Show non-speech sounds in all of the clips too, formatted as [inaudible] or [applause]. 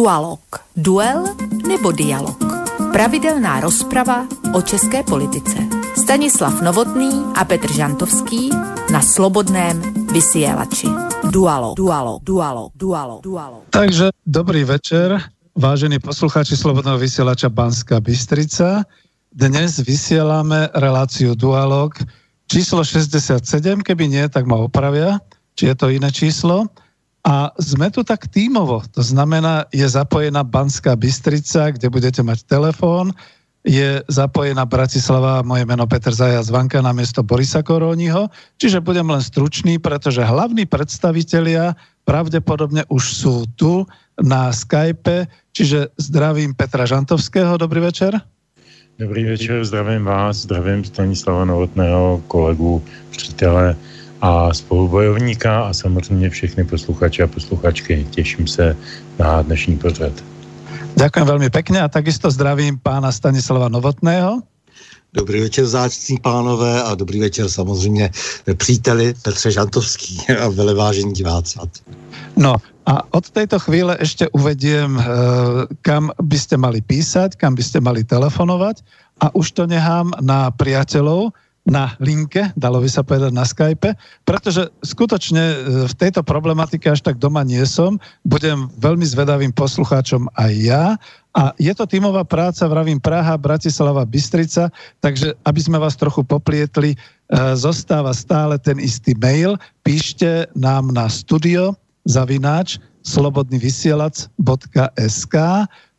Dualog. Duel nebo dialog. Pravidelná rozprava o české politice. Stanislav Novotný a Petr Žantovský na Slobodném vysielači. Dualo, dualo, dualo, dualo, dualo. Takže dobrý večer, vážení poslucháči Slobodného vysielača Banská Bystrica. Dnes vysielame reláciu Dualog číslo 67, keby nie, tak ma opravia, či je to iné číslo. A sme tu tak tímovo, to znamená, je zapojená Banská Bystrica, kde budete mať telefón, je zapojená Bratislava, moje meno Peter Zajac Vanka na miesto Borisa Koróniho, čiže budem len stručný, pretože hlavní predstavitelia pravdepodobne už sú tu na Skype, čiže zdravím Petra Žantovského, dobrý večer. Dobrý večer, zdravím vás, zdravím Stanislava Novotného, kolegu, přítele, a spolubojovníka a samozřejmě všechny posluchače a posluchačky. Těším se na dnešní pořad. Ďakujem veľmi pekne a takisto zdravím pána Stanislava Novotného. Dobrý večer, záčtní pánové, a dobrý večer samozřejmě příteli Petře Žantovský a velevážení diváci. No a od tejto chvíle ešte uvediem, eh, kam by ste mali písať, kam by ste mali telefonovať a už to nechám na priateľov, na linke, dalo by sa povedať na Skype, pretože skutočne e, v tejto problematike až tak doma nie som. Budem veľmi zvedavým poslucháčom aj ja. A je to tímová práca, vravím Praha, Bratislava, Bystrica, takže aby sme vás trochu poplietli, e, zostáva stále ten istý mail. Píšte nám na studio zavináč slobodnyvysielac.sk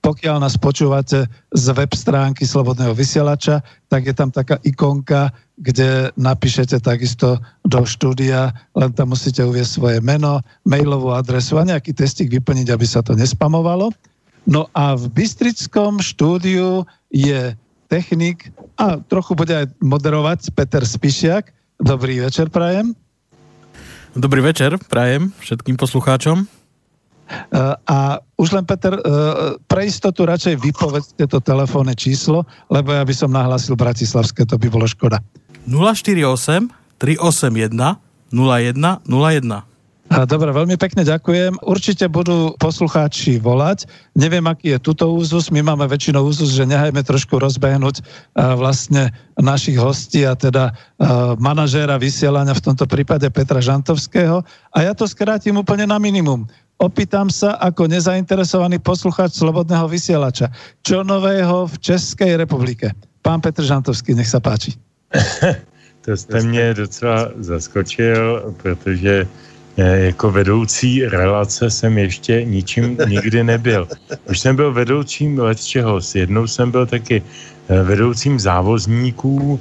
pokiaľ nás počúvate z web stránky Slobodného vysielača, tak je tam taká ikonka, kde napíšete takisto do štúdia, len tam musíte uvieť svoje meno, mailovú adresu a nejaký testik vyplniť, aby sa to nespamovalo. No a v Bystrickom štúdiu je technik a trochu bude aj moderovať Peter Spišiak. Dobrý večer, Prajem. Dobrý večer, Prajem všetkým poslucháčom. A už len, Peter, e, pre istotu radšej vypovedzte to telefónne číslo, lebo ja by som nahlásil Bratislavské, to by bolo škoda. 048 381 0101. Dobre, veľmi pekne ďakujem. Určite budú poslucháči volať. Neviem, aký je tuto úzus. My máme väčšinou úzus, že nehajme trošku rozbehnúť uh, vlastne našich hostí a teda uh, manažéra vysielania, v tomto prípade Petra Žantovského. A ja to skrátim úplne na minimum. Opýtam sa ako nezainteresovaný poslucháč Slobodného vysielača. Čo nového v Českej republike? Pán Petr Žantovský, nech sa páči. [laughs] to jste mě docela zaskočil, protože eh, jako vedoucí relace jsem ještě ničím nikdy nebyl. Už jsem byl vedoucím let čeho. Jednou jsem byl taky eh, vedoucím závozníků,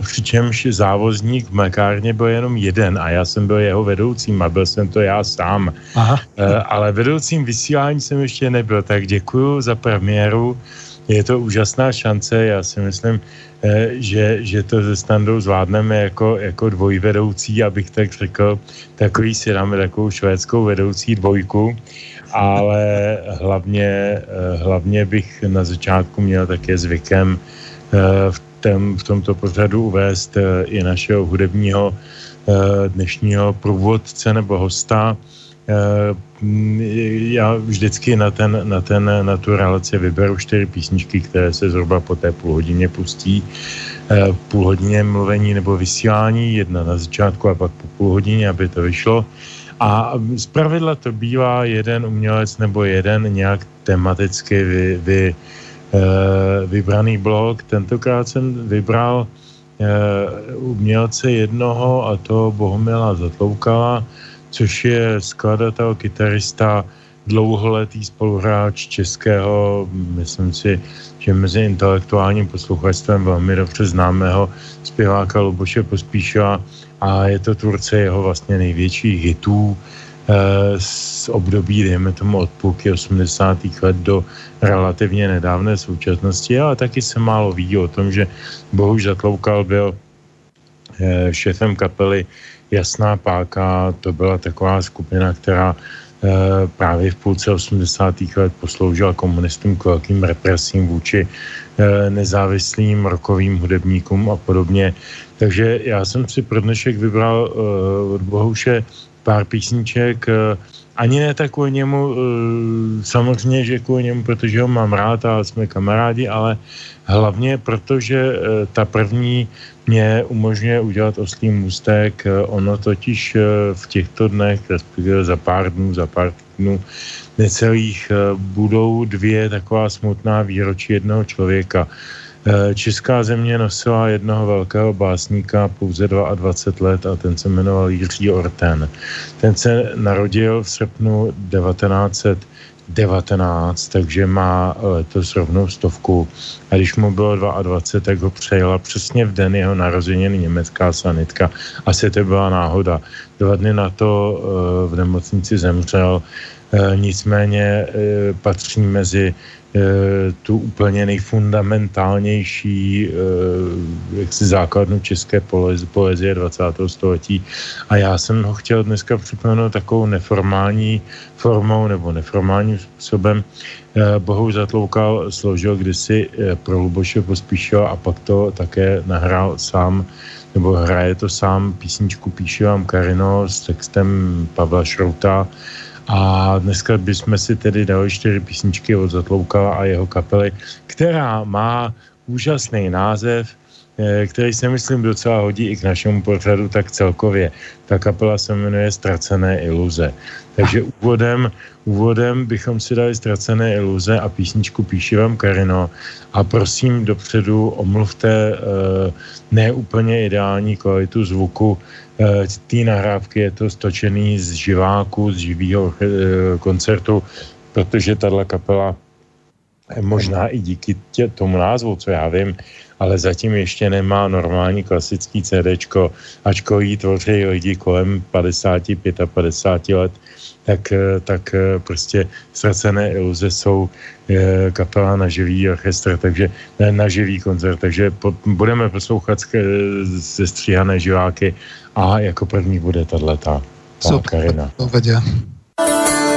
přičemž závozník v mekárně byl jenom jeden a já jsem byl jeho vedoucím a byl jsem to já sám. Aha. Eh, ale vedoucím vysílání jsem ještě nebyl, tak děkuji za premiéru. Je to úžasná šance, já si myslím, eh, že, že to ze standou zvládneme jako, jako dvojvedoucí, abych tak řekl, takový si dáme takovou švédskou vedoucí dvojku, ale hlavně, hlavně bych na začátku měl také zvykem v tém, v tomto pořadu uvést eh, i našeho hudebního eh, dnešního průvodce nebo hosta. Eh, já vždycky na, ten, na, ten, na tu relaci vyberu čtyři písničky, které se zhruba po té půl hodině pustí. Půl hodině mluvení nebo vysílání, jedna na začátku a pak po půl hodině, aby to vyšlo. A zpravidla to bývá jeden umělec nebo jeden nějak tematicky vy, vy, vybraný blok. Tentokrát jsem vybral eh, umělce jednoho a to Bohumila Zatloukala, což je skladatel, kytarista, dlouholetý spoluhráč českého, myslím si, že mezi intelektuálním posluchačstvem velmi dobře známého zpěváka Luboše Pospíšila a je to tvůrce jeho vlastně největších hitů, Eh, z období, dejme tomu od půlky 80. let do relativně nedávné současnosti, ale taky se málo ví o tom, že Bohuž Zatloukal byl eh, šéfem kapely Jasná páka, to byla taková skupina, která eh, právě v půlce 80. let posloužila komunistům k velkým represím vůči nezávislým rokovým hudebníkům a podobně. Takže já jsem si pro dnešek vybral od Bohuše pár písniček, ani ne tak kvůli němu, samozřejmě, že kvůli němu, protože ho mám rád a jsme kamarádi, ale hlavně protože ta první mě umožňuje udělat oslý můstek. Ono totiž v těchto dnech, respektive za pár dnů, za pár dnů, necelých budou dvě taková smutná výročí jednoho člověka. Eh, česká země nosila jednoho velkého básníka pouze 22 let a ten se jmenoval Jiří Orten. Ten se narodil v srpnu 1919, takže má letos rovnou stovku. A když mu bylo 22, tak ho přejela přesně v den jeho narozeniny německá sanitka. Asi to byla náhoda. Dva dny na to eh, v nemocnici zemřel. Eh, nicméně patří mezi Eh, tu úplně nejfundamentálnější eh, jaksi základnu české poezie 20. století. A já jsem ho chtěl dneska připomenout takovou neformální formou nebo neformálním způsobem. Eh, Bohu Zatloukal složil kdysi pro Luboše Pospíšila a pak to také nahrál sám nebo hraje to sám písničku Píši vám Karino s textem Pavla Šrouta a dneska bychom si tedy dali čtyři písničky od Zatloukala a jeho kapely, která má úžasný název, který se myslím docela hodí i k našemu pořadu, tak celkově. Ta kapela se jmenuje Ztracené iluze. Takže úvodem, úvodem bychom si dali Ztracené iluze a písničku Píši vám Karino a prosím dopředu omluvte uh, neúplně ideální kvalitu zvuku, Eh, té nahrávky je to stočený z živáku, z živého eh, koncertu, protože tahle kapela eh, možná i díky tě, tomu názvu, co já vím, ale zatím ještě nemá normální klasický CD, ačko jí tvoří lidi kolem 50, 55 let, tak, tak prostě ztracené iluze jsou kapela na živý orchestr, takže na živý koncert, takže po, budeme poslouchat ze stříhané živáky a jako první bude tato ta Karina. Super, tak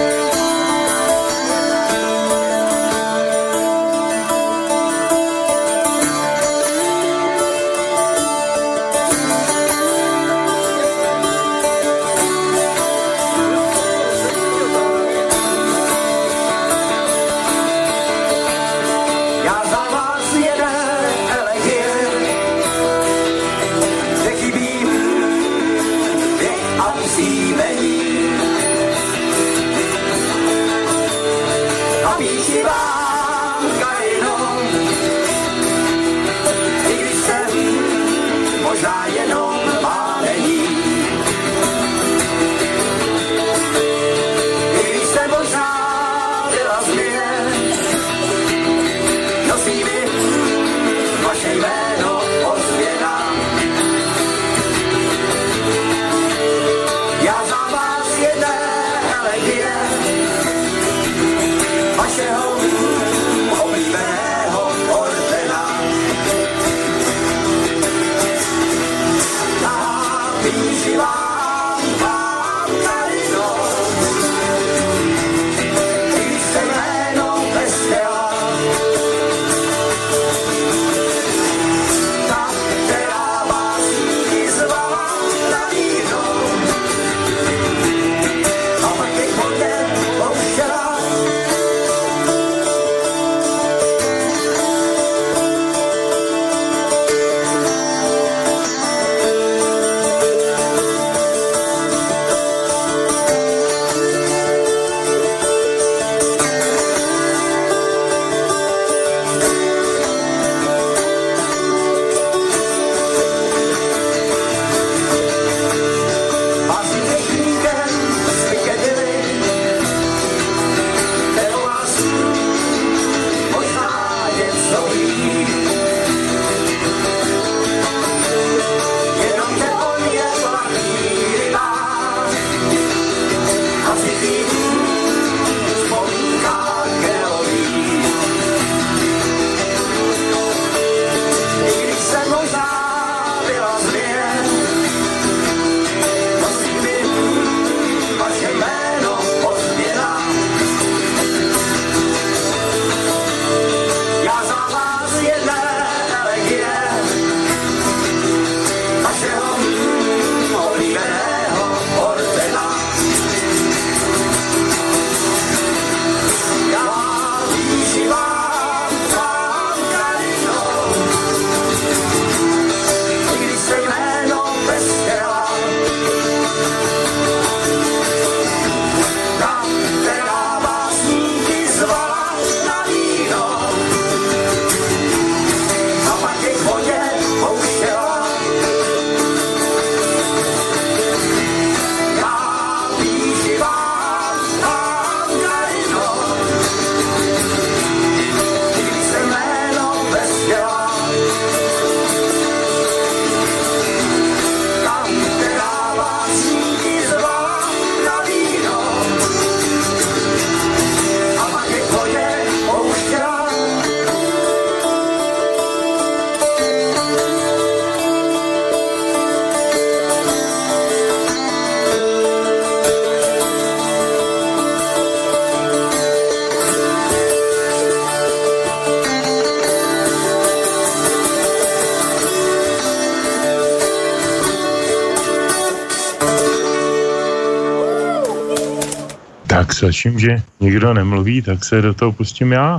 slyším, že nikdo nemluví, tak se do toho pustím já.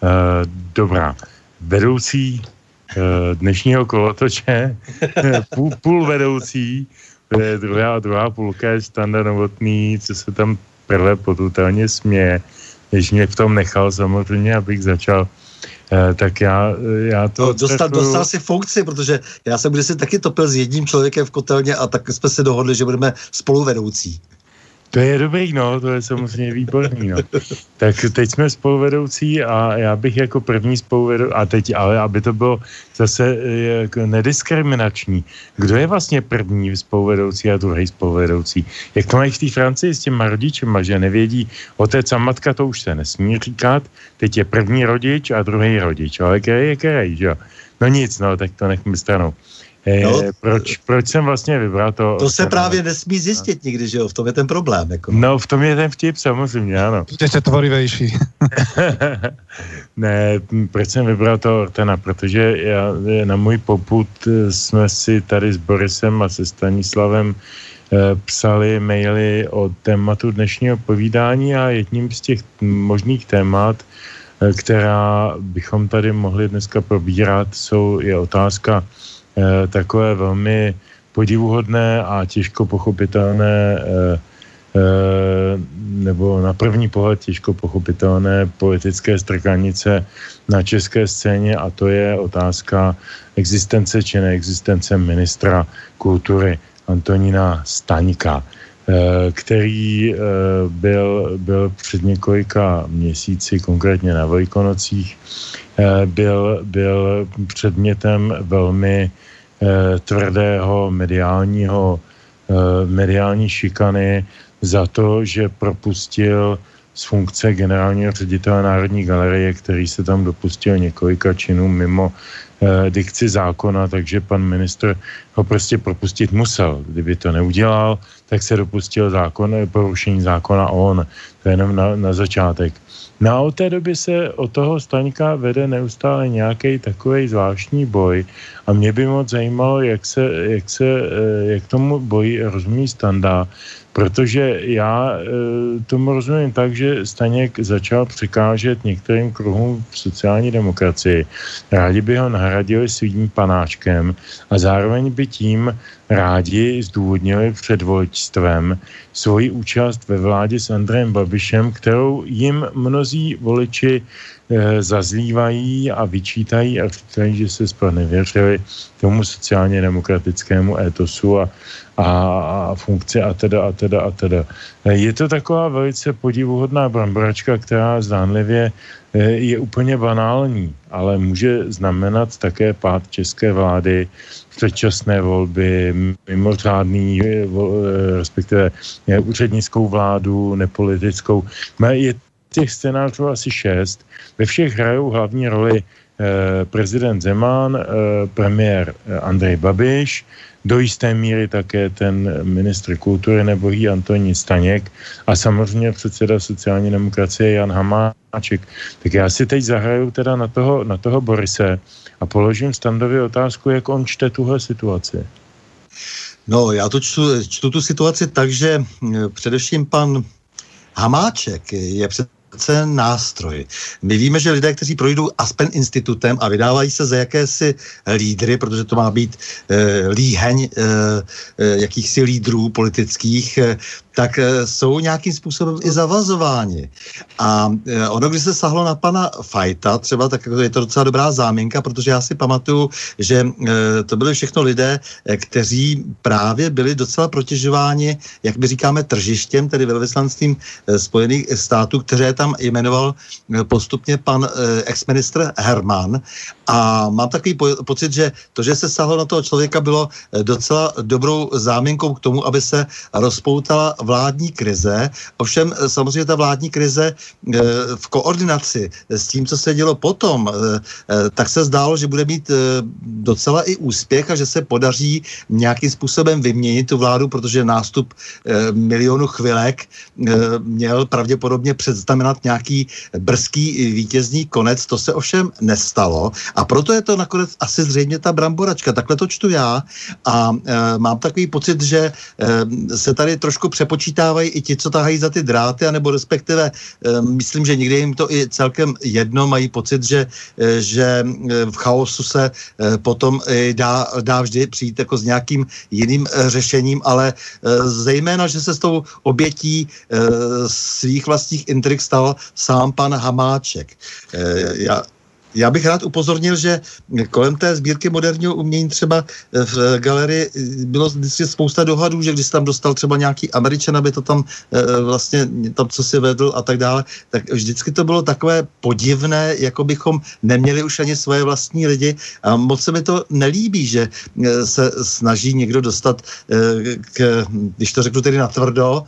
Uh, dobrá. Vedoucí uh, dnešního kolotoče, půl, půl vedoucí, druhá, druhá půlka je standard novotný, co se tam prvé potutálně směje, když mě v tom nechal samozřejmě, abych začal Eh, tak já, já to... No, dostal, dostal si funkci, protože já jsem kdysi taky topil s jedním člověkem v kotelně a tak jsme se dohodli, že budeme spoluvedoucí. To je dobrý, no, to je samozřejmě výborný, no. [laughs] Tak teď jsme spoluvedoucí a já bych jako první spoluvedoucí, a teď, ale aby to bylo zase jako nediskriminační, kdo je vlastně první spoluvedoucí a druhý spoluvedoucí? Jak to mají v té Francii s těma rodičema, že nevědí, otec a matka to už se nesmí říkat, teď je první rodič a druhý rodič, ale který je který, že jo? No nic, no, tak to nechme stranou. No, proč, proč jsem vlastně vybral to? To se právě nesmí zjistit nikdy, že jo? V tom je ten problém. Jako. No, v tom je ten vtip, samozřejmě, ano. Jste tvorivejší. [laughs] ne, proč jsem vybral to Ortena? Protože já, na můj poput jsme si tady s Borisem a se Stanislavem eh, psali maily o tématu dnešního povídání a jedním z těch možných témat, eh, která bychom tady mohli dneska probírat, jsou, je otázka Eh, takové velmi podivuhodné a těžko pochopitelné eh, eh, nebo na první pohled těžko pochopitelné politické strkanice na české scéně a to je otázka existence či neexistence ministra kultury Antonína Staňka, který byl, byl před několika měsíci, konkrétně na Velikonocích, byl, byl předmětem velmi Eh, tvrdého mediálního, eh, mediální šikany za to, že propustil z funkce generálního ředitele Národní galerie, který se tam dopustil několika činů mimo eh, dikci zákona, takže pan ministr ho prostě propustit musel. Kdyby to neudělal, tak se dopustil zákon, porušení zákona on. To je jenom na, na začátek. No a od té doby se od toho Staňka vede neustále nějaký takový zvláštní boj a mě by moc zajímalo, jak se, jak se eh, jak tomu boji rozumí Standa, protože já e, tomu rozumím tak, že Staněk začal překážet některým kruhům v sociální demokracii. Rádi by ho nahradili svým panáčkem a zároveň by tím rádi zdůvodnili před voličstvem svoji účast ve vládě s Andrejem Babišem, kterou jim mnozí voliči e, zazlívají a vyčítají a říkají, že se spod nevěřili tomu sociálně demokratickému étosu a, a, funkci a teda a teda a teda. Je to taková velice podivuhodná bramboračka, která zdánlivě e, je úplně banální, ale může znamenat také pád české vlády, předčasné volby, mimořádný, e, respektive úřednickou vládu, nepolitickou. Je těch scénářů asi šest. Ve všech hrajou hlavní roli eh, prezident Zeman, eh, premiér eh, Andrej Babiš, do jisté míry také ten ministr kultury nebo jí Antonín Staněk a samozřejmě předseda sociální demokracie Jan Hamáček. Tak já si teď zahraju teda na toho, na toho Borise a položím Standovi otázku, jak on čte tuhle situaci. No, já to čtu, čtu tu situaci tak, že především pan Hamáček je před nástroj. My víme, že lidé, kteří projdou Aspen institutem a vydávají se za jakési lídry, protože to má být e, líheň e, jakýchsi lídrů politických, tak eh, jsou nějakým způsobem i zavazováni. A eh, ono, když se sahlo na pana Fajta, třeba, tak je to docela dobrá záminka, protože já si pamatuju, že eh, to byly všechno lidé, kteří právě byli docela protěžováni, jak my říkáme, tržištěm, tedy velvyslanstvím Spojených států, které tam jmenoval postupně pan exministr Herman. A mám takový po- pocit, že to, že se sahlo na toho člověka, bylo docela dobrou záminkou k tomu, aby se rozpoutala vládní krize. Ovšem eh, samozřejmě ta vládní krize eh, v koordinaci s tím, co se dělo potom, eh, tak se zdálo, že bude mít docela i úspěch a že se podaří nějakým způsobem vyměnit tu vládu, protože nástup milionu chvilek měl pravděpodobně předznamenat nějaký brzký vítězný konec. To se ovšem nestalo a proto je to nakonec asi zřejmě ta bramboračka. Takhle to čtu já a mám takový pocit, že se tady trošku přepočítá vypočítávají i ti, co tahají za ty dráty, anebo respektive myslím, že někdy jim to i celkem jedno, mají pocit, že, že v chaosu se potom dá, dá vždy přijít jako s nějakým jiným řešením, ale zejména, že se s tou obětí svých vlastních intrik stal sám pan Hamáček. Já, já bych rád upozornil, že kolem té sbírky moderního umění třeba v galerii bylo vždycky spousta dohadů, že když se tam dostal třeba nějaký američan, aby to tam eh, vlastně tam, co si vedl a tak dále, tak vždycky to bylo takové podivné, jako bychom neměli už ani svoje vlastní lidi a moc se mi to nelíbí, že eh, se snaží někdo dostat eh, k, když to řeknu tedy natvrdo,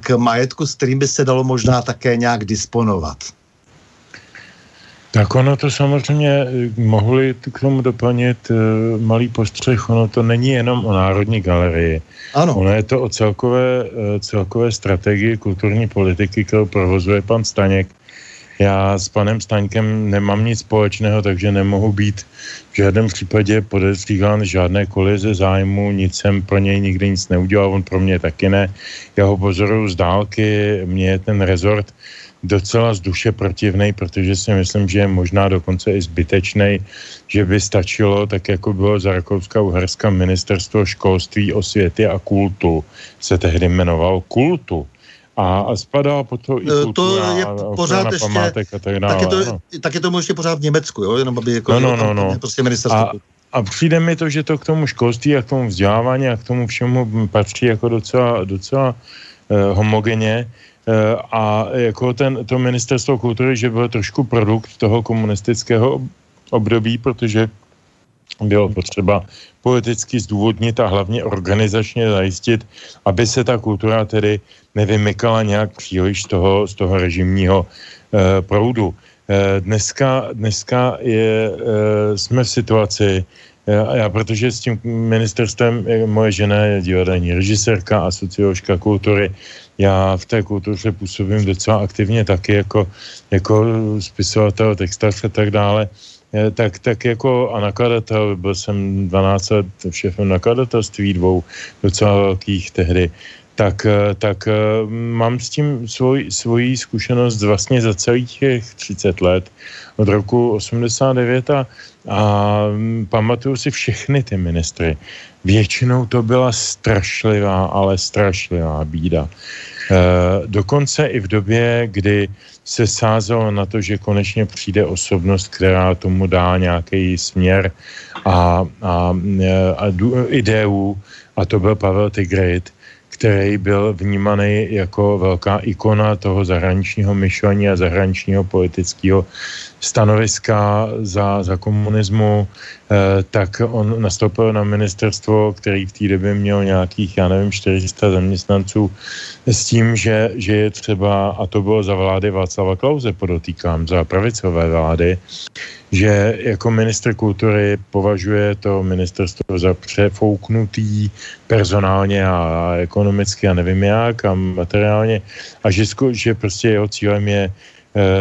k majetku, s kterým by se dalo možná také nějak disponovat. Tak ono to samozřejmě, eh, mohli k tomu doplnit uh, malý postřeh, ono to není jenom o Národní galerii. Ano. Ono je to o celkové, uh, celkové strategii kulturní politiky, kterou provozuje pan Staněk. Já s panem Staňkem nemám nic společného, takže nemohu být v žádném případě podezříván žádné kolize zájmu, nic jsem pro něj nikdy nic neudělal, on pro mě taky ne. Já ho pozoruju z dálky, mě je ten rezort docela z duše protivnej, protože si myslím, že je možná dokonce i zbytečný, že by stačilo, tak jako bylo za Rakouska uherska ministerstvo školství, osvěty a kultu, se tehdy jmenovalo kultu. A, a spadá po to i kultura, to je pořád ještě, památek a tak dále. Tak je, to, no. tak je to ještě pořád v Německu, jo? Jenom aby jako, no, no, no, no. prostě ministerstvo a, a přijde mi to, že to k tomu školství a k tomu vzdělávání a k tomu všemu patří jako docela, docela uh, homogeně. Eh, a jako ten, to ministerstvo kultury, že bylo trošku produkt toho komunistického období, protože bylo potřeba politicky zdůvodnit a hlavně organizačně zajistit, aby se ta kultura tedy nevymykala nějak příliš z toho, z toho režimního eh, proudu. Eh, dneska, dneska je, eh, jsme v situaci, já, já, protože s tím ministerstvem moje žena je divadelní režisérka a socioložka kultury, já v té kultuře působím docela aktivně taky jako, jako spisovatel, textař a tak dále, tak, tak jako a nakladatel, byl jsem 12 let šéfem nakladatelství dvou docela velkých tehdy, tak, tak mám s tím svoj, svoji zkušenost vlastně za celých těch 30 let od roku 89 a, a pamatuju si všechny ty ministry. Většinou to byla strašlivá, ale strašlivá bída. E, dokonce i v době, kdy se sázelo na to, že konečně přijde osobnost, která tomu dá nějaký směr a, a, a, ideu, a to byl Pavel Tigrit, který byl vnímaný jako velká ikona toho zahraničního myšlení a zahraničního politického stanoviska za, za komunismu, eh, tak on nastoupil na ministerstvo, který v té době měl nějakých, já nevím, 400 zaměstnanců s tím, že, že je třeba, a to bylo za vlády Václava Klauze, podotýkám, za pravicové vlády, že jako minister kultury považuje to ministerstvo za přefouknutý personálně a, ekonomicky a nevím jak a materiálně a že, že prostě jeho cílem je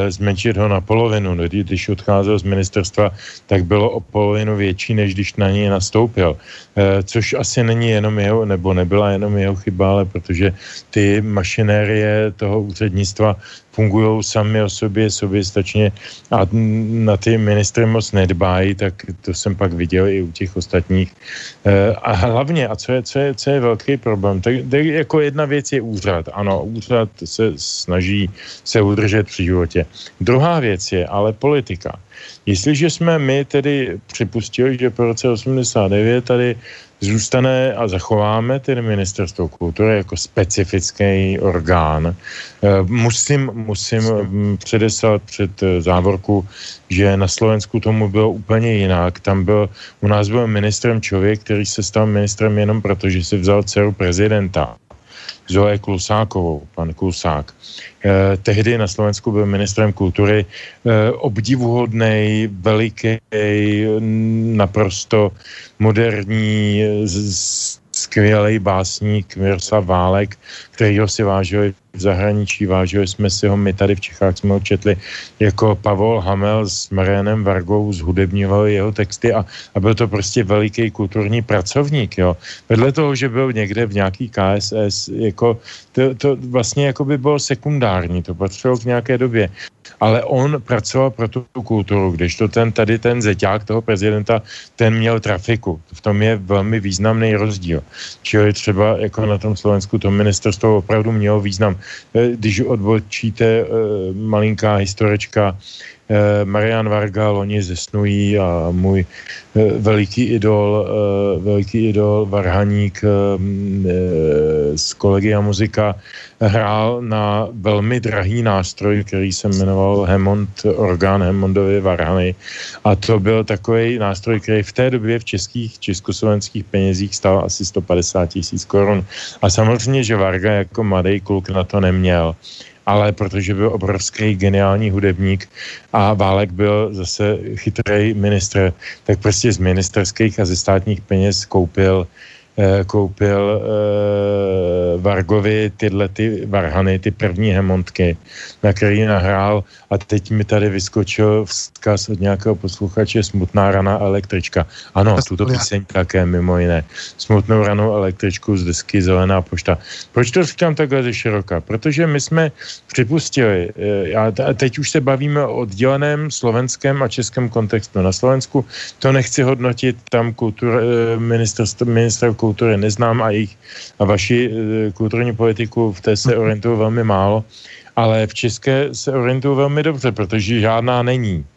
zmenšit ho na polovinu. Když odcházel z ministerstva, tak bylo o polovinu větší, než když na něj nastoupil. Eh, což asi není jenom jeho, nebo nebyla jenom jeho chyba, ale protože ty mašinérie toho úřednictva fungují sami o sobě soběstačně a na ty ministry moc nedbájí, tak to jsem pak viděl i u těch ostatních. Eh, a hlavně, a co je, co je, co je velký problém, tak, tak jako jedna věc je úřad. Ano, úřad se snaží se udržet při životě. Druhá věc je ale politika. Jestliže jsme my tedy připustili, že po roce 89 tady zůstane a zachováme tedy ministerstvo kultury jako specifický orgán. Eh, musím, musím mm, předeslat před eh, závorku, že na Slovensku tomu bylo úplně jinak. Tam byl, u nás byl ministrem člověk, který se stal ministrem jenom proto, že si vzal dceru prezidenta. Zoe Klusákovou, pan Klusák. Eh, tehdy na Slovensku byl ministrem kultury eh, obdivuhodný, veliký, naprosto moderní, s, s skvělý básník Miroslav Válek, kterýho si vážili v zahraničí, vážili jsme si ho, my tady v Čechách jsme ho četli jako Pavol Hamel s Marianem Vargou zhudebňovali jeho texty a, a byl to prostě veliký kulturní pracovník, jo. Vedle toho, že byl někde v nějaký KSS, jako to, to vlastně jako by bylo sekundární, to patřilo k nějaké době ale on pracoval pro tu kulturu, když to ten tady ten zeťák toho prezidenta, ten měl trafiku. V tom je velmi významný rozdíl. Čili třeba jako na tom Slovensku to ministerstvo opravdu mělo význam. Eh, když odbočíte eh, malinká historička Marian Varga loni zesnují a můj eh, veliký idol, eh, veliký idol Varhaník z kolegy a muzika hrál na velmi drahý nástroj, který se jmenoval Hemond, orgán Hemondovy Varhany. A to byl takový nástroj, který v té době v českých, československých penězích stál asi 150 tisíc korun. A samozřejmě, že Varga jako mladý kluk na to neměl ale protože byl obrovský geniální hudebník a Válek byl zase chytrý ministr, tak prostě z ministerských a ze státních peněz koupil Eh, koupil uh, Vargovi tyhle ty varhany, ty první hemontky, na který nahrál a teď mi tady vyskočil vzkaz od nějakého posluchače Smutná rana električka. Ano, tuto píseň také mimo jiné. Smutnou ranou električku z desky Zelená pošta. Proč to říkám takhle ze široka? Protože my jsme připustili, eh, a teď už se bavíme o odděleném slovenském a českém kontextu. Na Slovensku to nechci hodnotit, tam kultur, ministerstvo, ministerstvo kultury neznám a jejich a vaši e, kulturní politiku v té se orientuju velmi málo, ale v české se orientuju velmi dobře, protože žádná není.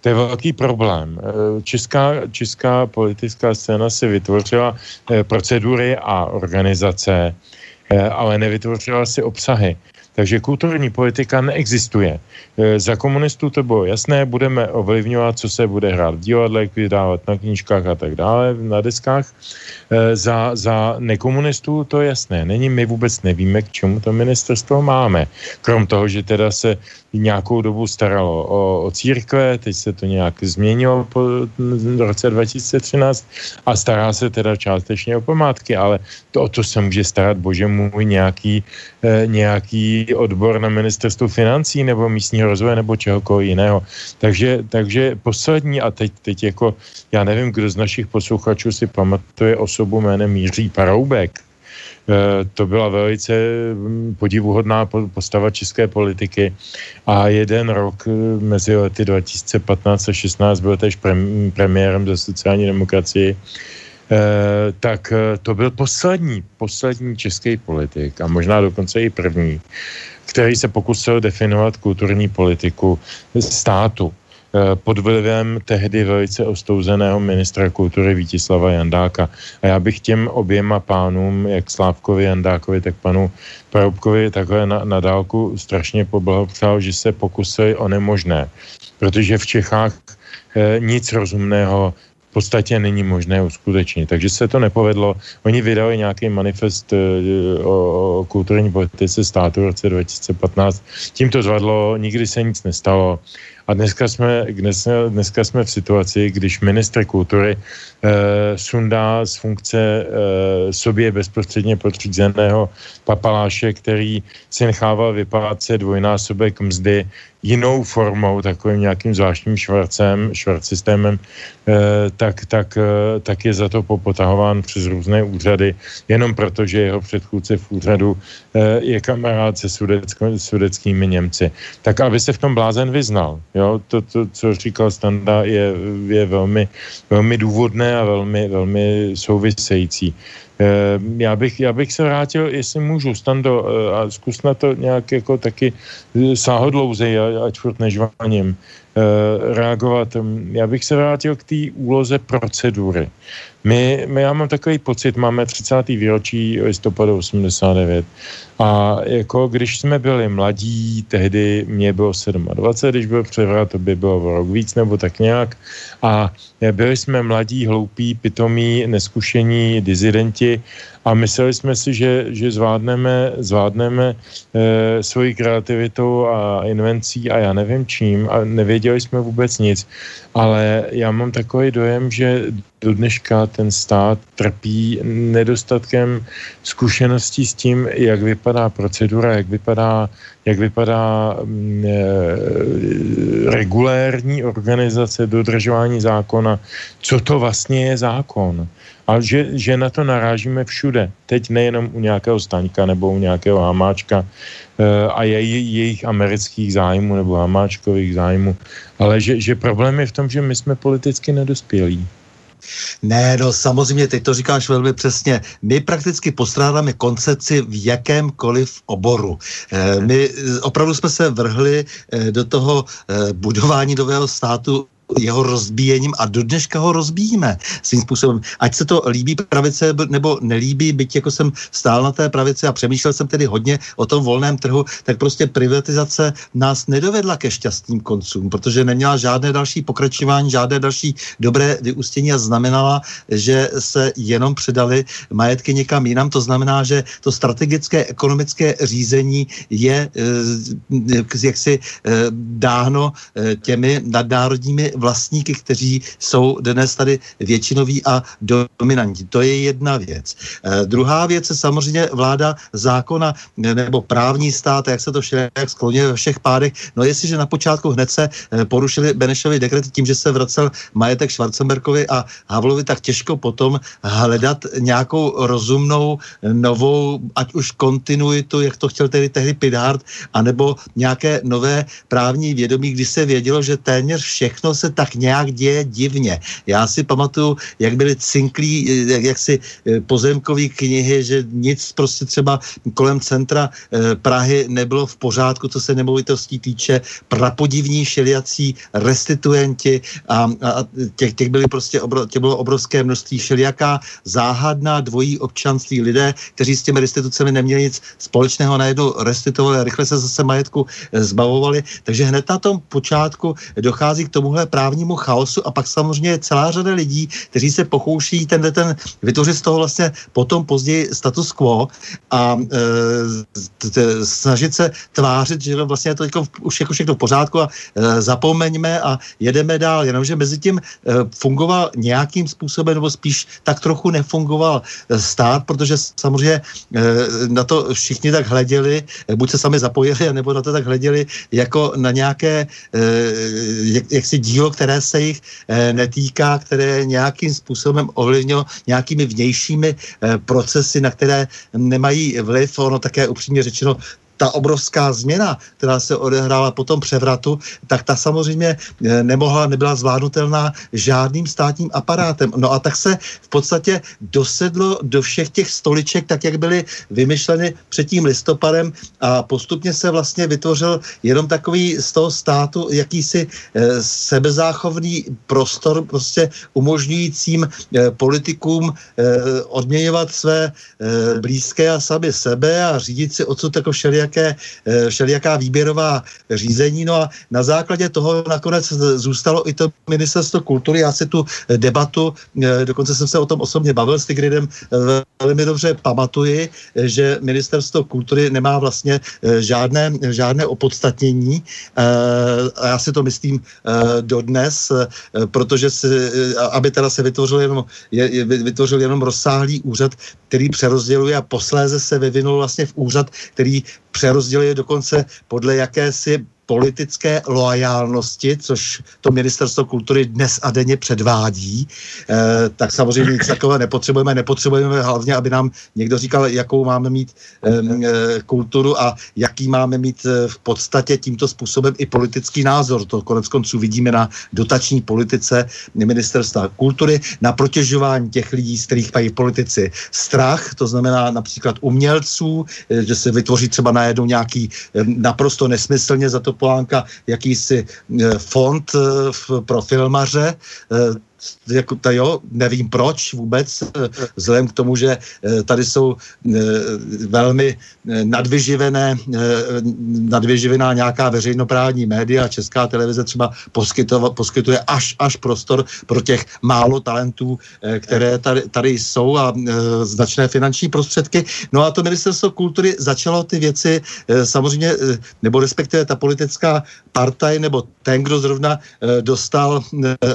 To je velký problém. E, česká, česká politická scéna si vytvořila e, procedury a organizace, ale nevytvořila si obsahy. Takže kulturní politika neexistuje. E, za komunistů to bylo jasné, budeme ovlivňovat, co se bude hrát v divadlech, vydávat na knížkách a tak dále, na deskách. E, za, za nekomunistů to jasné. Není, my vůbec nevíme, k čemu to ministerstvo máme. Krom toho, že teda se nějakou dobu staralo o, o církve, teď se to nějak změnilo po roce 2013 a stará se teda částečně o památky, ale to o to se může starat, bože můj, nějaký, e, nějaký odbor na ministerstvu financí nebo místního rozvoje nebo čehokoliv jiného. Takže, takže poslední a teď, teď jako, já nevím, kdo z našich posluchačů si pamatuje osobu jménem Míří Paroubek, to byla velice mm, podivuhodná postava české politiky. A jeden rok e, mezi lety 2015 a 16 byl tež premiérem za sociální demokracii. Eh, tak eh, to byl poslední, poslední český politik a možná dokonce i první, který se pokusil definovat kulturní politiku státu. eh, pod vlivem tehdy velice ostouzeného ministra kultury Vítislava Jandáka. A já bych těm oběma pánům, jak Slávkovi Jandákovi, tak panu Paroubkovi, takhle na, na dálku strašně poblahopřál, že se pokusili o nemožné. Protože v Čechách eh, nic rozumného v podstatě není možné uskutečnit. Takže se to nepovedlo. Oni vydali nějaký manifest eh, o, o kulturní politice státu v roce 2015. Tím to zvadlo, nikdy se nic nestalo. A dneska jsme, dnes, dneska jsme v situaci, když ministr kultury sundá z funkce eh, sobě bezprostředně podřízeného papaláše, který si nechával vyplácet dvojnásobek mzdy jinou formou, takovým nějakým zvláštním švarcem, systémem, eh, tak, tak, eh, tak je za to popotahován přes různé úřady, jenom proto, že jeho předchůdce v úřadu eh, je kamarád se sudecko, sudeckými Němci. Tak aby se v tom blázen vyznal. Jo? To, to, co říkal Standa, je, je velmi, velmi důvodné a velmi, velmi související. Eh, já bych, já bych se vrátil, jestli můžu, Stando, eh, a zkus na to nějak jako taky eh, sáhodlouzej, ať furt nežvaním, reagovat. Já bych se vrátil k té úloze procedury. My, my, já mám takový pocit, máme 30. výročí listopadu 89 a jako když jsme byli mladí, tehdy mě bylo 27, když byl převrat, to by bylo v rok víc nebo tak nějak a byli jsme mladí, hloupí, pitomí, neskušení dizidenti a mysleli jsme si, že, že zvládneme, zvládneme e, svoji kreativitou a invencí a já nevím čím a nevěděli jsme vůbec nic, ale já mám takový dojem, že do dneška ten stát trpí nedostatkem zkušeností s tím, jak vypadá procedura, jak vypadá, jak vypadá e, regulérní organizace dodržování zákona, co to vlastně je zákon. A že, že na to narážíme všude. Teď nejenom u nějakého Staňka nebo u nějakého Hamáčka e, a je, jejich amerických zájmů nebo Hamáčkových zájmů, ale že, že problém je v tom, že my jsme politicky nedospělí. Ne, no samozřejmě, teď to říkáš velmi přesně. My prakticky postrádáme koncepci v jakémkoliv oboru. Eh, my opravdu jsme se vrhli eh, do toho eh, budování nového státu jeho rozbíjením a do dneška ho rozbíjíme svým způsobem. Ať se to líbí pravice nebo nelíbí, byť jako jsem stál na té pravici a přemýšlel jsem tedy hodně o tom volném trhu, tak prostě privatizace nás nedovedla ke šťastným koncům, protože neměla žádné další pokračování, žádné další dobré vyústění a znamenala, že se jenom předali majetky někam jinam. To znamená, že to strategické ekonomické řízení je eh, jaksi eh, dáno eh, těmi nadnárodními vlastníky, kteří jsou dnes tady většinoví a dominanti. To je jedna věc. E, druhá věc je samozřejmě vláda zákona nebo právní stát, jak se to všelijak skloně ve všech pádech. No jestliže na počátku hned se eh, porušili Benešovi dekret tím, že se vracel majetek Schwarzenbergovi a Havlovi, tak těžko potom hledat nějakou rozumnou novou, ať už kontinuitu, jak to chtěl tedy tehdy Pidhart, anebo nějaké nové právní vědomí, kdy se vědělo, že téměř všechno se tak nějak děje divně. Já si pamatuju, jak byly cinklí, jak, jak si eh, pozemkové knihy, že nic prostě třeba kolem centra eh, Prahy nebylo v pořádku, co se nemovitostí týče, prapodivní šeliací restituenti a, a těch, těch, byly prostě obro, těch bylo obrovské množství šeliaká záhadná dvojí občanství lidé, kteří s těmi restitucemi neměli nic společného, najednou restituovali a rychle se zase majetku eh, zbavovali. Takže hned na tom počátku dochází k tomuhle právnímu chaosu a pak samozřejmě celá řada lidí, kteří se pokouší ten, ten vytvořit z toho vlastně potom později status quo a e, snažit se tvářit, že vlastně je to jako, už jako všechno v pořádku a e, zapomeňme a jedeme dál, jenomže mezi tím e, fungoval nějakým způsobem, nebo spíš tak trochu nefungoval e, stát, protože samozřejmě e, na to všichni tak hleděli, e, buď se sami zapojili, nebo na to tak hleděli jako na nějaké jak, jaksi dílo, které se jich eh, netýká, které nějakým způsobem ovlivnilo nějakými vnějšími eh, procesy, na které nemají vliv. Ono také upřímně řečeno ta obrovská změna, která se odehrála po tom převratu, tak ta samozřejmě eh, nemohla, nebyla zvládnutelná žádným státním aparátem. No a tak se v podstatě dosedlo do všech těch stoliček, tak jak byly vymyšleny před tím listopadem a postupně se vlastně vytvořil jenom takový z toho státu jakýsi e, sebezáchovný prostor, prostě umožňujícím e, politikům odměňovat své blízké a sami sebe a řídit si odsud jako všelijak všelijaké, eh, všelijaká výběrová řízení. No a na základě toho nakonec zůstalo i to ministerstvo kultury. Já si tu debatu, eh, dokonce jsem se o tom osobně bavil s Tigridem, eh, velmi dobře pamatuji, že ministerstvo kultury nemá vlastně žádné, žádné opodstatnění. A já si to myslím dodnes, protože si, aby teda se vytvořil jenom, je, vytvořil jenom rozsáhlý úřad, který přerozděluje a posléze se vyvinul vlastně v úřad, který přerozděluje dokonce podle jakési politické loajálnosti, což to ministerstvo kultury dnes a denně předvádí, eh, tak samozřejmě nic takového nepotřebujeme. Nepotřebujeme hlavně, aby nám někdo říkal, jakou máme mít eh, kulturu a jaký máme mít eh, v podstatě tímto způsobem i politický názor. To konec konců vidíme na dotační politice ministerstva kultury, na protěžování těch lidí, z kterých mají politici strach, to znamená například umělců, že se vytvoří třeba najednou nějaký naprosto nesmyslně za to Topolánka jakýsi eh, fond eh, pro filmaře, eh, jako ta jo, nevím proč vůbec, eh, vzhledem k tomu, že eh, tady jsou eh, velmi nadvyživené, nadvyživená nějaká veřejnoprávní média, česká televize třeba poskytuje až, až prostor pro těch málo talentů, které tady, tady jsou a značné finanční prostředky. No a to ministerstvo kultury začalo ty věci samozřejmě, nebo respektive ta politická partaj, nebo ten, kdo zrovna dostal,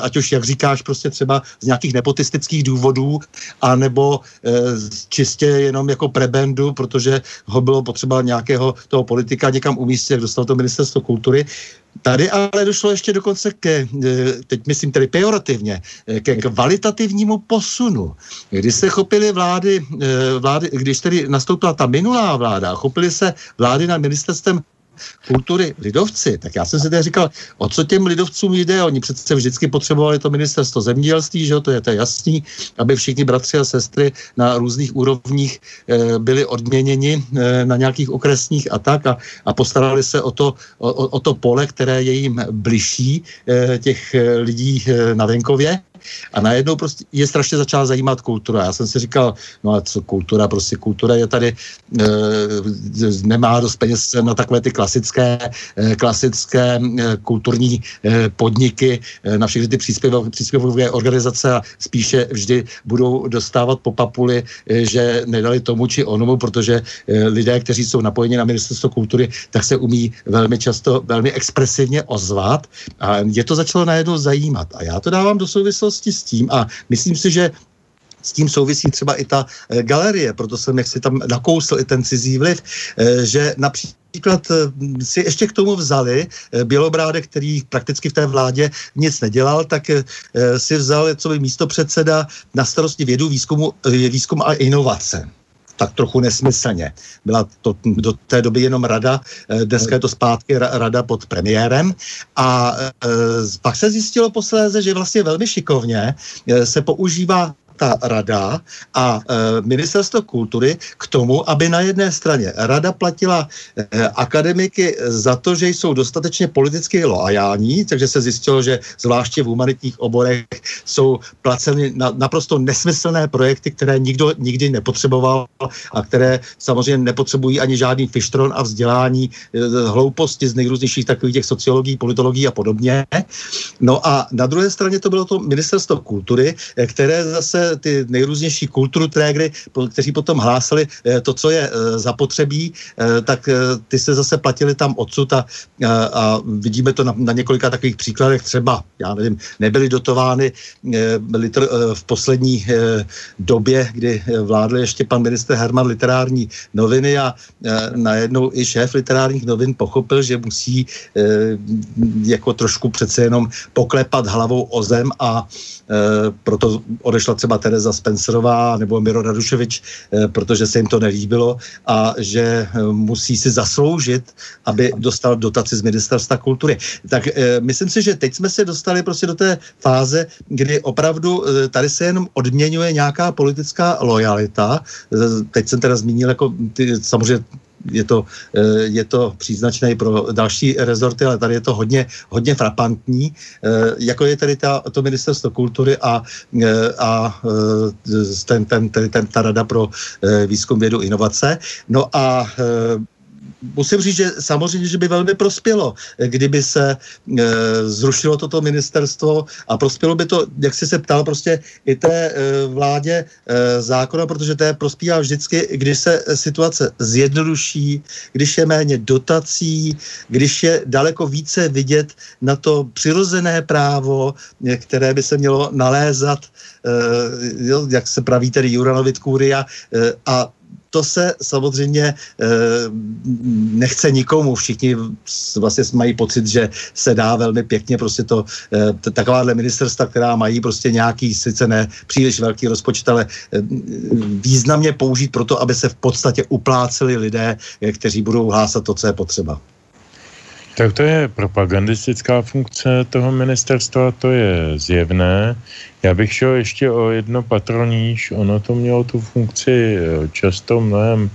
ať už jak říkáš, prostě třeba z nějakých nepotistických důvodů, anebo e, čistě jenom jako prebendu, protože ho bylo potřeba nějakého toho politika někam umístit, jak dostal to ministerstvo kultury. Tady ale došlo ještě dokonce ke, teď myslím tedy pejorativně, ke kvalitativnímu posunu. Když se chopili vlády, vlády, když tedy nastoupila ta minulá vláda, chopili se vlády nad ministerstvem kultury lidovci, tak já jsem si tady říkal, o co těm lidovcům jde, oni přece vždycky potřebovali to ministerstvo zemědělství, že jo, to je to jasný, aby všichni bratři a sestry na různých úrovních e, byli odměněni e, na nějakých okresních a tak a, a postarali se o to, o, o to pole, které je jim bližší e, těch lidí e, na venkově a najednou prostě je strašně začala zajímat kultura. Já jsem si říkal, no a co kultura, prostě kultura je tady, e, nemá dost peněz na takové ty klasické, e, klasické e, kulturní e, podniky, e, na všechny ty příspěvové, příspěvové organizace a spíše vždy budou dostávat po papuli, e, že nedali tomu či onomu, protože e, lidé, kteří jsou napojeni na ministerstvo kultury, tak se umí velmi často, velmi expresivně ozvat a je to začalo najednou zajímat. A já to dávám do souvislosti souvislosti s tím a myslím si, že s tím souvisí třeba i ta e, galerie, proto jsem jak si tam nakousl i ten cizí vliv, e, že například e, si ještě k tomu vzali Bělobráde, který prakticky v té vládě nic nedělal, tak si vzal co by místo předseda na starosti vědu, výzkumu, výzkum a inovace tak trochu nesmyslně. Byla to do té doby jenom rada, eh, dneska je to zpátky rada pod premiérem a e, pak se zjistilo posléze, že vlastně velmi šikovně e, se používá ta rada a e, ministerstvo kultury k tomu, aby na jedné straně rada platila e, akademiky za to, že jsou dostatečně politicky loajální, takže se zjistilo, že zvláště v humanitních oborech jsou placeny na, naprosto nesmyslné projekty, které nikdo nikdy nepotřeboval a které samozřejmě nepotřebují ani žádný fištron a vzdělání, e, hlouposti z nejrůznějších takových těch sociologií, politologií a podobně. No a na druhé straně to bylo to ministerstvo kultury, které zase ty nejrůznější kulturu trégry, kteří potom hlásali eh, to, co je eh, zapotřebí, eh, tak ty se zase platili tam odsud a, a vidíme to na, na několika takových příkladech. Třeba, já nevím, nebyly dotovány litr, v poslední době, kdy vládl ještě pan minister Herman literární noviny a najednou i šéf literárních novin pochopil, že musí jako trošku přece jenom poklepat hlavou o zem a proto odešla třeba Tereza Spencerová nebo Miro Raduševič, eh, protože se jim to nelíbilo a že eh, musí si zasloužit, aby dostal dotaci z ministerstva kultury. Tak eh, myslím si, že teď jsme se dostali prostě do té fáze, kdy opravdu tady se jenom odměňuje nějaká politická lojalita. Teď jsem teda zmínil jako ty, samozřejmě je to, eh, je to příznačné pro další rezorty, ale tady je to hodně, hodně frapantní, eh, jako je tady ta, to ministerstvo kultury a, eh, a ten, ten, ten, ten, ta rada pro výzkum, vědu, inovace. No a musím říct, že samozřejmě, že by velmi prospělo, kdyby se e, zrušilo toto ministerstvo a prospělo by to, jak jsi se ptal, prostě i té e, vládě e, zákona, protože to je prospívá vždycky, když se situace zjednoduší, když je méně dotací, když je daleko více vidět na to přirozené právo, které by se mělo nalézat, e, jo, jak se praví tedy Juranovit Kůria, e, a to se samozřejmě e, nechce nikomu. Všichni vlastně mají pocit, že se dá velmi pěkně prostě to, e, takováhle ministerstva, která mají prostě nějaký, sice ne příliš velký rozpočet, ale e, významně použít pro to, aby se v podstatě upláceli lidé, kteří budou hlásat to, co je potřeba. Tak to je propagandistická funkce toho ministerstva, to je zjevné. Já bych šel ještě o jedno patroníž, ono to mělo tu funkci eh, často mnohem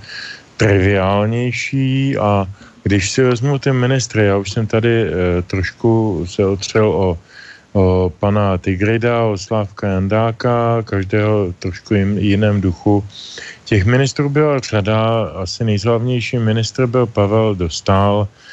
triviálnější a když si vezmu ty ministry, já už jsem tady e, trošku se otřel o, o pana Tigrida, o Slávka Jandáka, každého trošku jim, jiném duchu. Těch ministrů byla řada, asi nejslavnější ministr byl Pavel Dostal, Eh,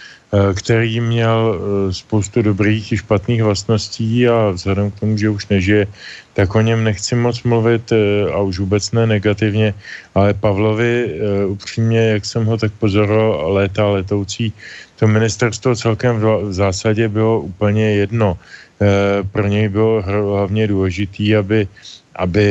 který měl eh, spoustu dobrých i špatných vlastností a vzhledem k tomu, že už nežije, tak o něm nechci moc mluvit eh, a už vůbec ne negativně, ale Pavlovi upřímně, jak jsem ho tak pozoroval léta letoucí, to ministerstvo celkem v zásadě bylo úplně jedno. pro něj bylo hlavně důležitý, aby aby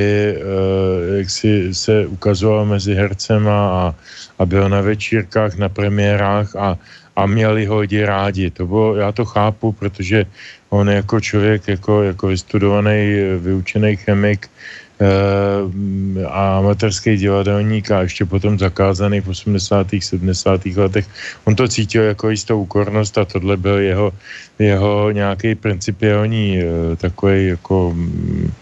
jak si se ukazoval mezi hercema a, a byl na večírkách, na premiérách a, a měli ho lidi rádi. To bylo, já to chápu, protože on jako člověk, jako, jako vystudovaný, vyučený chemik, Eh, a amatérský divadelník a ještě potom zakázaný v 80. 70. letech. On to cítil jako jistou úkornost a tohle byl jeho, jeho nějaký principiální eh, takový jako mm,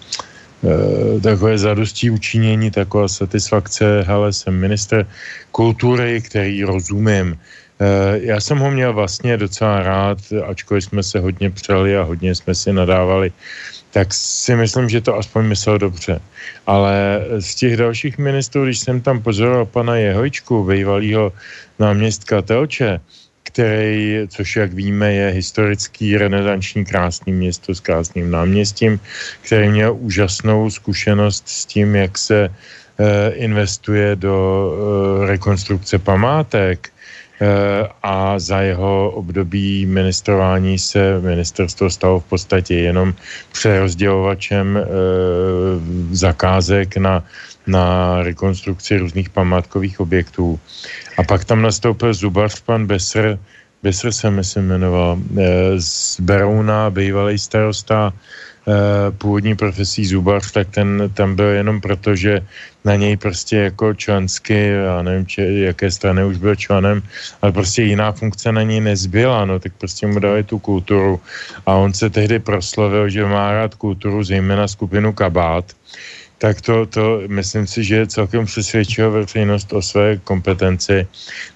eh, takové zadostí učinění, taková satisfakce, hele, jsem minister kultury, který rozumím. Já jsem ho měl vlastně docela rád, ačkoliv jsme se hodně přeli a hodně jsme si nadávali tak si myslím, že to aspoň myslel dobře. Ale z těch dalších ministrů, když jsem tam pozoroval pana Jehojčku, bývalého náměstka Telče, který, což jak víme, je historický renesanční krásný město s krásným náměstím, který měl úžasnou zkušenost s tím, jak se eh, investuje do eh, rekonstrukce památek, Eh, a za jeho období ministrování se ministerstvo stalo v podstatě jenom přerozdělovačem eh, zakázek na, na rekonstrukci různých památkových objektů. A pak tam nastoupil zubař pan Besr, Besr se myslím jmenoval, eh, z Berouna, bývalý starosta, Eh, původní profesí zubař, tak ten tam byl jenom proto, že na něj prostě jako člensky, já nevím, či, jaké strany už byl členem, ale prostě jiná funkce na něj nezbyla, no, tak prostě mu dali tu kulturu. A on se tehdy proslovil, že má rád kulturu, zejména skupinu Kabát, tak to, to myslím si, že celkem přesvědčilo veřejnost o své kompetenci.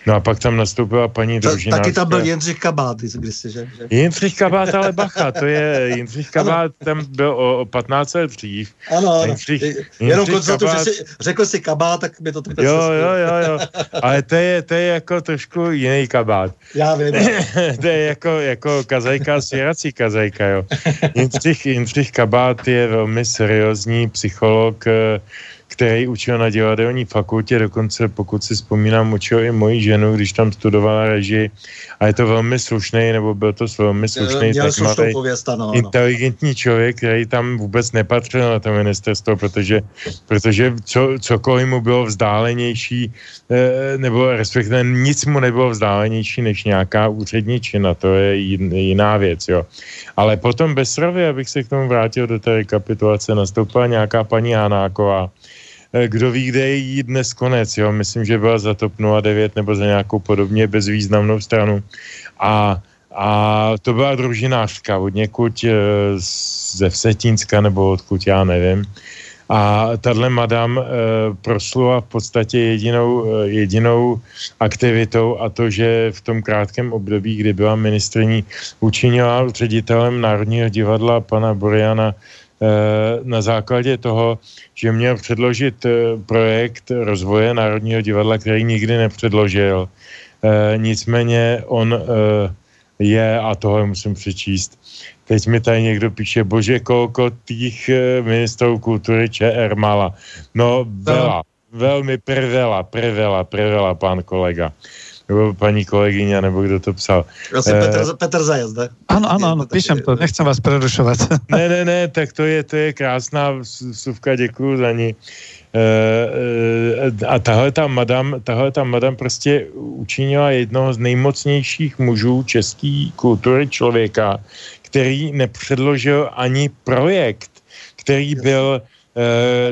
No a pak tam nastoupila paní družinářka. Taky tam byl Jindřich Kabát, kdysi, že? že? Jindřich Kabát, ale bacha, to je, Jindřich Kabát tam byl o, o 15 let dřív. Ano, ano. Jindřich, Jindřich Jenom konstatuju, Kabát... že si, řekl si Kabát, tak mi to tak Jo, jo, jo, jo, ale to je, to je jako trošku jiný Kabát. Já vím. [laughs] to je jako, jako kazajka, svěrací kazajka, jo. Jindřich, Jindřich Kabát je velmi seriózní psycholog, eh, který učil na divadelní fakultě, dokonce pokud si vzpomínám, učil i moji ženu, když tam studovala režii a je to velmi slušný, nebo byl to velmi slušný, zajímavý, inteligentní člověk, který tam vůbec nepatřil na to ministerstvo, protože, protože co, cokoliv mu bylo vzdálenější, eh, nebo respektive nic mu nebylo vzdálenější než nějaká úředničina, to je jiná věc, jo. Ale potom Besrově, abych se k tomu vrátil do té rekapitulace, nastoupila nějaká paní Hanáková, kdo ví, kde je jí dnes konec, jo, myslím, že byla za TOP 09 nebo za nějakou podobně bezvýznamnou stranu a a to byla družinářka od někud eh, ze Vsetínska nebo odkud, já nevím. A tahle madam e, proslula v podstatě jedinou, e, jedinou aktivitou a to, že v tom krátkém období, kdy byla ministrní, učinila ředitelem Národního divadla pana Boriana na základě toho, že měl předložit e, projekt rozvoje Národního divadla, který nikdy nepředložil. E, nicméně on je, a tohle musím přečíst, Teď mi tady někdo píše, bože, kolko tých eh, ministrů kultury ČR mala. No, vela, velmi prevela, prevela, prevela, pán kolega nebo paní kolegyně, nebo kdo to psal. Asi uh, Petr, Petr Zajez, ne? Ano, ano, ano, píšem to, nechcem vás prerušovat. [laughs] ne, ne, ne, tak to je, to je krásná suvka, děkuju za ní. Uh, a tahle ta madam, tahle ta madam prostě učinila jednoho z nejmocnějších mužů české kultury člověka, který nepředložil ani projekt, který byl eh,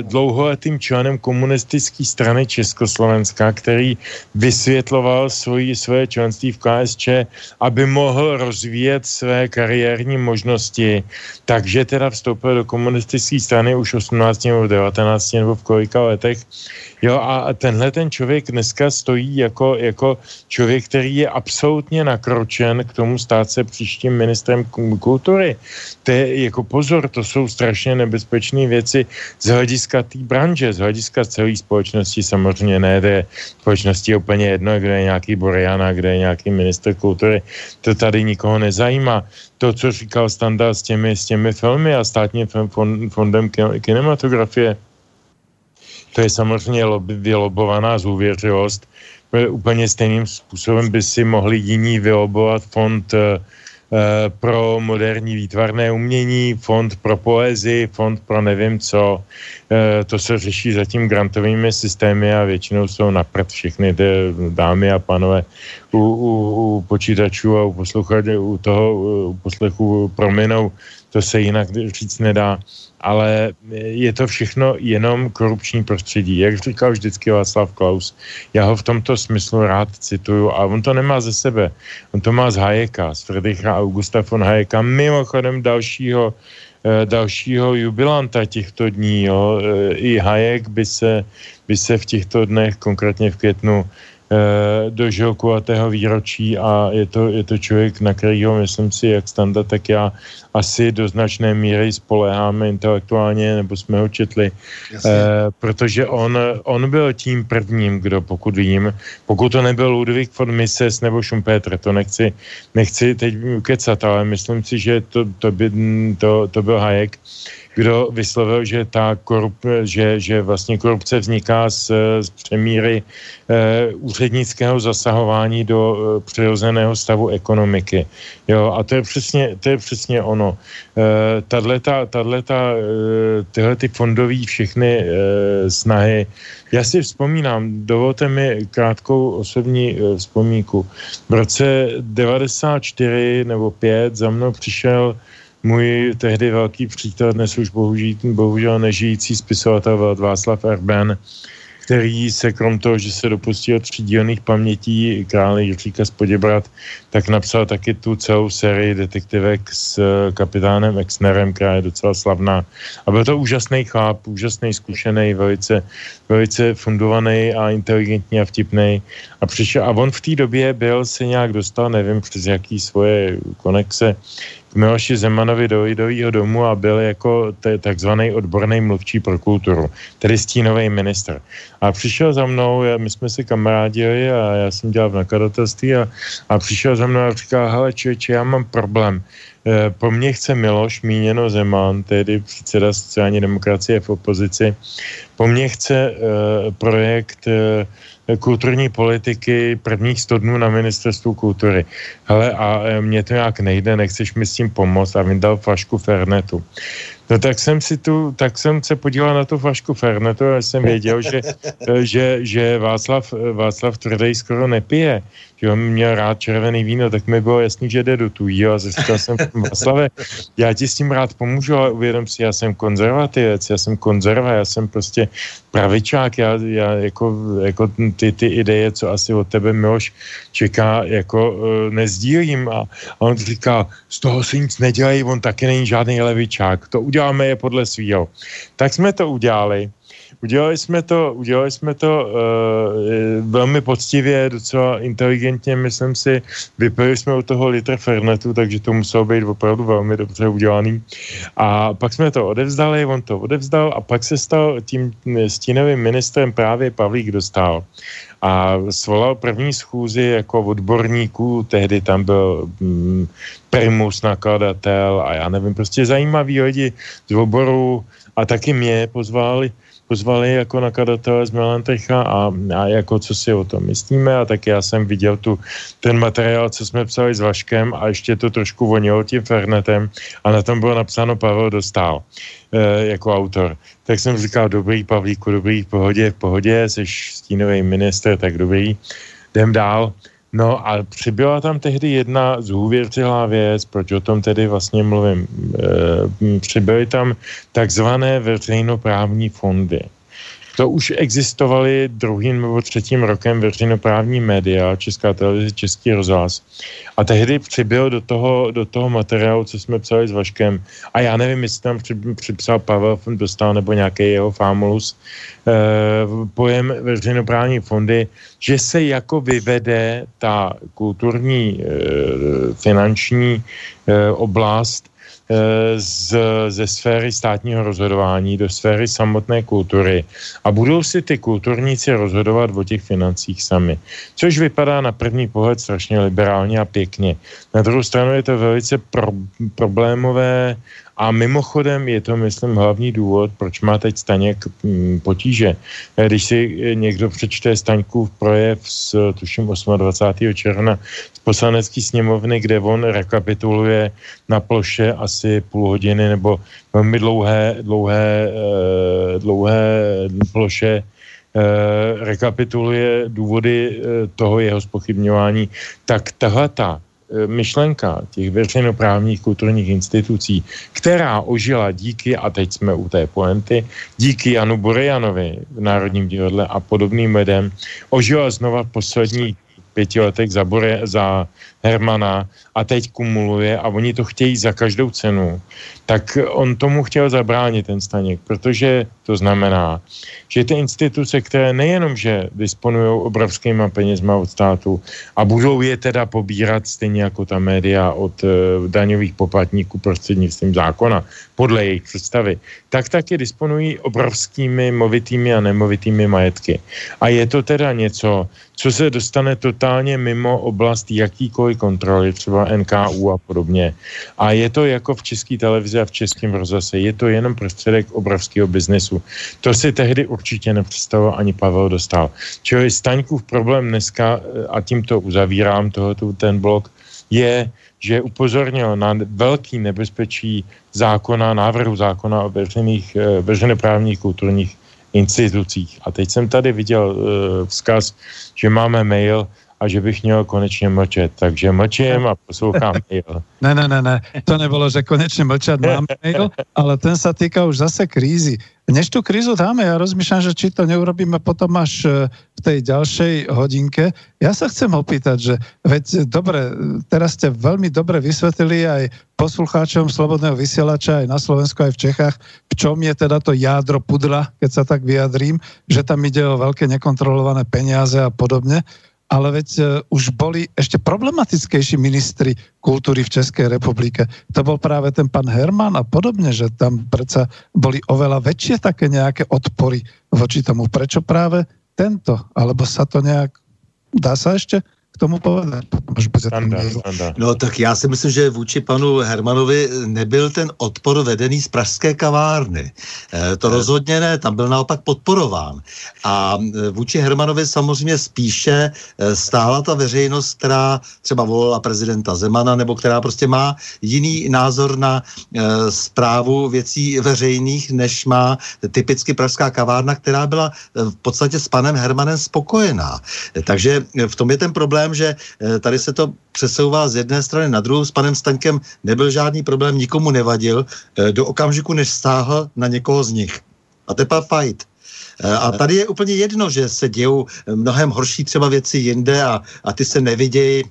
dlouholetým členem komunistické strany Československa, který vysvětloval svoji, své členství v KSČ, aby mohl rozvíjet své kariérní možnosti. Takže teda vstoupil do komunistické strany už 18 nebo 19 nebo v kolika letech Jo, a tenhle ten člověk dneska stojí jako, jako člověk, který je absolutně nakročen k tomu stát se příštím ministrem kultury. To je jako pozor, to jsou strašně nebezpečné věci z hlediska té branže, z hlediska celé společnosti samozřejmě ne, společnosti je úplně jedno, kde je nějaký Boriana, kde je nějaký minister kultury, to tady nikoho nezajímá. To, co říkal Standa s těmi, s těmi filmy a státním fondem kinematografie, to je samozřejmě vylobovaná zůvěřilost. Úplně stejným způsobem by si mohli jiní vylobovat fond, Eh, pro moderní výtvarné umění, fond pro poezii, fond pro nevím co. Eh, to se řeší zatím grantovými systémy a většinou jsou napřed všechny ty dámy a panové u, u, u počítačů a u, u toho u poslechu prominou. To se jinak říct nedá ale je to všechno jenom korupční prostředí. Jak říkal vždycky Václav Klaus, já ho v tomto smyslu rád cituju a on to nemá ze sebe. On to má z Hayeka, z Friedricha Augusta von Hayeka, mimochodem dalšího eh, dalšího jubilanta těchto dní. Jo. Eh, I Hayek by se, by se v těchto dnech, konkrétně v květnu, Eh, dožil kulatého výročí a je to, je to člověk, na kterýho myslím si, jak standa, tak já asi do značné míry spoleháme intelektuálně, nebo jsme ho četli, eh, protože on, on byl tím prvním, kdo, pokud vím, pokud to nebyl Ludwig von Mises nebo Schumpeter, to nechci, nechci teď kecat, ale myslím si, že to, to, by, to, to byl Hayek, kdo vyslovil, že ta korup, že, že vlastně korupce vzniká z, z přemíry eh, úřednického zasahování do eh, přirozeného stavu ekonomiky. Jo, a to je přesně, to je přesně ono. Eh, tadleta, tadleta, eh, tyhle ty fondové všechny eh, snahy, já si vzpomínám, dovolte mi krátkou osobní eh, vzpomínku. V roce 94 nebo 5 za mnou přišel můj tehdy velký přítel, dnes už bohužel, bohužel nežijící spisovatel Václav Erben, který se krom toho, že se dopustil třídílných pamětí krále Jiříka z Poděbrat, tak napsal taky tu celou sérii detektivek s eh, kapitánem Exnerem, která je docela slavná. A byl to úžasný chlap, úžasný, zkušený, velice, velice fundovaný a inteligentní a vtipný. A, přišel, a on v té době byl, se nějak dostal, nevím přes jaký svoje konexe, Miloši Zemanovi do Idovýho domu a byl jako t- takzvaný odborný mluvčí pro kulturu, tedy stínový minister. A přišel za mnou, my jsme si kamarádili a já jsem dělal v nakladatelství a, a přišel za mnou a říkal, hele člověče, já mám problém. E, po mně chce Miloš, míněno Zeman, tedy předseda sociální demokracie v opozici, po mně chce e, projekt e, kulturní politiky prvních 100 dnů na ministerstvu kultury. Hele, a mně to nějak nejde, nechceš mi s tím pomoct a vydal flašku Fernetu. No tak jsem si tu, tak jsem se podíval na tu flašku Fernetu a jsem věděl, že, e, [laughs] že, že Václav, e, Václav Tvrdej skoro nepije že on měl rád červený víno, tak mi bylo jasný, že jde do tujího a říkal jsem, [laughs] Václave, já ti s tím rád pomůžu, ale uvědom si, já jsem konzervativec, já jsem konzerva, já jsem prostě pravičák, já, já jako, jako ty, ty ideje, co asi od tebe Miloš čeká, jako uh, nezdílím a, a on říká, z toho si nic nedělej, on taky není žádný levičák, to uděláme je podle svýho. Tak jsme to udělali Udělali jsme to, udělali jsme to uh, velmi poctivě, docela inteligentně, myslím si. Vypili jsme u toho litr fernetu, takže to muselo být opravdu velmi dobře udělaný. A pak jsme to odevzdali, on to odevzdal a pak se stal tím stínovým ministrem právě Pavlík dostal a svolal první schůzi jako odborníků, tehdy tam byl mm, primus nakladatel a já nevím, prostě zajímavý lidi z oboru a taky mě pozvali pozvali jako nakladatele z Melantecha a, a jako co si o tom myslíme a tak já jsem viděl tu, ten materiál, co jsme psali s Vaškem a ještě to trošku vonilo tím Fernetem a na tom bylo napsáno Pavel Dostál e, jako autor. Tak jsem říkal, dobrý Pavlíku, dobrý, v pohodě, v pohodě, jsi stínový minister, tak dobrý, jdem dál. No a přibyla tam tehdy jedna zhůvěřilá věc, proč o tom tedy vlastně mluvím. E, přibyly tam takzvané veřejnoprávní fondy. To už existovaly druhým nebo třetím rokem veřejnoprávní média, Česká televize, Český rozhlas. A tehdy přibyl do toho, do toho materiálu, co jsme psali s Vaškem, a já nevím, jestli tam připsal Pavel dostal nebo nějaký jeho famulus, eh, pojem veřejnoprávní fondy, že se jako vyvede ta kulturní eh, finanční eh, oblast z, ze sféry státního rozhodování do sféry samotné kultury a budou si ty kulturníci rozhodovat o těch financích sami. Což vypadá na první pohled strašně liberálně a pěkně. Na druhou stranu je to velice pro, problémové A mimochodem je to, myslím, hlavní důvod, proč má teď Staněk mm, potíže. Když si někdo přečte Staňkův projev z, tuším, 28. června poslanecké sněmovny, kde on rekapituluje na ploše asi půl hodiny nebo velmi dlouhé, dlouhé, eh, dlouhé ploše eh, rekapituluje důvody eh, toho jeho spochybňování, tak tahle ta myšlenka těch veřejnoprávních kulturních institucí, která ožila díky, a teď jsme u té poenty, díky Janu Borejanovi v Národním divadle a podobným lidem, ožila znova v posledních pěti letech za, Bore, za Hermana a teď kumuluje a oni to chtějí za každou cenu, tak on tomu chtěl zabránit ten Staněk, protože to znamená, že ty instituce, které nejenom, že disponují obrovskými penězma od státu a budou je teda pobírat stejně jako ta média od uh, daňových poplatníků prostřednictvím zákona, podle jejich představy, tak taky disponují obrovskými movitými a nemovitými majetky. A je to teda něco, co se dostane totálně mimo oblast jakýkoliv kontroly, třeba NKU a podobně. A je to jako v české televizi a v českém rozhlase, je to jenom prostředek obrovského biznesu. To si tehdy určitě nepředstavoval ani Pavel Dostal. Čili Staňkův problém dneska, eh, a tímto uzavírám tohoto, ten blok, je, že upozornil na velký nebezpečí zákona, návrhu zákona o veřejných, eh, veřejnoprávních kulturních institucích. A teď jsem tady viděl uh, vzkaz, že máme mail a že bych měl konečně mlčet. Takže mlčím a poslouchám [laughs] mail. Ne, ne, ne, ne, to nebylo, že konečně mlčet mám [laughs] mail, ale ten sa týka už zase krízy. Než tu krízu dáme, ja rozmýšľam, že či to neurobíme potom až e, v tej ďalšej hodinke. Ja sa chcem opýtať, že veď dobre, teraz ste veľmi dobre vysvetlili aj poslucháčom Slobodného vysielača aj na Slovensku, aj v Čechách, v čom je teda to jádro pudla, keď sa tak vyjadrím, že tam ide o veľké nekontrolované peniaze a podobne ale veď uh, už boli ešte problematickejší ministri kultúry v Českej republike. To bol práve ten pán Herman a podobne, že tam predsa boli oveľa väčšie také nejaké odpory voči tomu. Prečo práve tento? Alebo sa to nejak... Dá sa ešte k tomu povedat? No tak já si myslím, že vůči panu Hermanovi nebyl ten odpor vedený z pražské kavárny. E, to ne. rozhodně ne, tam byl naopak podporován. A e, vůči Hermanovi samozřejmě spíše stála ta veřejnost, která třeba volila prezidenta Zemana, nebo která prostě má jiný názor na e, zprávu věcí veřejných, než má typicky pražská kavárna, která byla v podstatě s panem Hermanem spokojená. Takže v tom je ten problém, problém, že eh, tady se to přesouvá z jedné strany na druhou. S panem Staňkem nebyl žádný problém, nikomu nevadil, eh, do okamžiku, než stáhl na někoho z nich. A tepa fight. Eh, a tady je úplně jedno, že se dějou mnohem horší třeba věci jinde a, a ty se nevidějí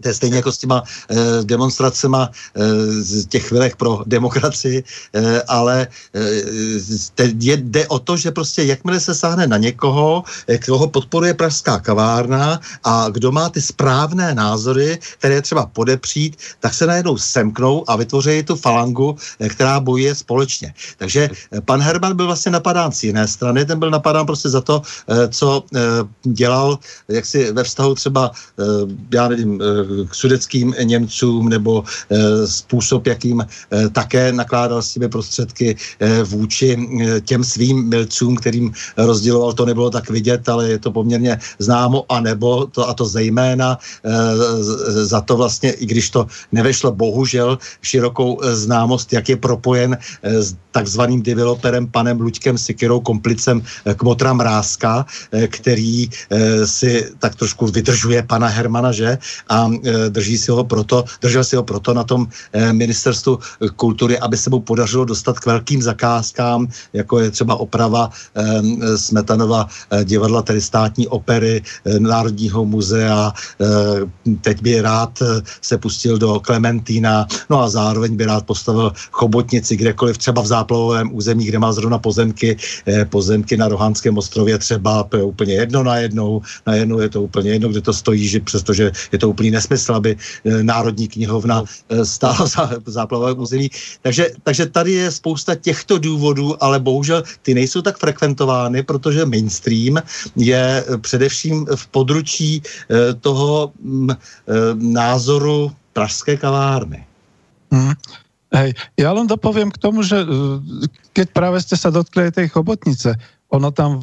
to je stejně jako s těma e, demonstracema e, z těch chvilech pro demokracii, e, ale e, je, jde o to, že prostě jakmile se sáhne na někoho, koho podporuje pražská kavárna a kdo má ty správné názory, které třeba podepřít, tak se najednou semknou a vytvoří tu falangu, která bojuje společně. Takže pan Herman byl vlastně napadán z jiné strany, ten byl napadán prostě za to, co dělal jaksi ve vztahu třeba, já nevím, k sudeckým Němcům nebo eh, způsob, jakým eh, také nakládal s těmi prostředky eh, vůči těm svým milcům, kterým rozděloval, to nebylo tak vidět, ale je to poměrně známo, a nebo to, a to zejména za to vlastně, i když to nevešlo bohužel širokou známost, jak je propojen s takzvaným developerem panem Luďkem Sikirou, komplicem Kmotra Mrázka, který si tak trošku vydržuje pana Hermana, že? A drží si ho proto, držel si ho proto na tom eh, ministerstvu kultury, aby se mu podařilo dostat k velkým zakázkám, jako je třeba oprava eh, Smetanova divadla, tedy státní opery, Národního muzea. Teď by rád se pustil do Klementína, no a zároveň by rád postavil chobotnici kdekoliv, třeba v záplavovém území, kde má zrovna pozemky, pozemky na Rohanském ostrově třeba, to je úplně jedno na jednou, na jednou je to úplně jedno, kde to stojí, že přestože je to úplný nesmysl nesmysl, aby eh, Národní knihovna eh, stála za záplavové území. Takže, takže tady je spousta těchto důvodů, ale bohužel ty nejsou tak frekventovány, protože mainstream je eh, především v područí toho mm, názoru pražské kavárny. Hmm. Hej, ja len dopoviem k tomu, že keď práve ste sa dotkli aj tej chobotnice, ono tam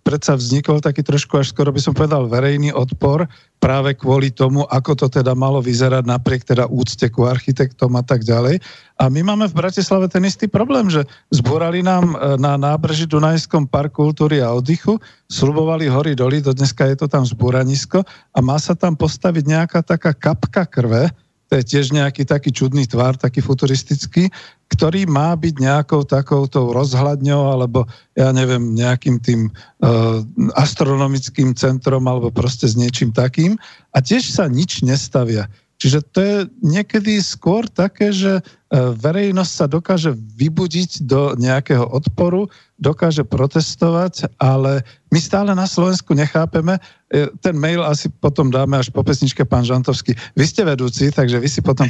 predsa vznikol taký trošku až skoro by som povedal verejný odpor práve kvôli tomu, ako to teda malo vyzerať napriek teda úcte ku architektom a tak ďalej. A my máme v Bratislave ten istý problém, že zborali nám e, na nábreží Dunajskom park kultúry a oddychu, slubovali hory doly, do dneska je to tam zbúranisko a má sa tam postaviť nejaká taká kapka krve, to je tiež nejaký taký čudný tvar, taký futuristický, ktorý má byť nejakou takouto rozhľadňou alebo ja neviem, nejakým tým uh, astronomickým centrom alebo proste s niečím takým a tiež sa nič nestavia. Čiže to je niekedy skôr také, že verejnosť sa dokáže vybudiť do nejakého odporu, dokáže protestovať, ale my stále na Slovensku nechápeme, e, ten mail asi potom dáme až po pesničke pán Žantovský. Vy ste vedúci, takže vy si potom...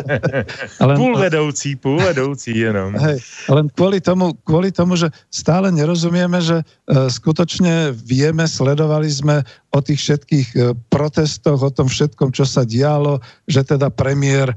[laughs] ale, půl vedoucí, půl vedoucí jenom. Hej, len kvôli tomu, kvôli tomu, že stále nerozumieme, že uh, skutočne vieme, sledovali sme o tých všetkých protestoch, o tom všetkom, čo sa dialo, že teda premiér,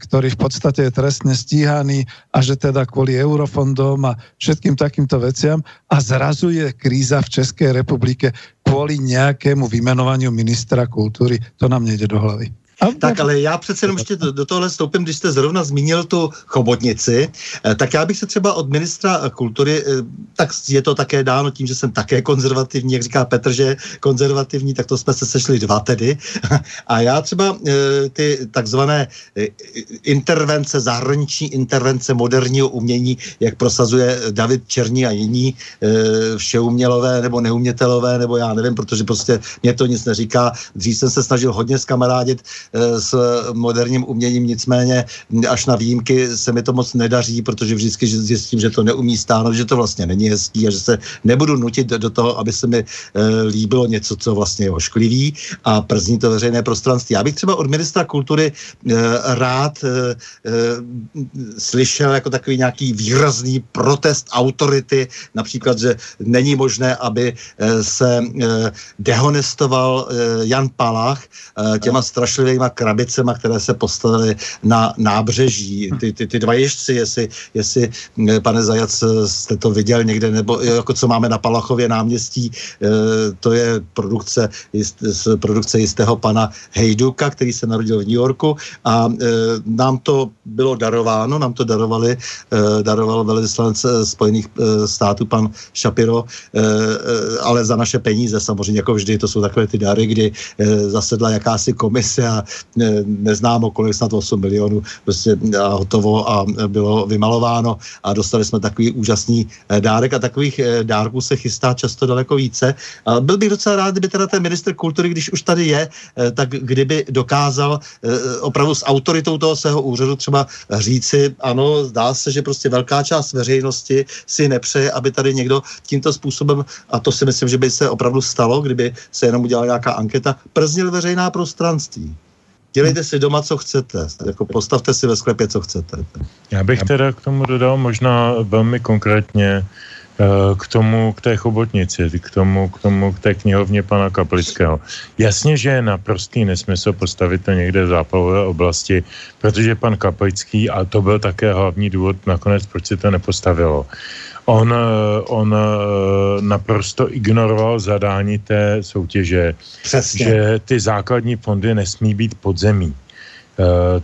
ktorý v podstate je trestne stíhaný a že teda kvôli eurofondom a všetkým takýmto veciam a zrazu je kríza v České republike kvůli nějakému vymenování ministra kultury. To nám nejde do hlavy. Tak ale já přece jenom ještě do, tohle stoupím, když jste zrovna zmínil tu chobotnici, eh, tak já bych se třeba od ministra kultury, eh, tak je to také dáno tím, že jsem také konzervativní, jak říká Petr, že konzervativní, tak to jsme se sešli dva tedy. [laughs] A já třeba eh, ty takzvané intervence, zahraniční intervence moderního umění, jak prosazuje David Černí a jiní všeumělové nebo neumětelové, nebo já nevím, protože prostě mě to nic neříká. Dřív jsem se snažil hodně skamarádit s moderním uměním, nicméně až na výjimky se mi to moc nedaří, protože vždycky zjistím, že to neumí stáhnout, že to vlastně není hezký a že se nebudu nutit do toho, aby se mi eh, líbilo něco, co vlastně je ošklivý a przní to veřejné prostranství. Já bych třeba od ministra kultury eh, rád slyšel jako takový nějaký výrazný protest autority, například, že není možné, aby se dehonestoval Jan Palach těma strašlivými takovýma krabicema, které se postavily na nábřeží. Ty, ty, ty dva ježci, jestli, jestli, pane Zajac, jste to viděl někde, nebo jako co máme na Palachově náměstí, to je produkce, produkce jistého pana Hejduka, který se narodil v New Yorku a nám to bylo darováno, nám to darovali, daroval velvyslanec Spojených států pan Shapiro, ale za naše peníze samozřejmě, jako vždy, to jsou takové ty dary, kdy zasedla jakási komise a ne, neznámo kolik, snad 8 milionů prostě a hotovo a bylo vymalováno a dostali jsme takový úžasný eh, dárek a takových eh, dárků se chystá často daleko více. A byl bych docela rád, kdyby teda ten minister kultury, když už tady je, eh, tak kdyby dokázal opravdu s autoritou toho svého úřadu třeba říci, ano, zdá se, že prostě velká část veřejnosti si nepřeje, aby tady někdo tímto způsobem, a to si myslím, že by se opravdu stalo, kdyby se jenom udělala nějaká anketa, prznil veřejná prostranství. Dělejte si doma, co chcete. Jako postavte si ve sklepě, co chcete. Já bych teda k tomu dodal možná velmi konkrétně eh, k tomu, k té chobotnici, k tomu, k tomu, k té knihovně pana Kaplického. Jasně, že je naprostý nesmysl postavit to někde v zápalové oblasti, protože pan Kaplický, a to byl také hlavní důvod nakonec, proč se to nepostavilo, On, eh, on eh, naprosto ignoroval zadání té soutěže, Přesně. že ty základní fondy nesmí být podzemí. Uh,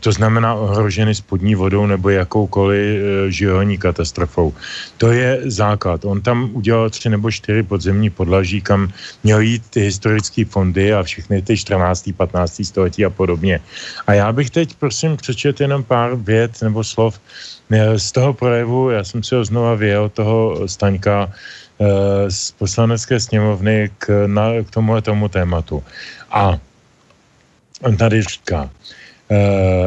to znamená ohroženy spodní vodou nebo jakoukoliv uh, živelní katastrofou. To je základ. On tam udělal tři nebo čtyři podzemní podlaží, kam měl jít ty historické fondy a všechny ty 14. 15. století a podobně. A já bych teď prosím přečet jenom pár vět nebo slov z toho projevu, já jsem si ho znova věděl, toho Staňka eh, z poslanecké sněmovny k, na, k tomu tématu. A on tady říká, Eh,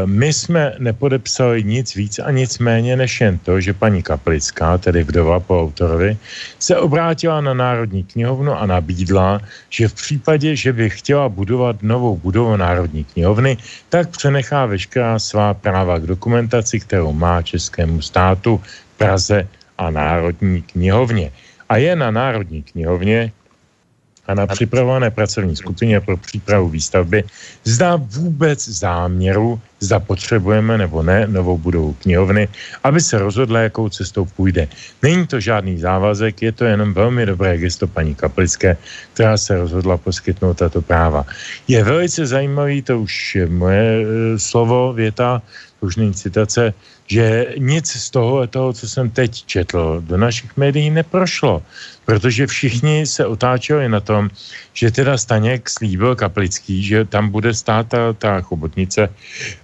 my jsme nepodepsali nic víc a nic méně než jen to, že paní Kaplická, tedy vdova po autorovi, se obrátila na Národní knihovnu a nabídla, že v případě, že by chtěla budovat novou budovu Národní knihovny, tak přenechá veškerá svá práva k dokumentaci, kterou má Českému státu, Praze a Národní knihovně. A je na Národní knihovně, a na připravované pracovní skupině pro přípravu výstavby, zda vůbec záměru, zda potřebujeme nebo ne novou budovu knihovny, aby se rozhodla, jakou cestou půjde. Není to žádný závazek, je to jenom velmi dobré gesto paní Kaplické, která se rozhodla poskytnout tato práva. Je velice zajímavý, to už je moje e, slovo, věta, už není citace, že nic z toho, toho, co jsem teď četl, do našich médií neprošlo, protože všichni se otáčeli na tom, že teda Staněk slíbil Kaplický, že tam bude stát ta, ta chobotnice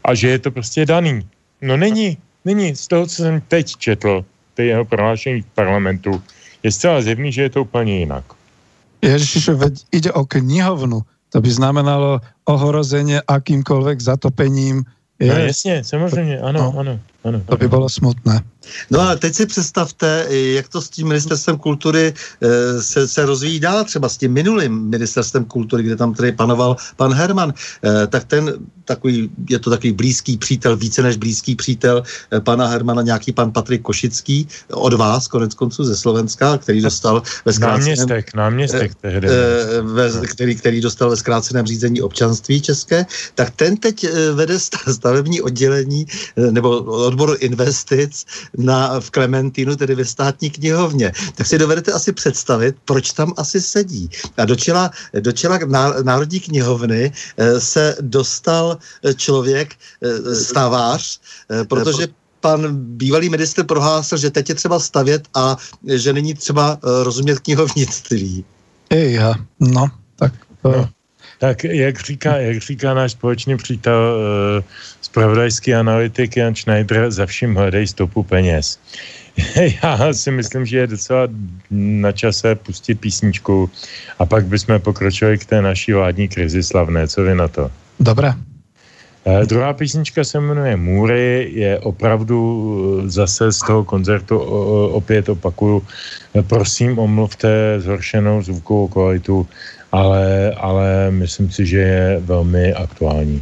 a že je to prostě daný. No není, není. Z toho, co jsem teď četl, ty jeho prohlášení v parlamentu, je zcela zjevný, že je to úplně jinak. Ježiš, veď ide o knihovnu. To by znamenalo ohrozenie akýmkoľvek zatopením. Je. No jasně, samozřejmě, ano, no. ano. Ano, to by bylo smutné. No a teď si představte, jak to s tím ministerstvem kultury e, se, se rozvíjí dál, třeba s tím minulým ministerstvem kultury, kde tam tedy panoval pan Herman, e, tak ten takový, je to takový blízký přítel, více než blízký přítel e, pana Hermana, nějaký pan Patrik Košický, od vás, konec konců ze Slovenska, který dostal ve zkráceném... Náměstek, náměstek tehdy. Ve, který, který dostal ve zkráceném řízení občanství české, tak ten teď vede stavební oddělení, nebo odboru investic na, v Klementínu, tedy ve státní knihovně. Tak si dovedete asi představit, proč tam asi sedí. A do čela, do čela Národní knihovny eh, se dostal eh, člověk, eh, stavář, protože pan bývalý minister prohlásil, že teď je třeba stavět a že není třeba rozumět knihovnictví. Ej, no, tak to... Tak jak říká, jak říká náš společný přítel, uh, spravodajský analytik Jan Schneider, za vším hledej stopu peněz. [laughs] Já si myslím, že je docela na čase pustit písničku a pak bychom pokročili k té naší vládní krizi slavné. Co vy na to? Dobré. Uh, druhá písnička se jmenuje Můry, je opravdu uh, zase z toho koncertu, uh, opět opakuju, prosím omluvte zhoršenou zvukovou kvalitu ale, ale myslím si, že je velmi aktuální.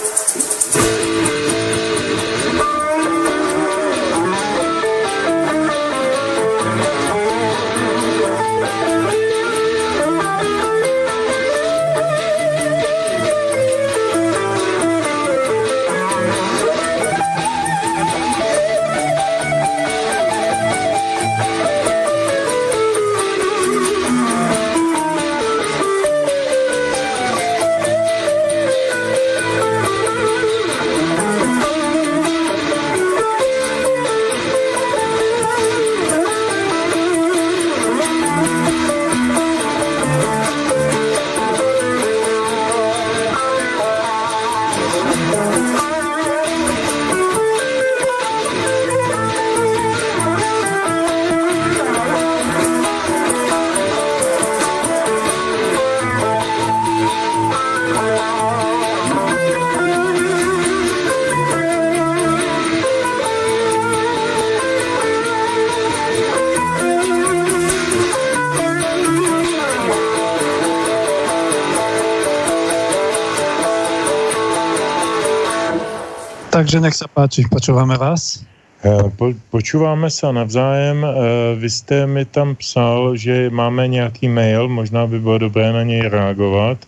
Takže nech se páči, počíváme vás. Eh, po, počíváme se navzájem. Eh, vy jste mi tam psal, že máme nějaký mail, možná by bylo dobré na něj reagovat.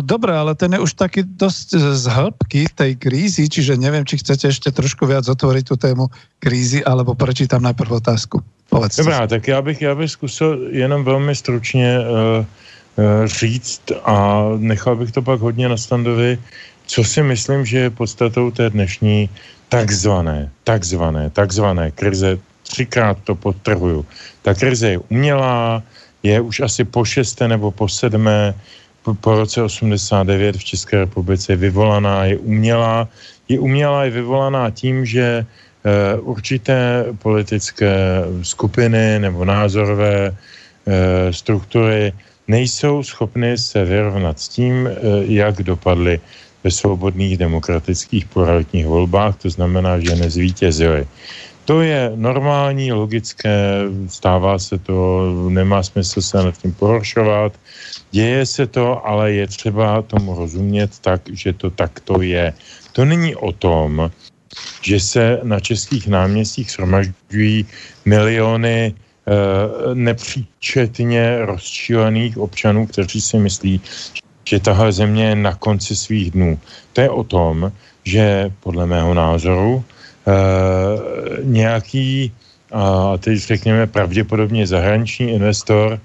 Dobre, ale ten je už taky dost z hĺbky tej krízy, čiže nevím, či chcete ještě trošku viac otvoriť tu tému krízy, alebo prečítam najprv otázku. Povedzte Dobrá, tak já bych, já bych zkusil jenom velmi stručně uh, uh, říct a nechal bych to pak hodně na standovi, co si myslím, že je podstatou té dnešní takzvané, takzvané, takzvané krize, třikrát to podtrhuju. Ta krize je umělá, je už asi po šesté nebo po sedmé, po, po roce 89 v České republice je vyvolaná, je umělá. Je umělá, je vyvolaná tím, že e, určité politické skupiny nebo názorové e, struktury nejsou schopny se vyrovnat s tím, e, jak dopadly ve svobodných demokratických pluralitních volbách, to znamená, že nezvítězili. To je normální, logické, stává se to, nemá smysl se nad tím pohoršovat, děje se to, ale je třeba tomu rozumět tak, že to takto je. To není o tom, že se na českých náměstích shromažďují miliony e, nepříčetně rozčílených občanů, kteří si myslí, že tahle země je na konci svých dnů. To je o tom, že podle mého názoru e, nějaký, a teď řekněme pravděpodobně zahraniční investor, e,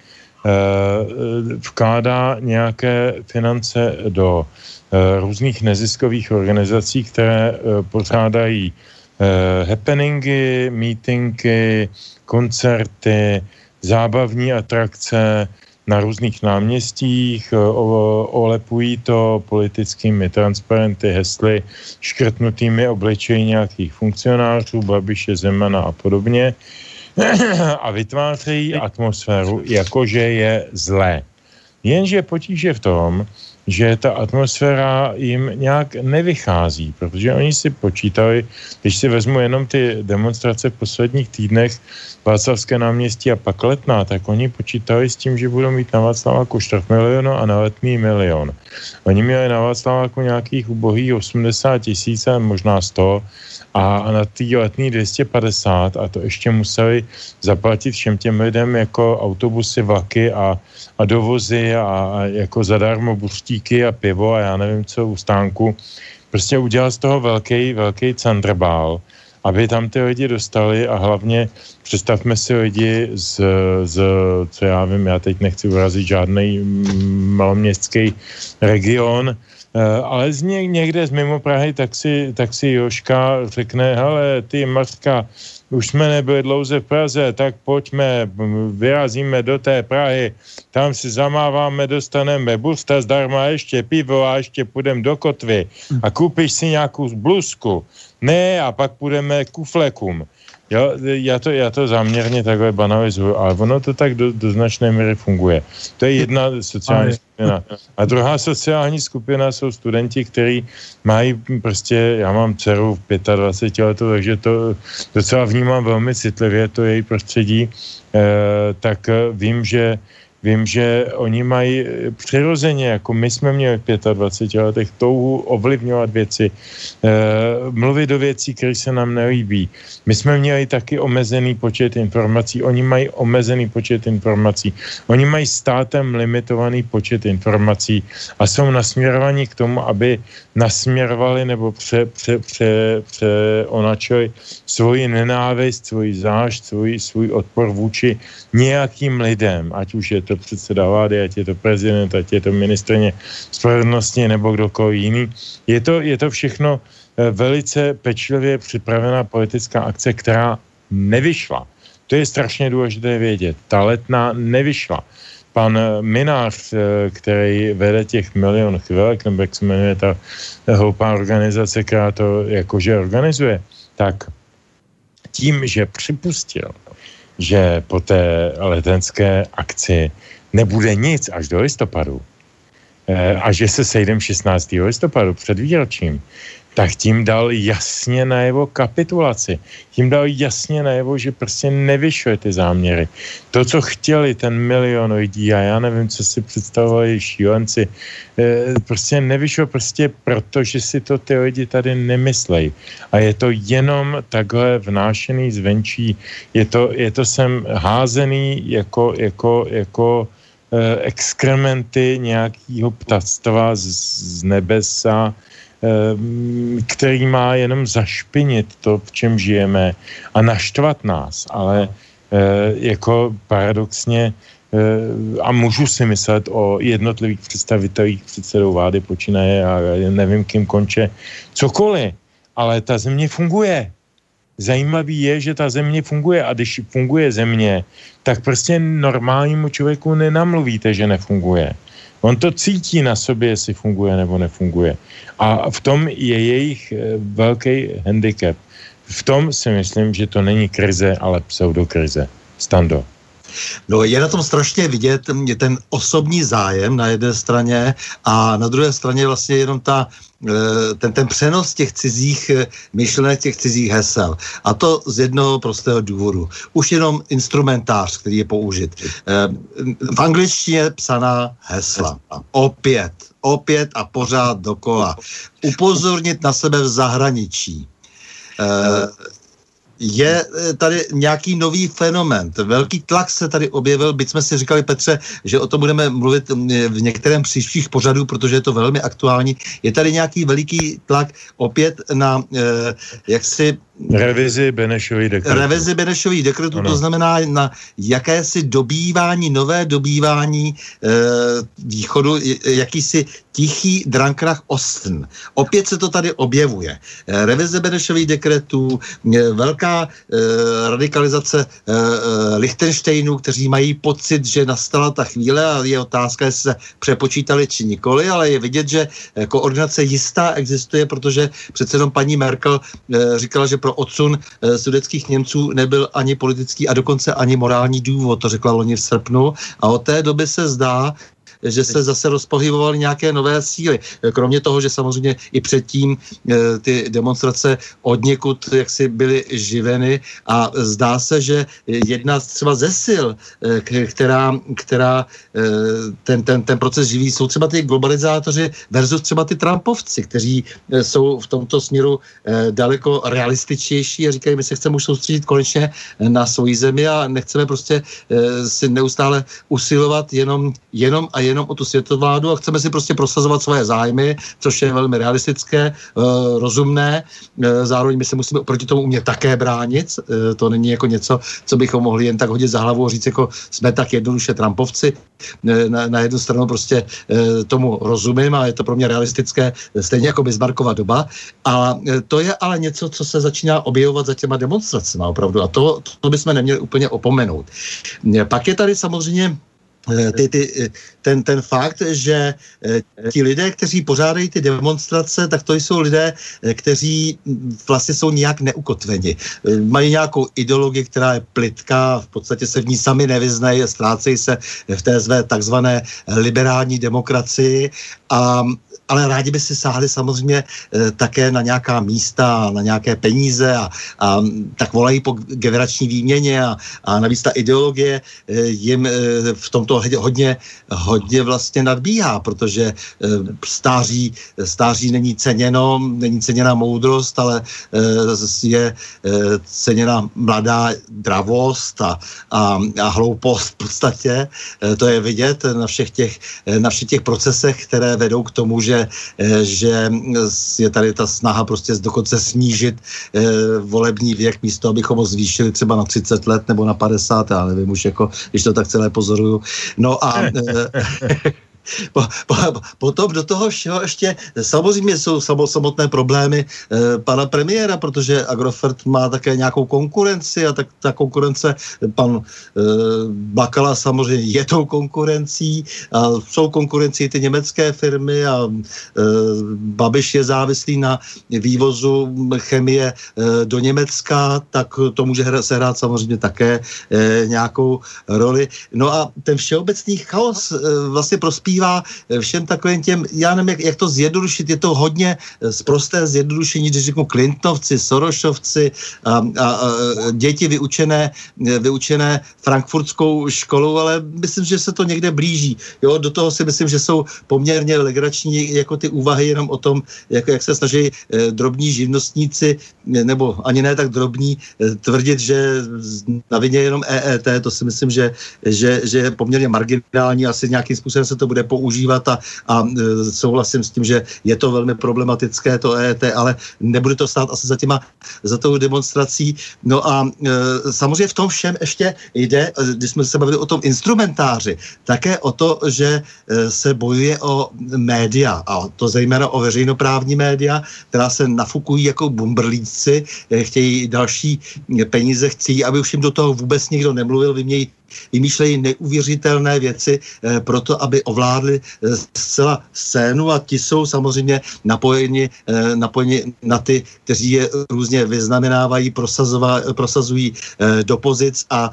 vkládá nějaké finance do e, různých neziskových organizací, které e, pořádají e, happeningy, meetingy, koncerty, zábavní atrakce, na různých náměstích, eh, olepují to politickými transparenty, hesly, škrtnutými obličeji nějakých funkcionářů, Babiše, Zemana a podobně [clears throat] a vytvářejí atmosféru, jakože je zlé. Jenže potíže v tom, že ta atmosféra jim nějak nevychází, protože oni si počítali, když si vezmu jenom ty demonstrace v posledních týdnech, Václavské náměstí a pak letná, tak oni počítali s tím, že budou mít na Václaváku čtvrt milionu a na letný milion. Oni měli na Václaváku nějakých ubohých 80 tisíc a možná 100 a na tý letný 250 a to ještě museli zaplatit všem těm lidem jako autobusy, vlaky a, a dovozy a, a jako zadarmo buřtíky a pivo a já nevím co u stánku. Prostě udělal z toho velký, velký candrbál aby tam ty lidi dostali a hlavně představme si lidi z, z co já vím, já teď nechci urazit žádný maloměstský region, eh, ale z ně, někde z mimo Prahy, tak si, tak si Joška řekne, hele, ty Marka, už jsme nebyli dlouze v Praze, tak pojďme, vyrazíme do té Prahy, tam si zamáváme, dostaneme busta zdarma, ještě pivo a ještě půjdeme do kotvy. A koupíš si nějakou bluzku. Ne, a pak půjdeme k uflekům. Jo, já, to, já to záměrně takhle banalizuju, ale ono to tak do, do značné míry funguje. To je jedna sociální skupina. A druhá sociální skupina jsou studenti, kteří mají prostě, já mám dceru v 25 letou, takže to docela vnímám velmi citlivě, to její prostředí, eh, tak vím, že Vím, že oni mají eh, přirozeně, jako my jsme měli v 25 letech, touhu ovlivňovat věci, e, mluvit do věcí, které se nám nelíbí. My jsme měli taky omezený počet informací, oni mají omezený počet informací. Oni mají státem limitovaný počet informací a jsou nasměrovaní k tomu, aby nasměrovali nebo pře, pře, pře, pře onačili svoji nenávist, svoji zášť, svůj, svůj odpor vůči nějakým lidem, ať už je to předseda vlády, ať je to prezident, ať je to ministrně spravedlnosti nebo kdokoliv jiný. Je to, je to všechno eh, velice pečlivě připravená politická akce, která nevyšla. To je strašně důležité vědět. Ta letná nevyšla. Pan eh, Minář, eh, který vede těch milion chvilek, nebo jak se jmenuje ta hloupá organizace, která to jakože organizuje, tak tím, že připustil, že po té letenské akci nebude nic až do listopadu, a že se sejdem 16. listopadu před výročím, tak tím dal jasně najevo kapitulaci. Tím dal jasně najevo, že prostě nevyšuje ty záměry. To, co chtěli ten milion lidí, a já nevím, co si představovali šílenci, eh, prostě nevyšlo prostě proto, že si to ty lidi tady nemyslejí. A je to jenom takhle vnášený zvenčí, je to, je to sem házený jako, jako, jako eh, exkrementy nějakého ptactva z, z nebesa, který má jenom zašpinit to, v čem žijeme a naštvat nás, ale eh, jako paradoxně eh, a můžu si myslet o jednotlivých představitelích předsedou vlády počínaje a nevím, kým konče, cokoliv, ale ta země funguje. Zajímavý je, že ta země funguje a když funguje země, tak prostě normálnímu člověku nenamluvíte, že nefunguje. On to cítí na sobě, jestli funguje nebo nefunguje. A v tom je jejich eh, velký handicap. V tom si myslím, že to není krize, ale pseudokrize. Stando. No je na tom strašně vidět ten osobní zájem na jedné straně a na druhé straně vlastně jenom ta eh, ten, ten přenos těch cizích eh, myšlenek, těch cizích hesel. A to z jednoho prostého důvodu. Už jenom instrumentář, který je použit. Eh, v angličtině psaná hesla. Opět, opět a pořád dokola. Upozornit na sebe v zahraničí je eh, tady nějaký nový fenomen. Velký tlak se tady objevil, byť jsme si říkali, Petře, že o tom budeme mluvit mm, v některém příštích pořadů, protože je to velmi aktuální. Je tady nějaký veliký tlak opět na eh, jaksi Revizi Benešových dekretů. Revizi Benešových dekretů, to znamená na jakési dobývání, nové dobývání e, východu, jakýsi tichý drankrach Osten. Opět se to tady objevuje. E, revize Benešových dekretů, e, velká e, radikalizace e, e, Lichtensteinů, kteří mají pocit, že nastala ta chvíle a je otázka, jestli se přepočítali či nikoli, ale je vidět, že koordinace jistá existuje, protože přece jenom paní Merkel e, říkala, že pro odsun e, sudeckých Němců nebyl ani politický a dokonce ani morální důvod, to řekla loni v srpnu. A od té doby se zdá, že se zase rozpohybovaly nějaké nové síly. Kromě toho, že samozřejmě i předtím e, ty demonstrace od někud jaksi byly živeny a zdá se, že jedna třeba ze sil, e, která, která e, ten, ten, ten proces živí, jsou třeba ty globalizátoři versus třeba ty Trumpovci, kteří jsou v tomto směru daleko realističtější a říkají, my se chceme už soustředit konečně na svoji zemi a nechceme prostě si neustále usilovat jenom, jenom a jenom o tu světovládu a chceme si prostě prosazovat svoje zájmy, což je velmi realistické, uh, rozumné. Uh, zároveň my se musíme proti tomu umět také bránit. Uh, to není jako něco, co bychom mohli jen tak hodit za hlavu a říct, jako jsme tak jednoduše Trumpovci. Na, na jednu stranu prostě tomu rozumím a je to pro mě realistické, stejně jako Bismarckova doba. A to je ale něco, co se začíná objevovat za těma demonstracemi opravdu. A to, to bychom neměli úplně opomenout. Pak je tady samozřejmě Eh, ty, ty, eh, ten, ten fakt, že eh, ti lidé, kteří pořádají ty demonstrace, tak to jsou lidé, kteří vlastně jsou nějak neukotveni. Mají nějakou ideologii, která je plitká, v podstatě se v ní sami nevyznají, ztrácejí se v té své takzvané liberální demokracii a ale rádi by si sáhli samozřejmě e, také na nějaká místa, na nějaké peníze a, a tak volají po generační výměně a, a navíc ta ideologie e, jim e, v tomto hodně, hodně vlastně nadbíhá, protože e, stáří, stáří není ceněno, není ceněna moudrost, ale e, je e, ceněna mladá dravost a, a, a hloupost v podstatě. E, to je vidět na všech těch, na všech těch procesech, které vedou k tomu, že že, eh, že je tady ta snaha prostě dokonce snížit eh, volební věk místo, abychom ho zvýšili třeba na 30 let nebo na 50, já nevím už jako, když to tak celé pozoruju. No a [laughs] eh, po, po, potom do toho všeho ještě samozřejmě jsou samotné problémy e, pana premiéra, protože Agrofert má také nějakou konkurenci a tak ta konkurence, pan e, Bakala samozřejmě je tou konkurencí a jsou konkurencí ty německé firmy a e, Babiš je závislý na vývozu chemie e, do Německa, tak to může hra, sehrát samozřejmě také e, nějakou roli. No a ten všeobecný chaos e, vlastně prospívá prospívá všem takovým těm, já nevím, jak, jak to zjednodušit, je to hodně zprosté zjednodušení, když řeknu Clintonovci, Sorošovci a, a, a děti vyučené, vyučené frankfurtskou školou, ale myslím, že se to někde blíží. Jo, do toho si myslím, že jsou poměrně legrační jako ty úvahy jenom o tom, jak, jak se snaží eh, drobní živnostníci, nebo ani ne tak drobní, eh, tvrdit, že na vině jenom EET, to si myslím, že, že, že je poměrně marginální, asi nějakým způsobem se to bude používat a, a eh, souhlasím s tím, že je to velmi problematické, to EET, ale nebude to stát asi za těma, za tou demonstrací. No a e, samozřejmě v tom všem ještě jde, když jsme se bavili o tom instrumentáři, také o to, že se bojuje o média a to zejména o veřejnoprávní média, která se nafukují jako bumbrlíci, chtějí další peníze, chtějí, aby už jim do toho vůbec nikdo nemluvil, vymějí vymýšlejí neuvěřitelné věci eh, proto, aby ovládli eh, zcela scénu a ti jsou samozřejmě napojeni, eh, napojeni na ty, kteří je různě vyznamenávají, prosazují do pozic a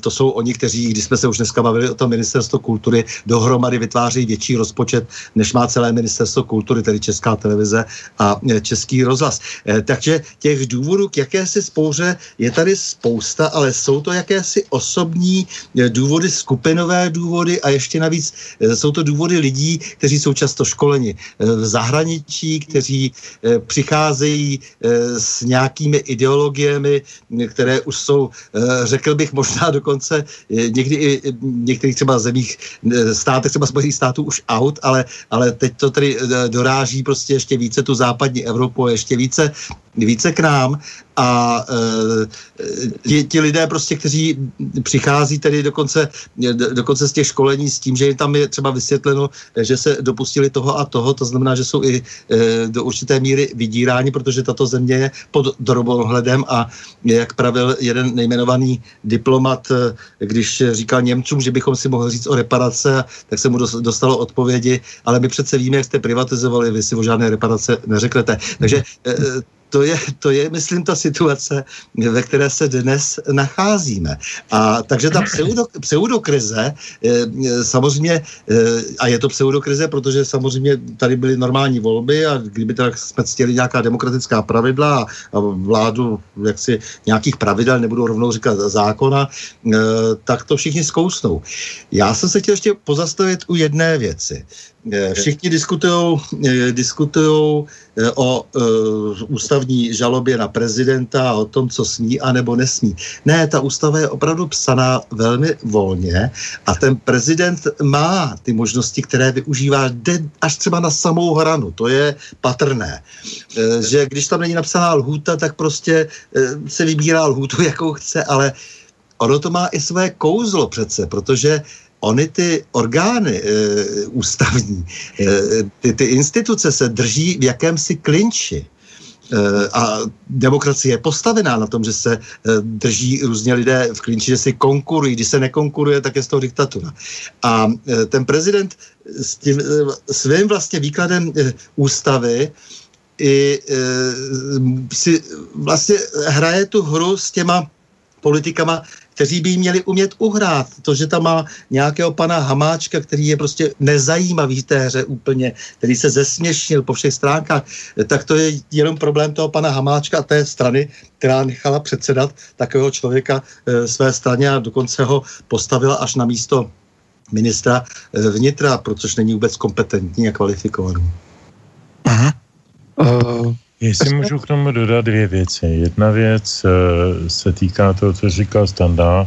to jsou oni, kteří, když jsme se už dneska bavili o tom ministerstvo kultury, dohromady vytváří větší rozpočet, než má celé ministerstvo kultury, tedy Česká televize a Český rozhlas. Takže těch důvodů k jakési spouře je tady spousta, ale jsou to jakési osobní Eh, důvody, skupinové důvody a ještě navíc eh, jsou to důvody lidí, kteří jsou často školeni eh, v zahraničí, kteří přicházejí s nějakými ideologiemi, které už jsou, řekl bych, možná dokonce někdy i v některých třeba zemích, státech, třeba Spojených států už out, ale, ale teď to tedy doráží prostě ještě více tu západní Evropu ještě více, více k nám a e, ti, ti lidé prostě, kteří přichází tedy dokonce, dokonce z těch školení s tím, že jim tam je třeba vysvětleno, že se dopustili toho a toho, to znamená, že jsou i e, do určité míry vydíráni, protože tato země je pod drobnohledem a jak pravil jeden nejmenovaný diplomat, e, když říkal Němcům, že bychom si mohli říct o reparace, tak se mu dostalo odpovědi, ale my přece víme, jak jste privatizovali, vy si o žádné reparace neřeknete. Takže e, to je, to je, myslím, ta situace, ve které se dnes nacházíme. A takže ta pseudo, pseudokrize, e, samozřejmě, e, a je to pseudokrize, protože samozřejmě tady byly normální volby a kdyby tak jsme ctěli nějaká demokratická pravidla a, vládu jaksi nějakých pravidel, nebudu rovnou říkat zákona, e, tak to všichni zkousnou. Já jsem se chtěl ještě pozastavit u jedné věci. Eh, všichni diskutují diskutujou eh, o uh, ústavní žalobě na prezidenta a o tom, co sní a nebo nesmí. Ne, ta ústava je opravdu psaná velmi volně a ten prezident má ty možnosti, které využívá jde až třeba na samou hranu. To je patrné. Uh, že když tam není napsaná lhůta, tak prostě se vybírá lhůtu, [laughs] jakou chce, ale ono to má i své kouzlo přece, protože Ony ty orgány e, ústavní, e, ty, ty instituce se drží v jakémsi klinči. E, a demokracie je postavená na tom, že se drží různě lidé v klinči, že si konkurují. Když se nekonkuruje, tak je z toho diktatura. A ten prezident s tím svým vlastně výkladem ústavy i si vlastně hraje tu hru s těma politikama, kteří by jí měli umět uhrát. To, že tam má nějakého pana Hamáčka, který je prostě nezajímavý v té hře úplně, který se zesměšnil po všech stránkách, tak to je jenom problém toho pana Hamáčka a té strany, která nechala předsedat takového člověka e, své straně a dokonce ho postavila až na místo ministra e, vnitra, protože není vůbec kompetentní a kvalifikovaný. Aha. Uh, Jestli můžu k tomu dodat dvě věci. Jedna věc uh, se týká toho, co říkal Standa,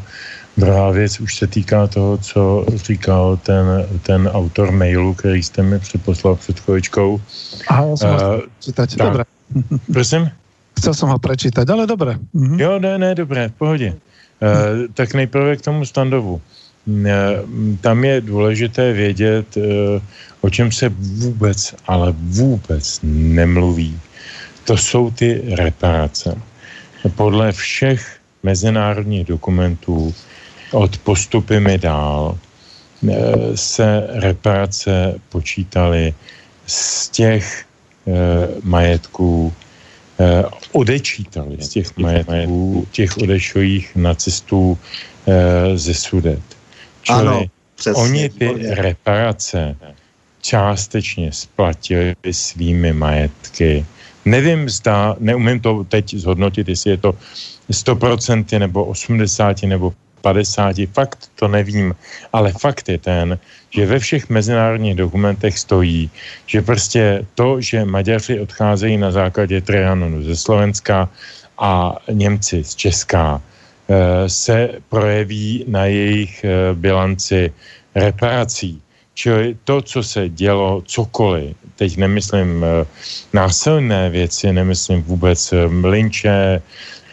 druhá věc už se týká toho, co říkal ten, ten autor mailu, který jste mi připoslal před chvíličkou. Aha, já jsem uh, ho čítať, dobré. Prosím? Chcel som ho prečítať, ale dobré. Mhm. Jo, ne, ne, dobré, v pohodě. Uh, tak nejprve k tomu Standovu. Uh, tam je důležité vědět, uh, o čem se vůbec, ale vůbec nemluví to jsou ty reparace. Podle všech mezinárodních dokumentů od postupy mi dál eh, se reparace počítaly z těch eh, majetků, eh, odečítali z těch majetků těch odešlých nacistů ze Sudet. Čili ano Přesně, Oni ty výborně. reparace částečně splatili svými majetky. Nevím, zda, neumím to teď zhodnotit, jestli je to 100% nebo 80 nebo 50, fakt to nevím, ale fakt je ten, že ve všech mezinárodních dokumentech stojí, že prostě to, že Maďaři odcházejí na základě Trianonu ze Slovenska a Němci z Česká, eh, se projeví na jejich eh, bilanci reparací. Čili to, co se dělo, cokoliv, teď nemyslím eh, násilné věci, nemyslím vůbec mlinče,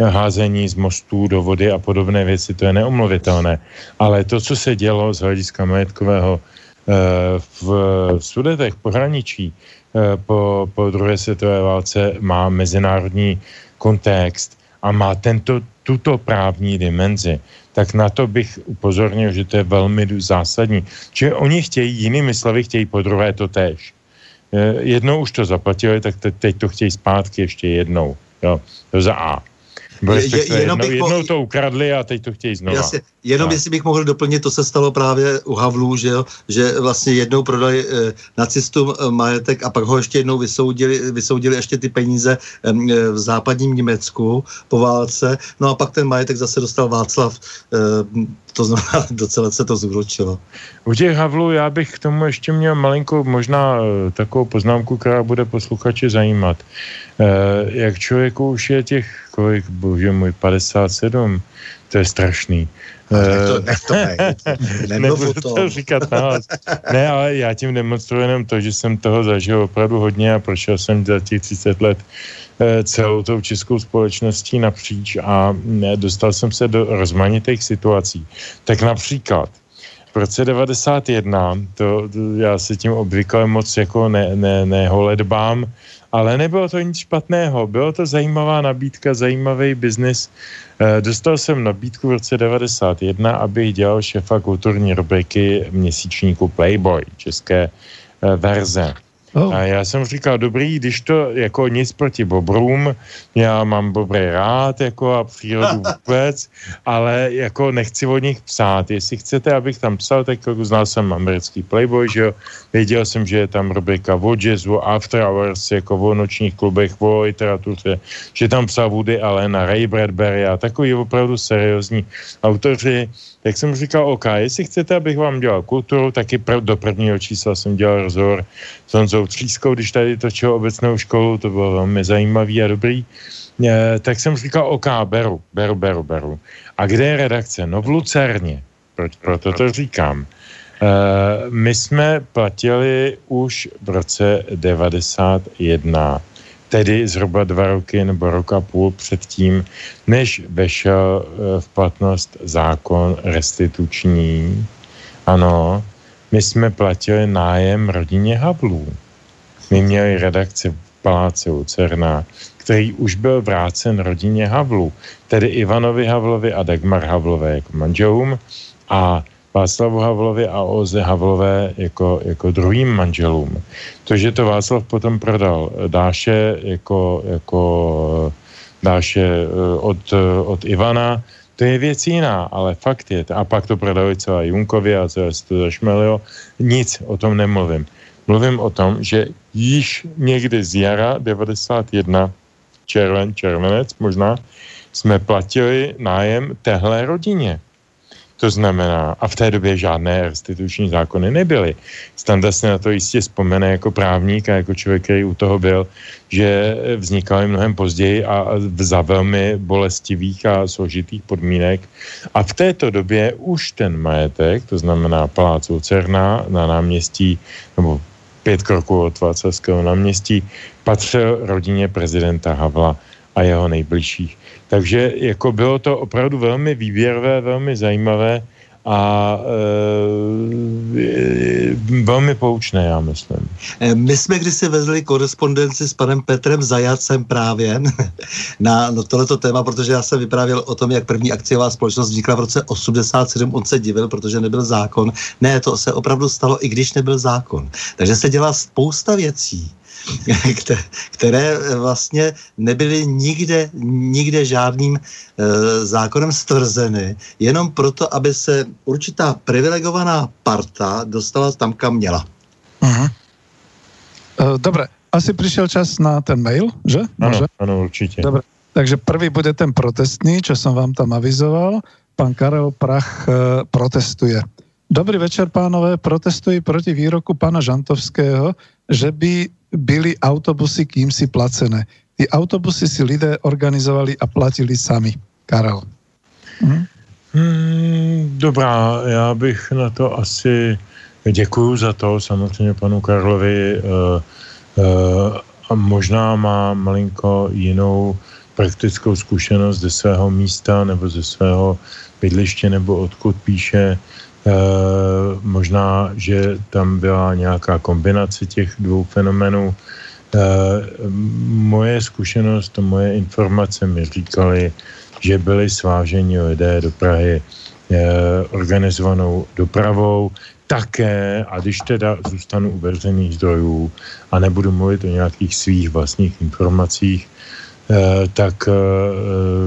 házení z mostů do vody a podobné věci, to je neomluvitelné. Ale to, co se dělo z hlediska majetkového eh, v sudetech pohraničí eh, po, po druhé světové válce, má mezinárodní kontext a má tento, tuto právní dimenzi, tak na to bych upozornil, že to je velmi zásadní. Čili oni chtějí, jinými slovy chtějí po druhé to též. Eh, jednou už to zaplatili, tak teď to chtějí zpátky ještě jednou. Jo, to za A. Je, je, jenom jednou, jednou to ukradli a teď to chtějí znovu. Jasně, jenom a. jestli bych mohl doplnit, to se stalo právě u Havlů, že, jo, že vlastně jednou prodali eh, nacistům eh, majetek a pak ho ještě jednou vysoudili, vysoudili ještě ty peníze eh, v západním Německu po válce, no a pak ten majetek zase dostal Václav, eh, to znamená, [laughs] docela se to zúročilo. U těch Havlů já bych k tomu ještě měl malinkou možná eh, takovou poznámku, která bude posluchače zajímat. Eh, jak člověku už je těch, kolik, bože můj, 57, to je strašný. Uh, nech to, [laughs] Nebudu to. to říkat nahlas. Ne, ale já tím demonstruji jenom to, že jsem toho zažil opravdu hodně a prošel jsem za těch 30 let eh, celou tou českou společností napříč a dostal jsem se do rozmanitých situací. Tak například v roce 91, to, to já se tím obvykle moc jako ne, ne, neholedbám, ale nebylo to nic špatného. Bylo to zajímavá nabídka, zajímavý biznis. E, dostal jsem nabídku v roce 91, abych dělal šefa kulturní rubriky měsíčníku Playboy, české e, verze. Oh. A já jsem říkal, dobrý, když to jako nic proti bobrům, já mám bobry rád jako a přírodu [laughs] vůbec, ale jako nechci o nich psát. Jestli chcete, abych tam psal, tak jako znal jsem americký Playboy, že jo, věděl jsem, že je tam rubrika o jazzu, after hours, jako o nočních klubech, o literatuře, že tam psal Woody Allen a Ray Bradbury a takový opravdu seriózní autoři, tak jsem říkal, OK, jestli chcete, abych vám dělal kulturu, taky pr- do prvního čísla jsem dělal rozhovor s Honzou Třískou, když tady točil obecnou školu, to bylo velmi zajímavý a dobrý. E, tak jsem říkal, OK, beru, beru, beru, beru. A kde je redakce? No v Lucerně, proč, proto to říkám. E, my jsme platili už v roce 91 tedy zhruba dva roky nebo rok a půl předtím, než vešel eh, v platnost zákon restituční. Ano, my jsme platili nájem rodině Havlů. My měli redakci v Paláci Lucerna, který už byl vrácen rodině Havlů, tedy Ivanovi Havlovi a Dagmar Havlové jako manželům a Václavu Havlovi a Oze Havlové jako, jako druhým manželům. To, že to Václav potom prodal Dáše jako, jako Dáše eh, od, od Ivana, to je věc jiná, ale fakt je, a pak to prodali celé Junkovi a celé to zašmelilo, nic o tom nemluvím. Mluvím o tom, že již někdy z jara 91, červen, červenec možná, jsme platili nájem téhle rodině. To znamená, a v té době žádné restituční zákony nebyly. Standa se na to jistě vzpomene jako právník a jako člověk, který u toho byl, že vznikaly mnohem později a za velmi bolestivých a složitých podmínek. A v této době už ten majetek, to znamená Palác Lucerna na náměstí, nebo pět kroků od Václavského náměstí, patřil rodině prezidenta Havla a jeho nejbližších. Takže jako bylo to opravdu velmi výběrové, velmi zajímavé a e, velmi poučné, já myslím. E, my jsme kdysi vezli korespondenci s panem Petrem Zajacem právě [laughs] na no, tohleto téma, protože já jsem vyprávěl o tom, jak první akciová společnost vznikla v roce 87, on se divil, protože nebyl zákon. Ne, to se opravdu stalo, i když nebyl zákon. Takže se dělá spousta věcí, [laughs] které vlastně nebyly nikde, nikde žádným e, zákonem stvrzeny, jenom proto, aby se určitá privilegovaná parta dostala tam, kam měla. Uh-huh. Dobre, asi prišiel čas na ten mail, že? Ano, ano, určitě. Dobre, takže prvý bude ten protestný, čo som vám tam avizoval. Pán Karel Prach e, protestuje. Dobrý večer, pánové. Protestuji proti výroku pána Žantovského, že by byli autobusy kýmsi placené. Ty autobusy si lidé organizovali a platili sami. Karel. Hm? Hmm, dobrá, já bych na to asi děkuju za to, samozřejmě panu Karlovi. Uh, uh, a možná má malinko jinou praktickou zkušenost ze svého místa nebo ze svého bydliště nebo odkud píše. E, možná, že tam byla nějaká kombinace těch dvou fenomenů. E, moje zkušenost, moje informace mi říkali, že byli sváženi lidé do Prahy e, organizovanou dopravou, také, a když teda zůstanu u zdrojů a nebudu mluvit o nějakých svých vlastních informacích, tak eh,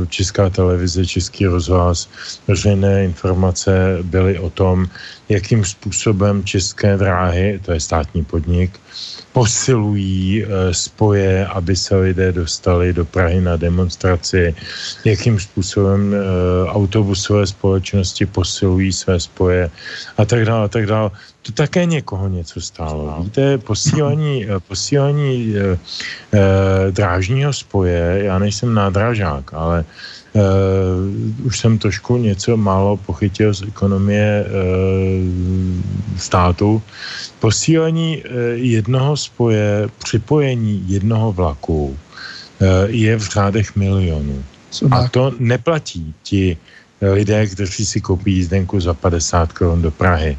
Česká televize, Český rozhlas, veřejné informace byly o tom, jakým způsobem české dráhy, to je státní podnik, posilují eh, spoje, aby se lidé dostali do Prahy na demonstraci, jakým způsobem autobusové společnosti posilují své spoje a tak dále, a tak dále to také někoho něco stálo. Víte, posílání, eh, posílání e, e, drážního spoje, já nejsem nádražák, ale e, už jsem trošku něco málo pochytil z ekonomie e, státu. Posílení e, jednoho spoje, připojení jednoho vlaku e, je v řádech milionů. A to neplatí ti lidé, kteří si koupí jízdenku za 50 korun do Prahy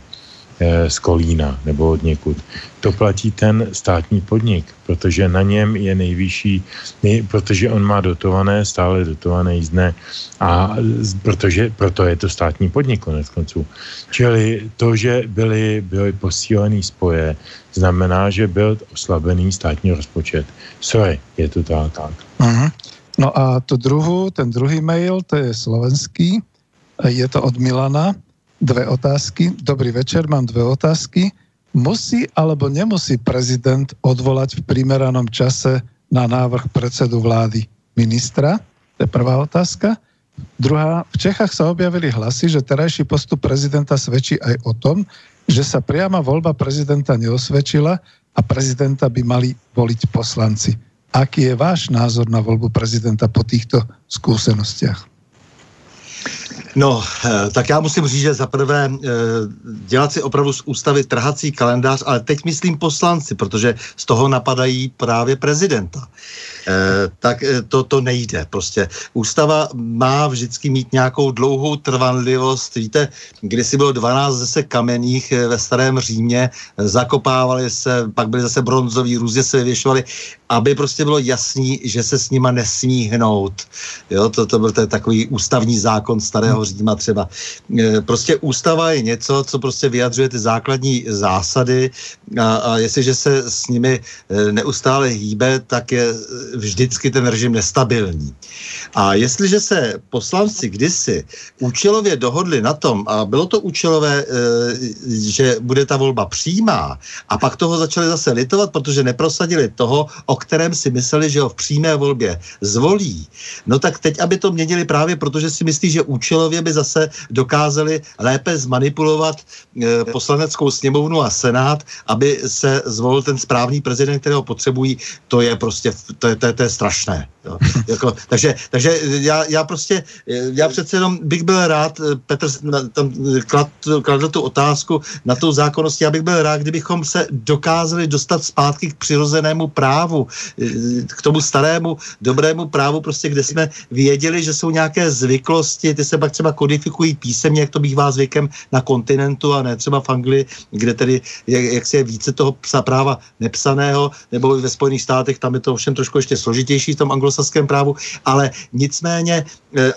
z Kolína nebo od někud. To platí ten státní podnik, protože na něm je nejvyšší, nej, protože on má dotované, stále dotované jízdné a protože, proto je to státní podnik konec konců. Čili to, že byly, byly posílený spoje, znamená, že byl oslabený státní rozpočet. Sorry, je to tak. tak. Uh-huh. No a to druhou, ten druhý mail, to je slovenský, je to od Milana dve otázky. Dobrý večer, mám dve otázky. Musí alebo nemusí prezident odvolať v primeranom čase na návrh predsedu vlády ministra? To je prvá otázka. Druhá, v Čechách sa objavili hlasy, že terajší postup prezidenta svedčí aj o tom, že sa priama voľba prezidenta neosvedčila a prezidenta by mali voliť poslanci. Aký je váš názor na voľbu prezidenta po týchto skúsenostiach? No, eh, tak já musím říct, že za prvé eh, dělat si opravdu z ústavy trhací kalendář, ale teď myslím poslanci, protože z toho napadají právě prezidenta. Eh, tak to, to nejde. Prostě ústava má vždycky mít nějakou dlouhou trvanlivost. Víte, kdysi bylo 12 zase kamenných ve starém Římě, zakopávali se, pak byly zase bronzoví, různě se vyvěšovali, aby prostě bylo jasný, že se s nima nesmí hnout. Jo, to, to byl to takový ústavní zákon starého Říma třeba. E, prostě ústava je něco, co prostě vyjadřuje ty základní zásady a, a jestliže se s nimi e, neustále hýbe, tak je vždycky ten režim nestabilní. A jestliže se poslanci kdysi účelově dohodli na tom, a bylo to účelové, e, že bude ta volba přímá, a pak toho začali zase litovat, protože neprosadili toho, o kterém si mysleli, že ho v přímé volbě zvolí, no tak teď, aby to měnili právě protože si myslí, že účelově by zase dokázali lépe zmanipulovat e, poslaneckou sněmovnu a senát, aby se zvolil ten správný prezident, kterého potřebují, to je prostě, to je, to je, to je strašné. Jo. [laughs] Jako, takže takže já, já prostě, já přece jenom bych byl rád, eh, Petr tam kladl, kladl tu otázku na tu zákonnost, já bych byl rád, kdybychom se dokázali dostat zpátky k přirozenému právu, k tomu starému, dobrému právu, prostě kde jsme věděli, že jsou nějaké zvyklosti, ty se pak třeba kodifikují písemně, jak to bývá zvykem na kontinentu a ne třeba v Anglii, kde tedy jak, jak se je více toho psa práva nepsaného, nebo ve Spojených státech, tam je to ovšem trošku ještě složitější v tom anglo anglosaském právu, ale nicméně,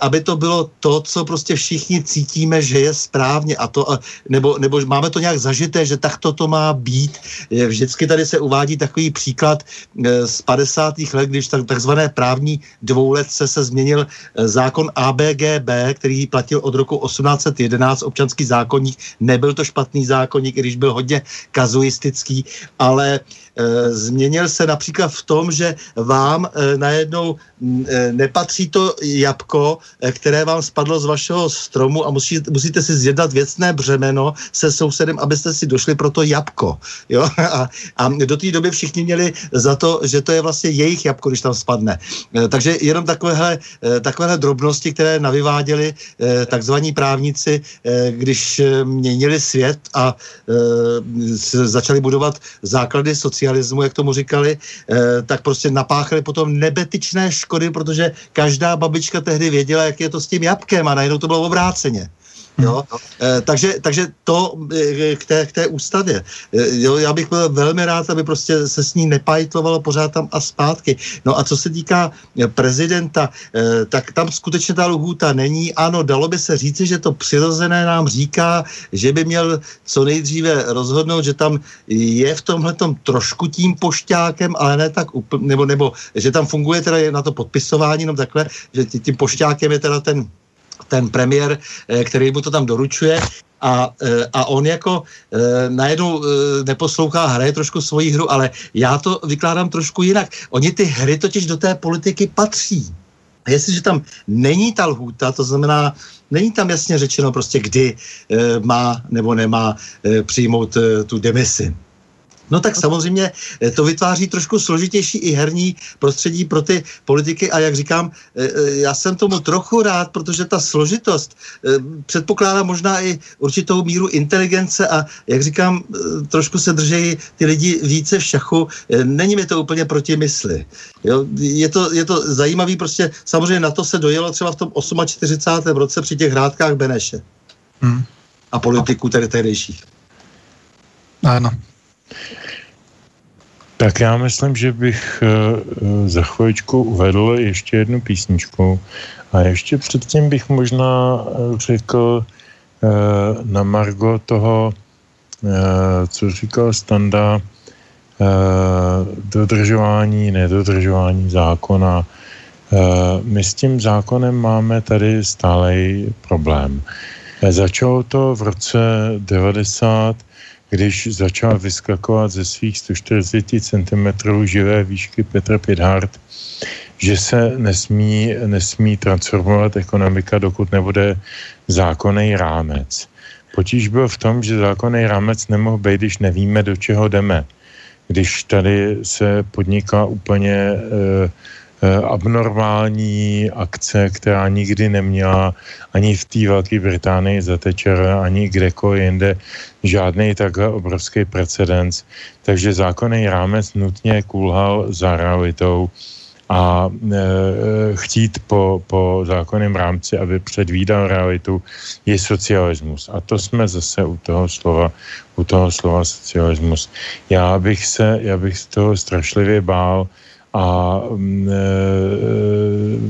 aby to bylo to, co prostě všichni cítíme, že je správně a to, nebo, nebo máme to nějak zažité, že takto to má být. Vždycky tady se uvádí takový příklad eh, z 50. let, když tak, takzvané právní dvouletce se změnil zákon ABGB, který platil od roku 1811, občanský zákonník. Nebyl to špatný zákonník, i když byl hodně kazuistický, ale e, změnil se například v tom, že vám e, najednou e, nepatří to jabko, které vám spadlo z vašeho stromu a musí, musíte si zjednat věcné břemeno se sousedem, abyste si došli pro to jabko. Jo? [laughs] A, a do té doby všichni měli za to, že to je vlastně jejich jabko, když tam spadne. Takže jenom takovéhle, takovéhle drobnosti, které navyváděli takzvaní právníci, když měnili svět a začali budovat základy socialismu, jak tomu říkali, e, tak prostě napáchali potom nebetyčné škody, protože každá babička tehdy věděla, jak je to s tím jabkem a najednou to bylo obráceně. Jo? E, takže, takže to e, k té, k té ústavě. E, jo, já bych byl velmi rád, aby prostě se s ní nepajtlovalo pořád tam a zpátky. No a co se týká prezidenta, tak tam skutečně ta lhůta není. Ano, dalo by se říci, že to přirozené nám říká, že by měl co nejdříve rozhodnout, že tam je v tomhle trošku tím pošťákem, ale ne tak úplně, nebo, nebo že tam funguje teda na to podpisování, no takhle, že tím pošťákem je teda ten ten premiér, eh, který mu to tam doručuje a, eh, a on jako eh, najednou neposlouchá, hraje trošku svoji hru, ale já to vykládám trošku jinak. Oni ty hry totiž do té politiky patří. A jestliže tam není ta lhůta, to znamená, není tam jasně řečeno prostě, kdy má nebo nemá přijmout tu demisi No tak samozřejmě eh, to vytváří trošku složitější i herní prostředí pro ty politiky a jak říkám, eh, eh, já jsem tomu trochu rád, protože ta složitost předpokládá možná i určitou míru inteligence a jak říkám, trošku se držejí ty lidi více v šachu. Není mi to úplně proti mysli. Jo? Je, to, je to zajímavý, prostě samozřejmě na to se dojelo třeba v tom 48. roce při těch hrádkách Beneše. Hmm. A politiků tedy tehdejších. Ano. Tak já myslím, že bych uh, za chvíličku uvedl ještě jednu písničku a ještě předtím bych možná uh, řekl na Margo toho, co říkal Standa, dodržování, nedodržování zákona. My s tím zákonem máme tady stálej problém. Začalo to v roce 90 když začal vyskakovat ze svých 140 cm živé výšky Petr Pědhart, že se nesmí, nesmí transformovat ekonomika, dokud nebude zákonný rámec. Potíž byl v tom, že zákonný rámec nemohl být, když nevíme, do čeho jdeme. Když tady se podniká úplně Eh, abnormální akce, která nikdy neměla ani v té Velké Británii za Thatcher, ani kdekoliv jinde žádný takhle obrovský precedens. Takže zákonný rámec nutně kulhal za realitou a e, chtít po, po zákonném rámci, aby předvídal realitu, je socialismus. A to jsme zase u toho slova, u toho slova socialismus. Já bych se, já bych toho strašlivě bál, a mm, e,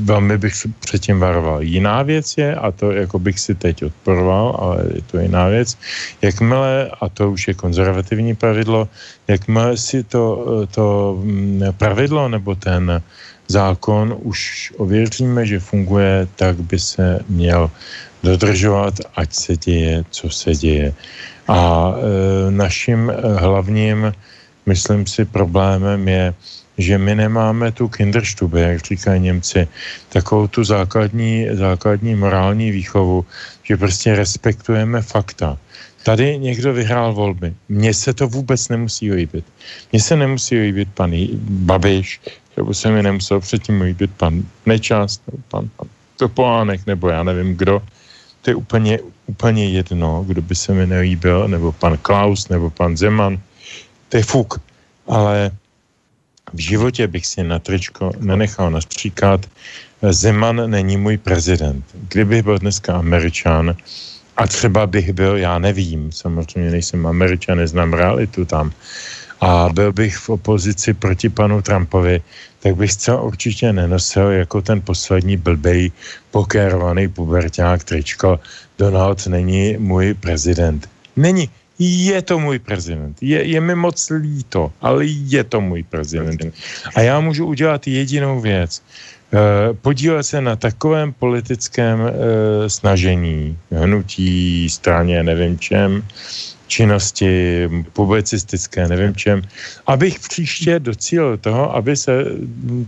velmi bych předtím varoval. Jiná věc je, a to jako bych si teď odporoval, ale je to jiná věc, jakmile, a to už je konzervativní pravidlo, jakmile si to, to mm, pravidlo nebo ten zákon už ověříme, že funguje, tak by se měl dodržovat, ať se děje, co se děje. A e, naším hlavním, myslím si, problémem je, že my nemáme tu kinderstube, jak říkají Němci, takovou tu základní, základní morální výchovu, že prostě respektujeme fakta. Tady někdo vyhrál volby. Mně se to vůbec nemusí líbit. Mně se nemusí líbit pan Babiš, nebo se mi nemusel předtím líbit pan Nečas, nebo pan, pan Topolánek, nebo já nevím kdo. To je úplně, úplně jedno, kdo by se mi nelíbil, nebo pan Klaus, nebo pan Zeman. To je fuk. Ale v životě bych si na tričko nenechal naspříkat, Zeman není můj prezident. Kdybych byl dneska američan, a třeba bych byl, já nevím, samozřejmě nejsem američan, neznám realitu tam, a byl bych v opozici proti panu Trumpovi, tak bych zcela určitě nenosil jako ten poslední blbej pokérovaný puberták tričko Donald není můj prezident. Není. Je to můj prezident. Je, je mi moc líto, ale je to můj prezident. A já můžu udělat jedinou věc. Eh, podílet se na takovém politickém uh, snažení, hnutí, straně, nevím čem, činnosti publicistické, nevím čem, abych příště docílil toho, aby se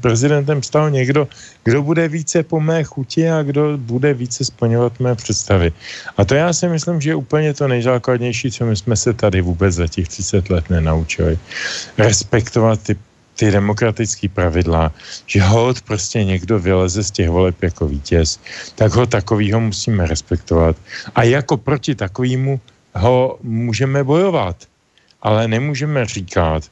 prezidentem stal někdo, kdo bude více po mé chuti a kdo bude více splňovat mé představy. A to já si myslím, že je úplně to nejzákladnější, co my jsme se tady vůbec za těch 30 let nenaučili. Respektovat ty ty demokratické pravidla, že hold prostě někdo vyleze z těch voleb jako vítěz, tak ho takovýho musíme respektovat. A jako proti takovému ho můžeme bojovat, ale nemůžeme říkat,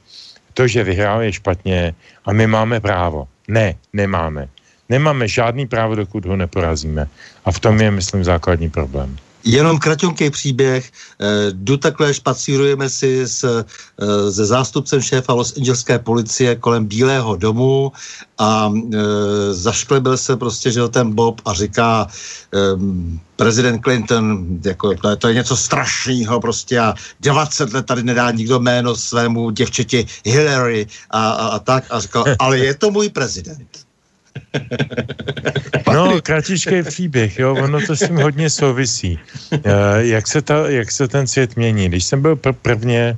to, že vyhrál je špatně a my máme právo. Ne, nemáme. Nemáme žádný právo, dokud ho neporazíme. A v tom je, myslím, základní problém. Jenom kratonký příběh. Eh, jdu takhle, špacírujeme si s, eh, se zástupcem šéfa Los Angeleské policie kolem Bílého domu a e, zašklebil se prostě, že ten Bob a říká e, prezident Clinton, jako, to, je, to je něco strašného prostě a 20 let tady nedá nikdo jméno svému děvčeti Hillary a, a, a tak a říkal, [laughs] ale je to můj prezident. No, kratičký příběh, jo, ono to s tím hodně souvisí. Uh, jak, se ta, jak se ten svět mění. Když jsem byl pr- prvně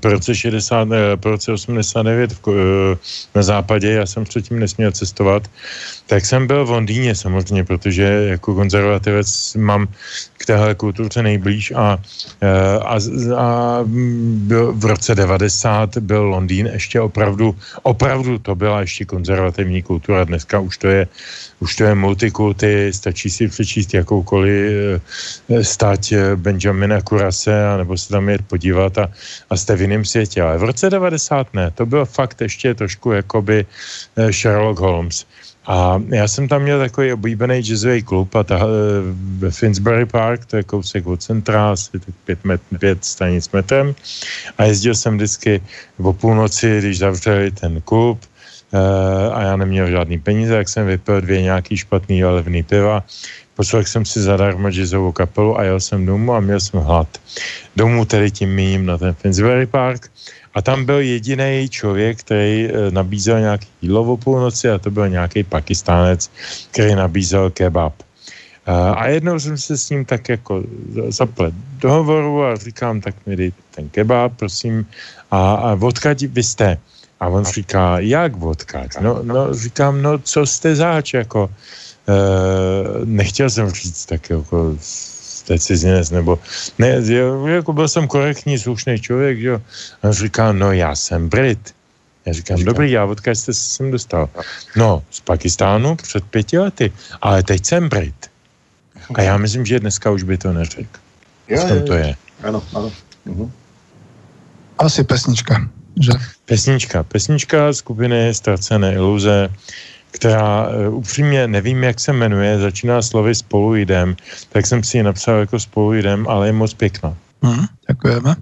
po roce, 60, eh, po roce 89 v, eh, na západě, já jsem předtím nesměl cestovat, tak jsem byl v Londýně samozřejmě, protože jako konzervativec mám k téhle kulturce nejblíž a, eh, a, a byl, v roce 90 byl Londýn ještě opravdu, opravdu to byla ještě konzervativní kultura, dneska už to je už to je multikulty, stačí si přečíst jakoukoliv stať Benjamina Kurase, nebo se tam jet podívat a, a jste v jiném světě. Ale v roce 90 ne, to byl fakt ještě trošku jakoby Sherlock Holmes. A já jsem tam měl takový oblíbený jazzový klub a ta, eh, ve Finsbury Park, to je kousek od centra, asi tak pět, met, pět stanic metrem. A jezdil jsem vždycky o půlnoci, když zavřeli ten klub, uh, a já neměl žádný peníze, jak jsem vypil dvě nějaký špatný a levný piva. Poslech jsem si zadarmo jazzovou kapelu a jel jsem domů a měl jsem hlad. Domů tedy tím mým na ten Finsbury Park a tam byl jediný člověk, který eh, nabízel nějaký jídlo o půlnoci a to byl nějaký pakistánec, který nabízel kebab. Eh, a jednou jsem se s ním tak jako zaplet do hovoru a říkám, tak mi dej ten kebab, prosím, a, a odkaď vy jste? A on říká, jak odkaď? No, no říkám, no co jste zač, jako, e, nechtěl jsem říct tak jako jste cizinec, nebo ne, jako byl jsem korektní, slušný člověk, jo. A on říká, no já jsem Brit. Já říkám, říkám. dobrý, já odkud jste se sem dostal? No, z Pakistánu před pěti lety, ale teď jsem Brit. A já myslím, že dneska už by to neřekl. V tom to je. Ano, ano. Mhm. Asi pesnička, že? Pesnička. Pesnička skupiny Ztracené iluze která uh, upřímně nevím, jak se jmenuje, začíná slovy spolu jdem, tak jsem si ji napsal jako spolu jdem, ale je moc pěkná. Hmm, děkujeme.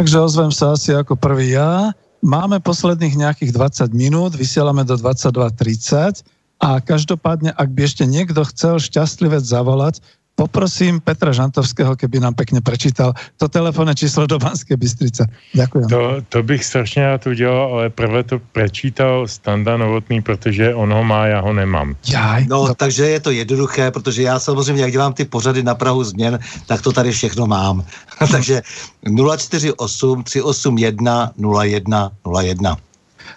Takže ozvem sa asi ako prvý ja. Máme posledných nejakých 20 minút, vysielame do 22.30 a každopádne, ak by ešte niekto chcel šťastlivec zavolať, poprosím Petra Žantovského, keby nám pekne prečítal to telefónne číslo do Banské Bystrice. Ďakujem. To, to bych strašně rád udělal, ale prvé to prečítal Standa Novotný, protože on ho má, já ho nemám. Jaj, no, to... takže je to jednoduché, protože já samozřejmě, jak dělám ty pořady na Prahu změn, tak to tady všechno mám. [laughs] takže 048 381 01 01.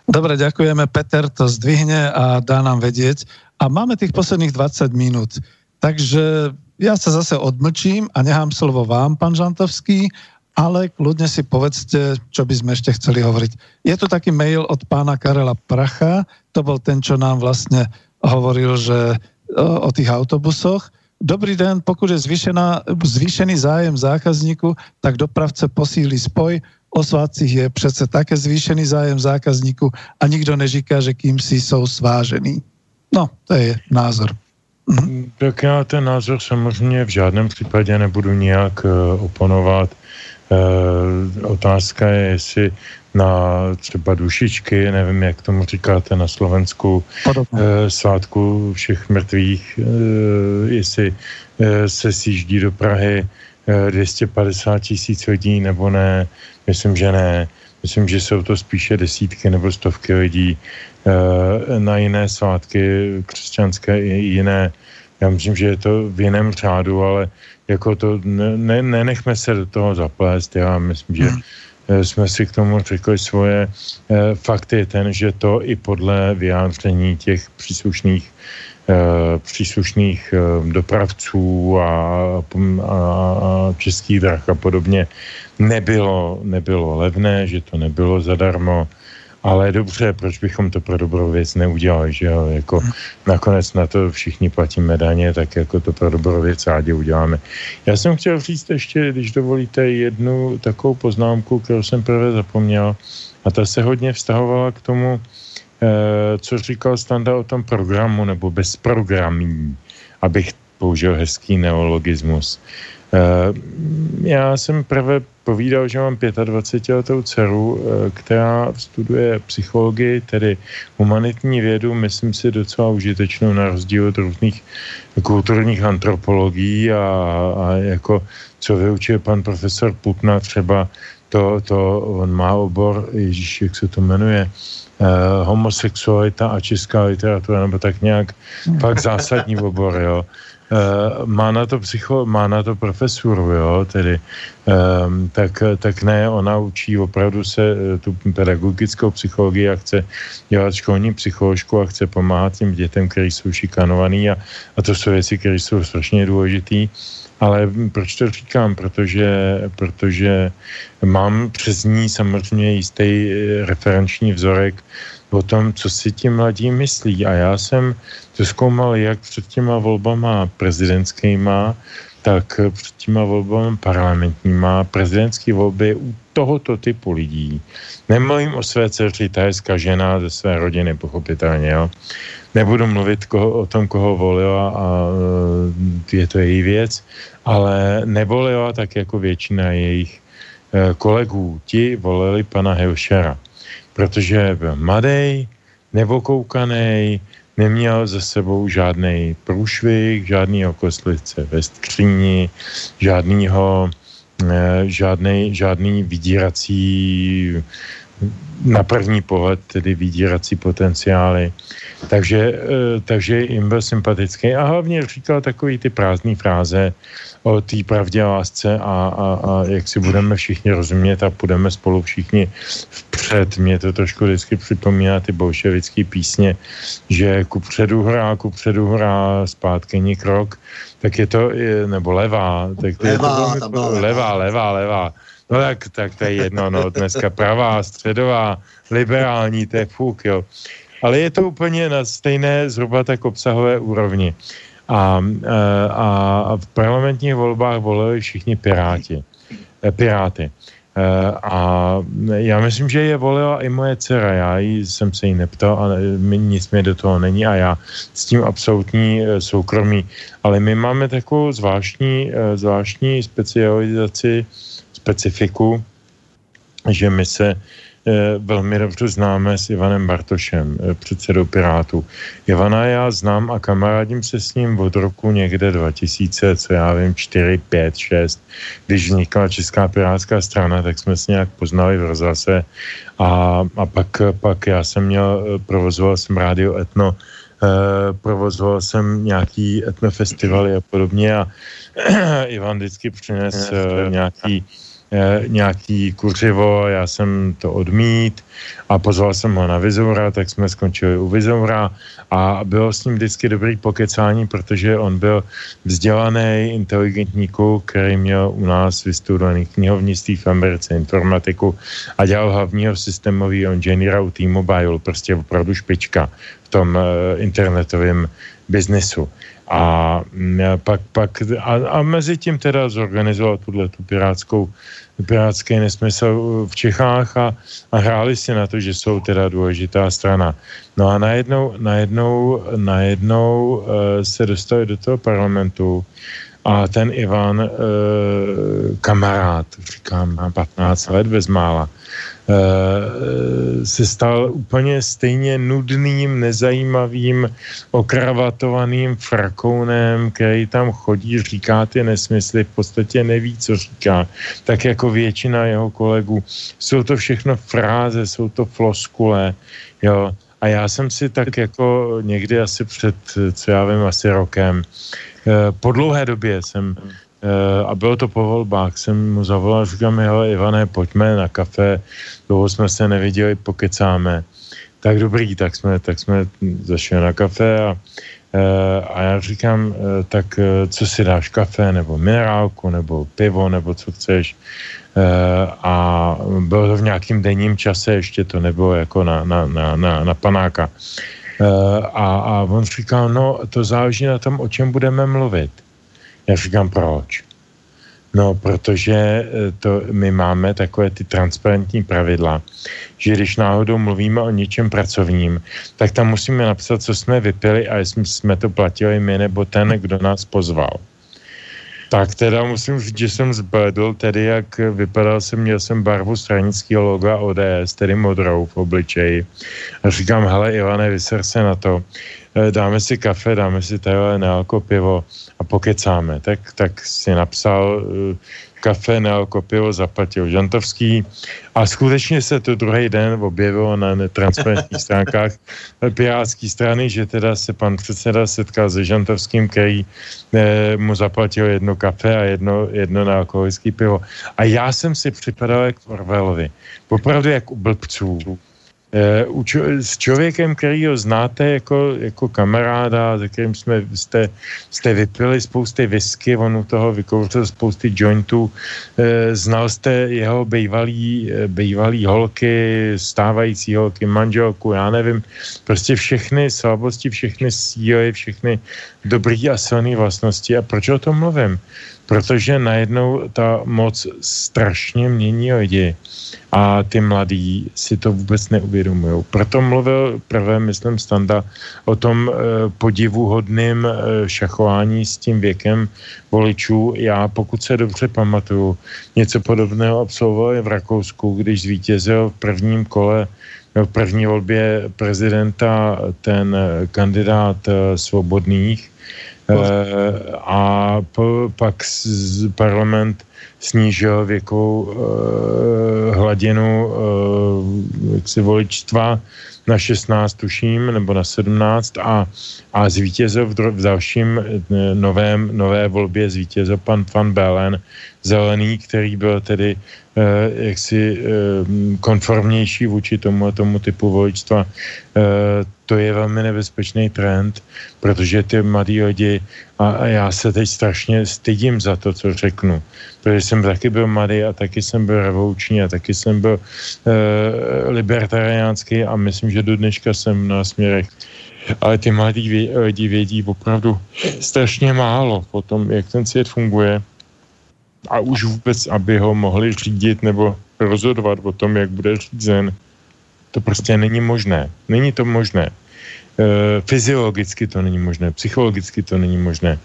Dobre, ďakujeme. Peter to zdvihne a dá nám vedieť. A máme tých posledných 20 minút. Takže ja sa zase odmlčím a nechám slovo vám, pán Žantovský, ale kľudne si povedzte, čo by sme ešte chceli hovoriť. Je tu taký mail od pána Karela Pracha, to bol ten, čo nám vlastne hovoril, že o, o tých autobusoch. Dobrý den, pokud je zvýšená, zvýšený zájem zákazníku, tak dopravce posílí spoj. O svácích je přece také zvýšený zájem zákazníku a nikdo neříká, že kým si jsou svážený. No, to je názor. Tak já ten názor samozřejmě v žádném případě nebudu nijak uh, oponovat. Uh, otázka je, jestli na třeba dušičky, nevím, jak tomu říkáte na Slovensku, uh, svátku všech mrtvých, jestli se sjíždí do Prahy uh, 250 tisíc lidí nebo ne. Myslím, že ne. Myslím, že jsou to spíše desítky nebo stovky lidí eh, na jiné svátky křesťanské i jiné. Já myslím, že je to v jiném řádu, ale jako to ne, nenechme se do toho zaplést. Já myslím, že hmm. Eh, jsme si k tomu řekli svoje. Eh, fakt je ten, že to i podle vyjádření těch příslušných příslušných dopravců a, a, a českých drah a podobně nebylo, nebylo levné, že to nebylo zadarmo, ale dobře, proč bychom to pro dobrou věc neudělali, že jo, jako nakonec na to všichni platíme daně, tak jako to pro dobrou věc rádi uděláme. Já jsem chtěl říct ještě, když dovolíte, jednu takovou poznámku, kterou jsem prvé zapomněl, a ta se hodně vztahovala k tomu, eh, co říkal Standa o tom programu, nebo bezprogramí, abych použil hezký neologismus. Eh, já jsem prvé povídal, že mám 25 letou dceru, eh, která studuje psychologii, tedy humanitní vědu, myslím si docela užitečnou na rozdíl od různých kulturních antropologií a, a jako co vyučuje pan profesor Putna třeba, to, to on má obor, ježíš, jak se to jmenuje, eh, homosexualita a česká literatura, nebo tak nějak fakt zásadní obor, jo. Uh, má na to psycho, má na to profesuru, jo, tedy, um, tak, tak ne, ona učí opravdu se uh, tu pedagogickou psychologii a chce dělat školní psycholožku a chce pomáhat těm dětem, kteří jsou šikanovaný a, a to jsou věci, které jsou strašně důležitý. Ale proč to říkám? Protože, protože mám přes ní samozřejmě jistý eh, referenční vzorek o tom, co si ti mladí myslí. A já jsem to zkoumal jak před těma volbama prezidentskýma, tak před těma volbama parlamentníma. Prezidentské volby u tohoto typu lidí. Nemluvím o své dceři, ta je zkažená ze své rodiny, pochopitelně, jo. Nebudu mluvit koho, o tom, koho volila a e, je to její věc, ale nevolila tak jako většina jejich e, kolegů. Ti volili pana Helšera protože byl mladý, nevokoukaný, neměl za sebou žádný průšvih, žádný koslice ve skříni, žádnýho, eh, žádný, žádný vydírací na první pohled tedy vydírací potenciály. Takže, eh, takže jim byl sympatický a hlavně říkal takový ty prázdné fráze o té pravdě lásce a, a, a jak si budeme všichni rozumět a půjdeme spolu všichni vpřed. Mě to trošku vždycky připomíná ty bolševické písně, že ku předu hra, ku předu hra, zpátky ní krok, tak je to, nebo levá, tak to levá, je to, levá, levá, levá. No tak, tak to je jedno, no, dneska pravá, středová, liberální, to je fuk, jo. Ale je to úplně na stejné zhruba tak obsahové úrovni. A, e, a, a v parlamentních volbách volili všichni piráti. E, piráty. E, a já myslím, že je volila i moje dcera. Já jí, jsem se jí neptal a nic mě do toho není a já s tím absolutní soukromí. Ale my máme takovou zvláštní, zvláštní specializaci specifiku že my se velmi dobře známe s Ivanem Bartošem, eh, předsedou Pirátů. Ivana já znám a kamarádím se s ním od roku někde 2000, co já vím, 4, 5, 6. Když vznikla Česká pirátská strana, tak jsme se nějak poznali v rozhlase a, a pak, pak já jsem měl, eh, provozoval jsem rádio Etno, provozoval jsem nějaký etnofestivaly a podobně a [clears throat] Ivan vždycky přines nějaký Eh, nějaký kuřivo, já jsem to odmít a pozval jsem ho na Vizoura, tak jsme skončili u Vizoura a bylo s ním vždycky dobrý pokecání, protože on byl vzdělaný, inteligentní kluk, který měl u nás vystudovaný knihovnictví v Americe, informatiku a dělal hlavního systémového inženýra u T-Mobile, prostě opravdu špička v tom uh, internetovém biznesu. A mm, pak, pak a, a mezi tím teda zorganizoval tuhle tu pirátskou pirátský nesmysl v Čechách a, a hráli si na to, že jsou teda důležitá strana. No a najednou, najednou, najednou uh, se dostali do toho parlamentu a ten Ivan, uh, kamarád, říkám, má 15 let bezmála, Eh, se stal úplně stejně nudným, nezajímavým, okravatovaným frakounem, který tam chodí, říká ty nesmysly, v podstatě neví, co říká. Tak jako většina jeho kolegů. Jsou to všechno fráze, jsou to floskule, jo. A já jsem si tak jako někdy asi před, co já vím, asi rokem, po dlouhé době jsem Eh, a bylo to po volbách, jsem mu zavolal, říkám, hele Ivane, pojďme na kafe, dlouho jsme se neviděli, pokecáme. Tak dobrý, tak jsme, tak jsme zašli na kafe a, eh, a já říkám, eh, tak co si dáš, kafe, nebo minerálku, nebo pivo, nebo co chceš. A bylo to v nějakým denním čase, ještě to nebylo jako na, na, na, na, na panáka. A, a on říkal, no to záleží na tom, o čem budeme mluvit. Já říkám, proč? No, protože eh, to, my máme takové ty transparentní pravidla, že když náhodou mluvíme o něčem pracovním, tak tam musíme napsat, co jsme vypili a jestli jsme to platili my nebo ten, kdo nás pozval. Tak teda musím říct, že jsem zbledl, tedy jak vypadal jsem, měl jsem barvu stranického loga ODS, tedy modrou v obličeji. A říkám, hele Ivane, vyser se na to, eh, dáme si kafe, dáme si tady nealko pivo a pokecáme. Tak, tak si napsal uh, kafe nealko pivo zaplatil Žantovský a skutečně se to druhý den objevilo na transparentních [laughs] stránkách Pirátské strany, že teda se pan předseda setkal se Žantovským, který eh, mu zaplatil jedno kafe a jedno, jedno nealkoholické pivo. A já jsem si připadal jak Orvelovi. Opravdu jak u blbců s člověkem, který ho znáte jako, jako kamaráda, se kterým jsme, jste, jste vypili spousty whisky, on u toho vykouřil spousty jointů, uh, znal jste jeho bývalý, uh, bývalý holky, stávající holky, manželku, já nevím, prostě všechny slabosti, všechny síly, všechny dobrý a silné vlastnosti. A proč o tom mluvím? Protože najednou ta moc strašně mění lidi a ty mladí si to vůbec neuvědomují. Proto mluvil prvé, myslím, Standa o tom e, podivuhodným e, šachování s tím věkem voličů. Já, pokud se dobře pamatuju, něco podobného absolvoval v Rakousku, když zvítězil v prvním kole v první volbě prezidenta ten kandidát e, svobodných, Eh, a po, pak z, parlament snížil věkovou uh, hladinu jaksi voličstva na 16, tuším, nebo na 17 a, a zvítězil v, v dalším novém, nové volbě zvítězil pan Van Belen, zelený, který byl tedy eh, jaksi eh, konformnější vůči tomu tomu typu voličstva. Eh, to je velmi nebezpečný trend, protože ty mladí lidi, a, a já se teď strašně stydím za to, co řeknu, protože jsem taky byl mladý a taky jsem byl revoluční a taky jsem byl eh, libertariánský a myslím, že do dneška jsem na směrech ale ty mladí lidi vědí opravdu strašně málo o tom, jak ten svět funguje a už vůbec, aby ho mohli řídit nebo rozhodovat o tom, jak bude řízen, to prostě není možné. Není to možné. Fyziologicky to není možné, psychologicky to není možné.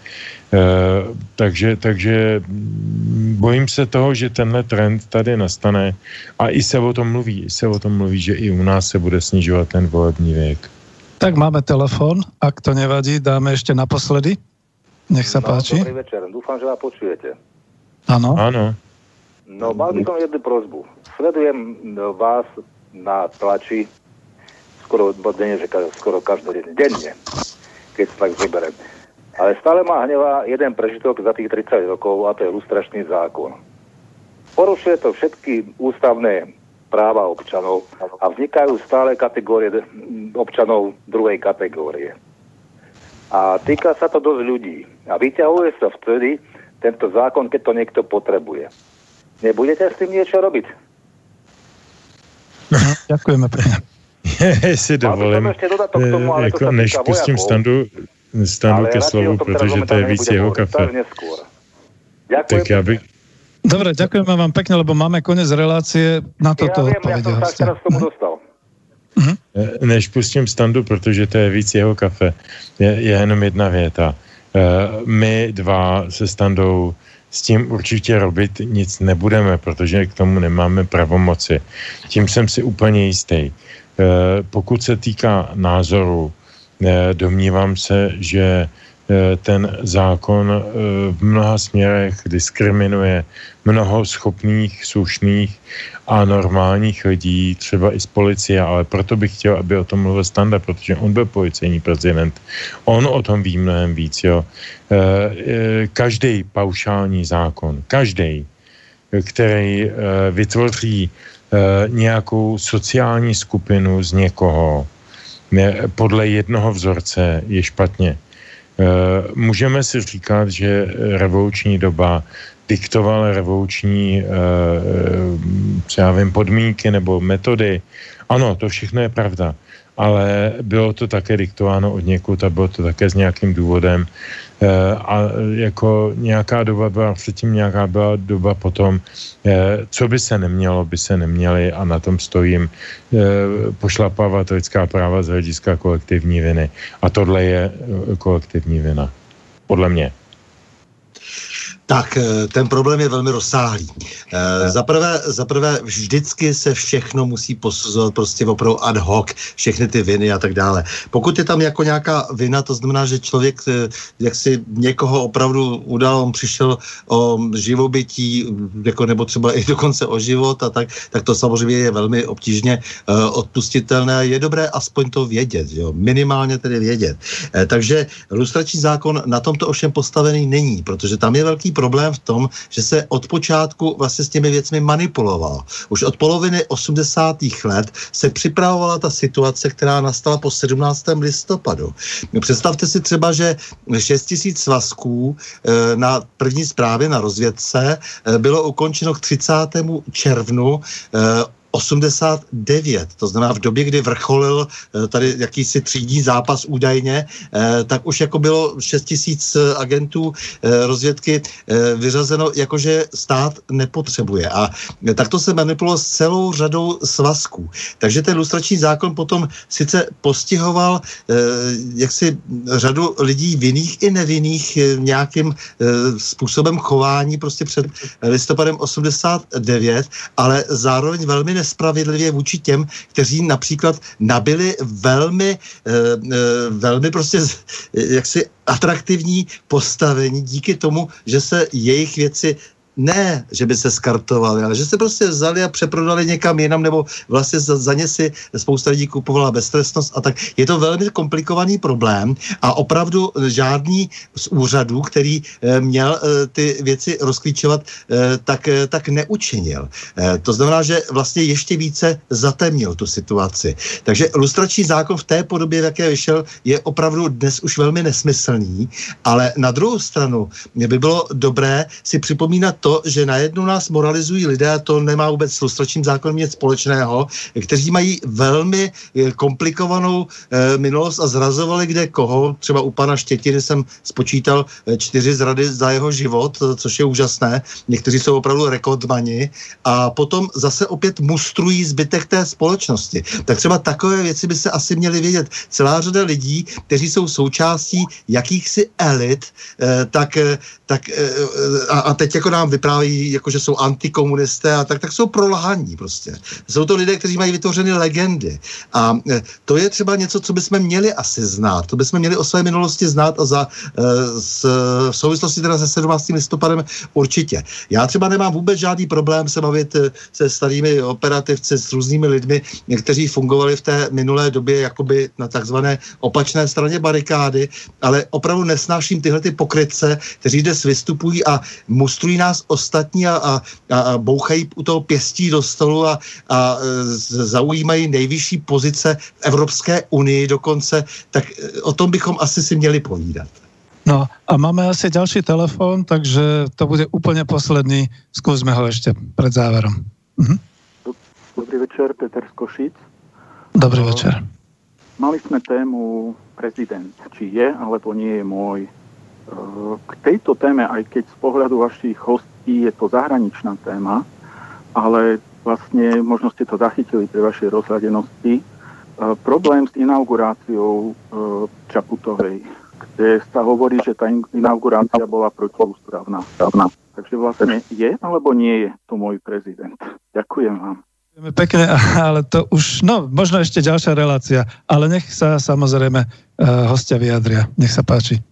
takže, takže mm, bojím se toho, že tenhle trend tady nastane a i se o tom mluví, se o tom mluví, že i u nás se bude snižovat ten volební věk. Tak máme telefon, ak to nevadí, dáme ešte naposledy. Nech sa no, páči. Dobrý večer, dúfam, že ma počujete. Áno. Áno. No, mal by som jednu prozbu. Sledujem no, vás na tlači skoro, denne, že skoro každodenne, denne, keď tak zoberiem. Ale stále ma hnevá jeden prežitok za tých 30 rokov a to je lustračný zákon. Porušuje to všetky ústavné práva občanov a vznikajú stále kategórie občanov druhej kategórie. A týka sa to dosť ľudí. A vyťahuje sa vtedy tento zákon, keď to niekto potrebuje. Nebudete s tým niečo robiť? Ďakujeme pekne. [laughs] si dovolím, tomu, ale jako, než pustím standu, standu ke slovu, protože to je víc jeho kafe. Tak já bych, Dobre, ďakujeme vám pekne, lebo máme konec relácie. Na toto ja viem, ja som teraz tomu dostal. Uh-huh. Než pustím standu, protože to je víc jeho kafe, je, je jenom jedna věta. Uh, my dva se standou s tím určitě robit nic nebudeme, protože k tomu nemáme pravomoci. Tím jsem si úplně jistý. Uh, pokud se týká názoru, uh, domnívám se, že Eh, ten zákon eh, v mnoha směrech diskriminuje mnoho schopných, slušných a normálních lidí, třeba i z policie, ale proto bych chtěl, aby o tom mluvil Standa, protože on byl policejní prezident. On o tom ví mnohem víc, jo. Eh, každý paušální zákon, každý, který vytvoří nějakou sociální skupinu z někoho, podle jednoho vzorce je špatně. Eh, můžeme si říkat, že revoluční doba diktovala revoluční, co já vím, podmínky nebo metody. Ano, to všechno je pravda ale bylo to také diktováno od někud a bylo to také s nějakým důvodem. E, a jako nějaká doba byla předtím, nějaká byla doba potom, e, co by se nemělo, by se neměli a na tom stojím e, pošlapávat lidská práva z hlediska kolektivní viny. A tohle je kolektivní vina. Podle mě. Tak eh, ten problém je velmi rozsáhlý. Eh, zaprvé, zaprvé vždycky se všechno musí posuzovat prostě opravdu ad hoc, všechny ty viny a tak dále. Pokud je tam jako nějaká vina, to znamená, že člověk eh, jak si někoho opravdu udal, on přišel o živobytí, jako nebo třeba i dokonce o život a tak, tak to samozřejmě je velmi obtížně odpustitelné. Je dobré aspoň to vědět, jo? minimálně tedy vědět. Takže lustrační zákon na tomto ovšem postavený není, protože tam je velký problém v tom, že se od počátku vlastně s těmi věcmi manipulovalo. Už od poloviny 80. let se připravovala ta situace, která nastala po 17. listopadu. Představte si třeba, že 6 tisíc svazků eh, na první zprávě na rozvědce eh, bylo ukončeno k 30. červnu eh, 89, to znamená v době, kdy vrcholil eh, tady jakýsi třídní zápas údajně, eh, tak už jako bylo 6 tisíc eh, agentů rozvědky vyřazeno, jakože stát nepotřebuje. A takto se manipulovalo s celou řadou svazků. Takže ten lustrační zákon potom sice postihoval jaksi řadu lidí vinných i nevinných nějakým způsobem chování prostě před listopadem 89, ale zároveň velmi nespravedlivě vůči těm, kteří například nabili velmi, eh, eh, velmi prostě jaksi atraktivní postavení díky tomu, že se jejich věci ne, že by se skartovali, ale že se prostě vzali a přeprodali někam jinam, nebo vlastně za, za ně si spousta lidí kupovala beztrestnost a tak. Je to velmi komplikovaný problém a opravdu žádný z úřadů, který e, měl e, ty věci rozklíčovat, e, tak, e, tak neučinil. E, to znamená, že vlastně ještě více zatemnil tu situaci. Takže lustrační zákon v té podobě, v jaké vyšel, je opravdu dnes už velmi nesmyslný, ale na druhou stranu by bylo dobré si připomínat to, to, že najednou nás moralizují lidé, a to nemá vůbec s lustračním zákonem nic společného, kteří mají velmi eh, komplikovanou e, minulost a zrazovali kde koho. Třeba u pana Štětiny jsem spočítal čtyři zrady za jeho život, což je úžasné. Někteří jsou opravdu rekordmani. A potom zase opět mustrují zbytek té společnosti. Tak třeba takové věci by se asi měly vědět. Celá řada lidí, kteří jsou součástí jakýchsi elit, eh, tak, eh, tak eh, a, a teď jako nám vypráví, jako že jsou antikomunisté a tak, tak jsou prolhaní prostě. Jsou to lidé, kteří mají vytvořeny legendy. A to je třeba něco, co bychom měli asi znát. To bychom měli o své minulosti znát a za, s, v souvislosti teda se 17. listopadem určitě. Já třeba nemám vůbec žádný problém se bavit se starými operativci, s různými lidmi, kteří fungovali v té minulé době jakoby na takzvané opačné straně barikády, ale opravdu nesnáším tyhle ty pokrytce, kteří dnes vystupují a mustrují nás ostatní a, a, a bouchají u toho pěstí do stolu a, a zaujímají nejvyšší pozice v Evropské unii dokonce, tak e, o tom bychom asi si měli povídat. No a máme asi další telefon, takže to bude úplně poslední. Zkusme ho ještě před záverem. Mhm. Dobrý večer, Peter z Košic. Dobrý večer. Mali sme tému prezident, či je alebo nie je môj. E, k tejto téme, aj keď z pohľadu vašich hostí je to zahraničná téma, ale vlastne možno ste to zachytili pri vašej rozhľadenosti, e, problém s inauguráciou e, Čaputovej, kde sa hovorí, že tá inaugurácia bola protiústavná. Takže vlastne je alebo nie je to môj prezident. Ďakujem vám. Pekne, [laughs] ale to už, no, možno ešte ďalšia relácia, ale nech sa samozrejme uh, hostia vyjadria. Nech sa páči.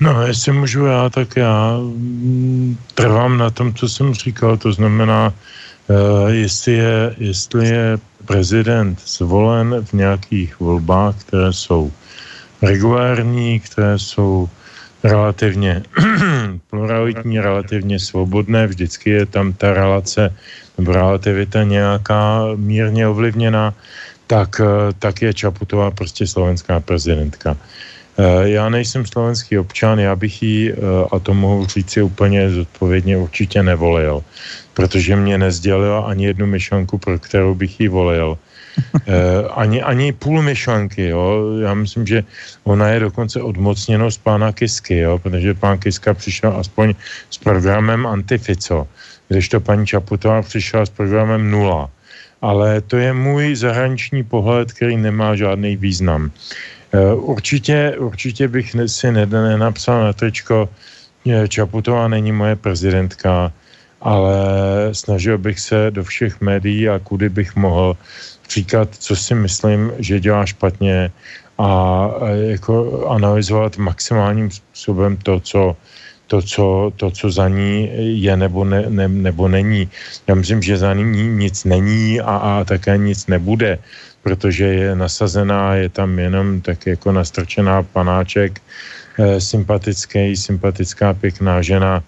No, jestli můžu já, tak já mm, trvám na tom, co jsem říkal, to znamená, uh, jestli, je, jestli je prezident zvolen v nějakých volbách, které jsou regulární, které jsou relativně [clears throat] pluralitní, relativně svobodné, vždycky je tam ta relace nebo relativita nějaká mírně ovlivněná, tak, eh, tak je Čaputová prostě slovenská prezidentka. Eh, já nejsem slovenský občan, já bych ji, eh, a to mohu říct si úplně zodpovědně, určitě nevolil, protože mě nezdělila ani jednu myšlenku, pro kterou bych ji volil. ani, ani půl myšlenky, jo. Já myslím, že ona je dokonce odmocněnost pána Kisky, jo, protože pán Kiska přišel aspoň s programem Antifico když to paní Čaputová přišla s programem nula. Ale to je můj zahraniční pohled, který nemá žádný význam. E, určitě, určitě bych si nenapsal na tričko, Čaputová není moje prezidentka, ale snažil bych se do všech médií a kudy bych mohl říkat, co si myslím, že dělá špatně a jako analyzovat maximálním způsobem to, co to, co, to, co za ní je nebo, ne, ne, nebo není. Já myslím, že za ní nic není a, a také nic nebude, protože je nasazená, je tam jenom tak jako nastrčená panáček, eh, sympatický, sympatická, pěkná žena,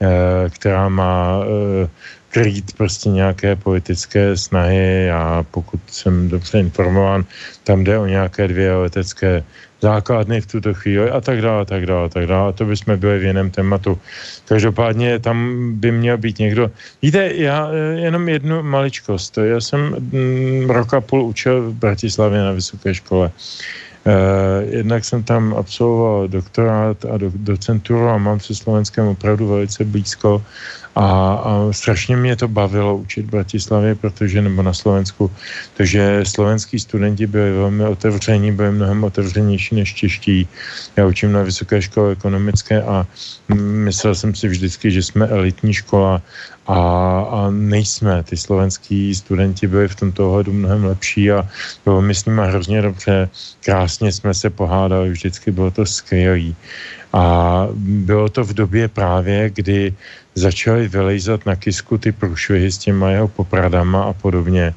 eh, která má eh, krýt prostě nějaké politické snahy a pokud jsem dobře informován, tam jde o nějaké dvě letecké základny v tuto chvíli a tak dále, tak dále, tak dále. A to bychom byli v jiném tématu. Každopádně tam by měl být někdo. Víte, já eh, jenom jednu maličkost. Já jsem mm, rok a půl učil v Bratislavě na vysoké škole. Uh, jednak jsem tam absolvoval doktorát a do, docenturu a mám se Slovenskem opravdu velice blízko a, a strašně mě to bavilo učit v Bratislavě, protože, nebo na Slovensku, protože slovenský studenti byli velmi otevření, byli mnohem otevřenější než čeští. Já učím na vysoké škole ekonomické a myslel jsem si vždycky, že jsme elitní škola a, a nejsme. Ty slovenský studenti byli v tomto ohledu mnohem lepší a bylo mi s nimi hrozně dobře. Krásně jsme se pohádali, vždycky bylo to skvělé. A bylo to v době právě, kdy začali vylejzat na kisku ty průšvihy s těma jeho popradama a podobně.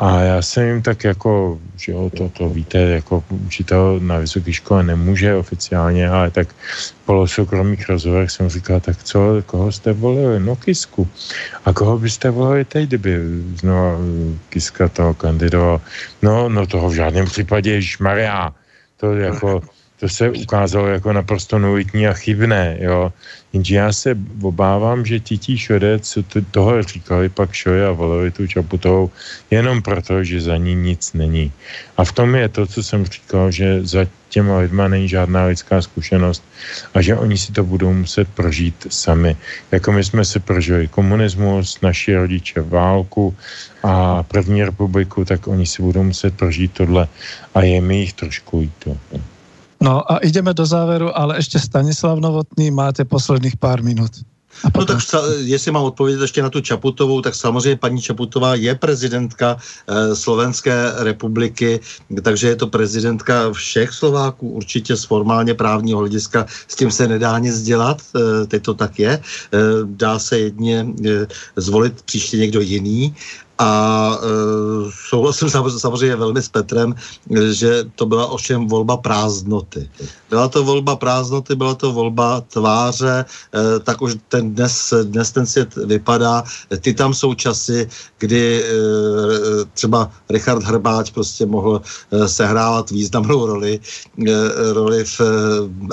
A já jsem jim tak jako, že jo, to, to víte, jako učitel na vysoké škole nemůže oficiálně, ale tak v polosoukromých rozhovorech jsem říkal, tak co, koho jste volili? No Kisku. A koho byste volili teď, kdyby znovu Kiska toho kandidoval? No, no toho v žádném případě, Maria. To jako, to se ukázalo jako naprosto nulitní a chybné, jo. Jenže já se obávám, že tití šodec, co to, toho říkali pak Šoje a volili tu Čaputovou, jenom proto, že za ní nic není. A v tom je to, co jsem říkal, že za těma lidma není žádná lidská zkušenost a že oni si to budou muset prožít sami. Jako my jsme si prožili komunismus, naši rodiče válku a první republiku, tak oni si budou muset prožít tohle a je mi jich trošku líto. No a ideme do záveru, ale ešte Stanislav Novotný, máte posledných pár minut. A potom... No tak jestli mám odpovědět ještě na tu Čaputovou, tak samozřejmě paní Čaputová je prezidentka eh, Slovenské republiky, takže je to prezidentka všech Slováků, určitě z formálně právního hlediska s tím se nedá nic dělat, eh, teď to tak je. Eh, dá se jedně eh, zvolit příště někdo jiný, a e, souhlasím samozřejmě velmi s Petrem, že to byla ovšem volba prázdnoty. Byla to volba prázdnoty, byla to volba tváře, e, tak už ten dnes, dnes ten svět vypadá. Ty tam jsou časy, kdy e, třeba Richard Hrbáč prostě mohl e, sehrávat významnou roli, e, roli v e,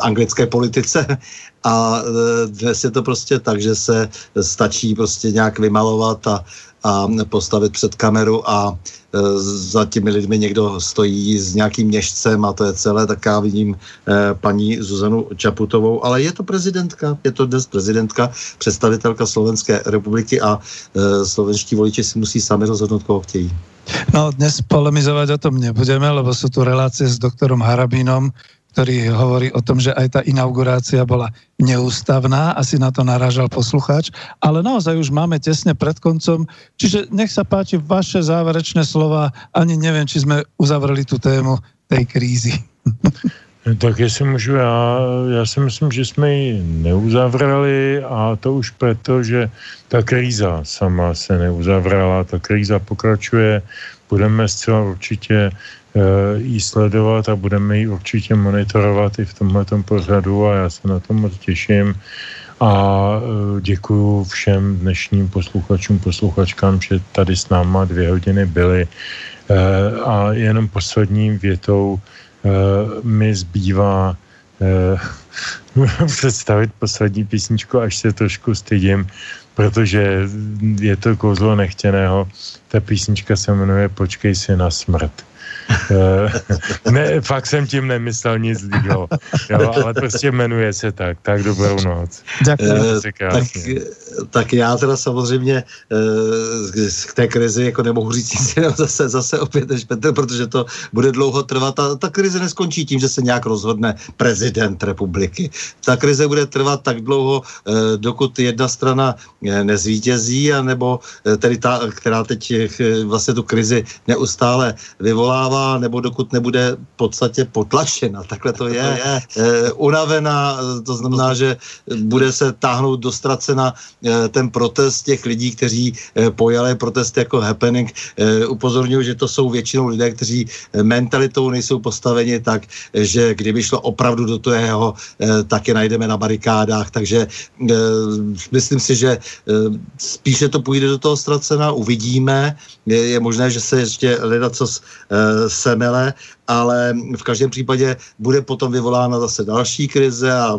anglické politice a e, dnes je to prostě tak, že se stačí prostě nějak vymalovat a a postavit před kameru a e, za těmi lidmi někdo stojí s nějakým měšcem a to je celé, tak já vidím e, paní Zuzanu Čaputovou, ale je to prezidentka, je to dnes prezidentka, představitelka Slovenské republiky a e, slovenští voliči si musí sami rozhodnout, koho chtějí. No dnes polemizovať o tom nebudeme, lebo sú tu relácie s doktorom Harabínom, ktorý hovorí o tom, že aj tá inaugurácia bola neústavná, asi na to narážal poslucháč, ale naozaj už máme tesne pred koncom, čiže nech sa páči vaše záverečné slova, ani neviem, či sme uzavreli tú tému tej krízy. [laughs] Tak jestli můžu já, já si myslím, že jsme ji neuzavřeli a to už proto, že ta kríza sama se neuzavřela, ta kríza pokračuje, budeme zcela určitě Eh, jí sledovat a budeme ji určitě monitorovat i v tomhle pořadu a já se na to moc těším a eh, děkuji všem dnešním posluchačům, posluchačkám, že tady s náma dvě hodiny byly eh, a jenom posledním větou mi zbývá [laughs] představit poslední písničku, až se trošku stydím, protože je to kouzlo nechtěného. Ta písnička se jmenuje Počkej si na smrt. Eh, [laughs] ne, fakt jsem tím nemyslel nic zlýho, jo, ale prostě jmenuje se tak. Tak dobrou noc. Uh, tak, tak já teda samozřejmě k té krizi jako nemohu říct nic zase, zase opět než Petr, protože to bude dlouho trvat a ta krize neskončí tím, že se nějak rozhodne prezident republiky. Ta krize bude trvat tak dlouho, uh, dokud jedna strana nezvítězí, anebo tedy ta, která teď vlastně tu krizi neustále vyvolává unavená, nebo dokud nebude v podstatě potlačena. Takhle to je. je. E, unavená, to znamená, že bude se táhnout dostracena e, ten protest těch lidí, kteří e, pojali protest jako happening. E, upozorňuji, že to jsou většinou lidé, kteří mentalitou nejsou postaveni tak, že kdyby šlo opravdu do toho, e, tak je najdeme na barikádách. Takže e, myslím si, že e, spíše to půjde do toho ztracena, uvidíme. Je, je možné, že se ještě leda co semele, ale v každém případě bude potom vyvolána zase další krize a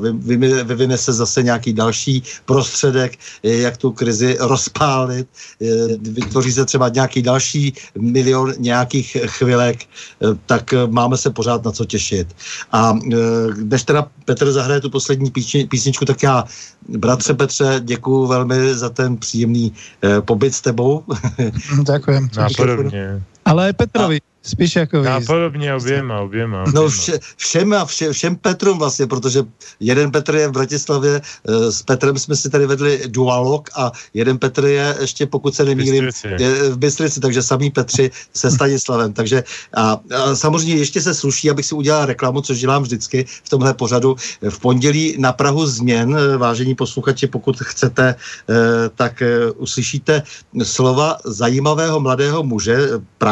vyvine se zase nějaký další prostředek, jak tu krizi rozpálit. Vytvoří se třeba nějaký další milion nějakých chvilek, tak máme se pořád na co těšit. A než teda Petr zahraje tu poslední písničku, tak já, bratře Petře, děkuji velmi za ten příjemný pobyt s tebou. Děkujem. Nápodobně. Ale Petrovi. A Spíš jako Já podobně oběma, oběma. oběma. No vše, všem a vše, všem Petrům vlastně, protože jeden Petr je v Bratislavě, e, s Petrem jsme si tady vedli dualog a jeden Petr je ještě, pokud se nemýlím, je v Bystrici, takže samý Petři se [laughs] Stanislavem. Takže a, a samozřejmě ještě se sluší, abych si udělal reklamu, což dělám vždycky v tomhle pořadu. V pondělí na Prahu změn, e, vážení posluchači, pokud chcete, e, tak uslyšíte slova zajímavého mladého muže,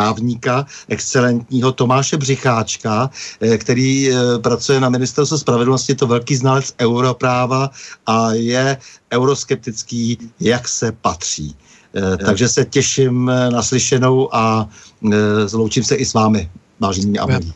právníka, excelentního Tomáše Břicháčka, eh, který eh, pracuje na ministerstvu spravedlnosti, to velký znalec europráva a je euroskeptický, jak se patří. Eh, takže se těším na slyšenou a zloučím se i s vámi, vážení a milí.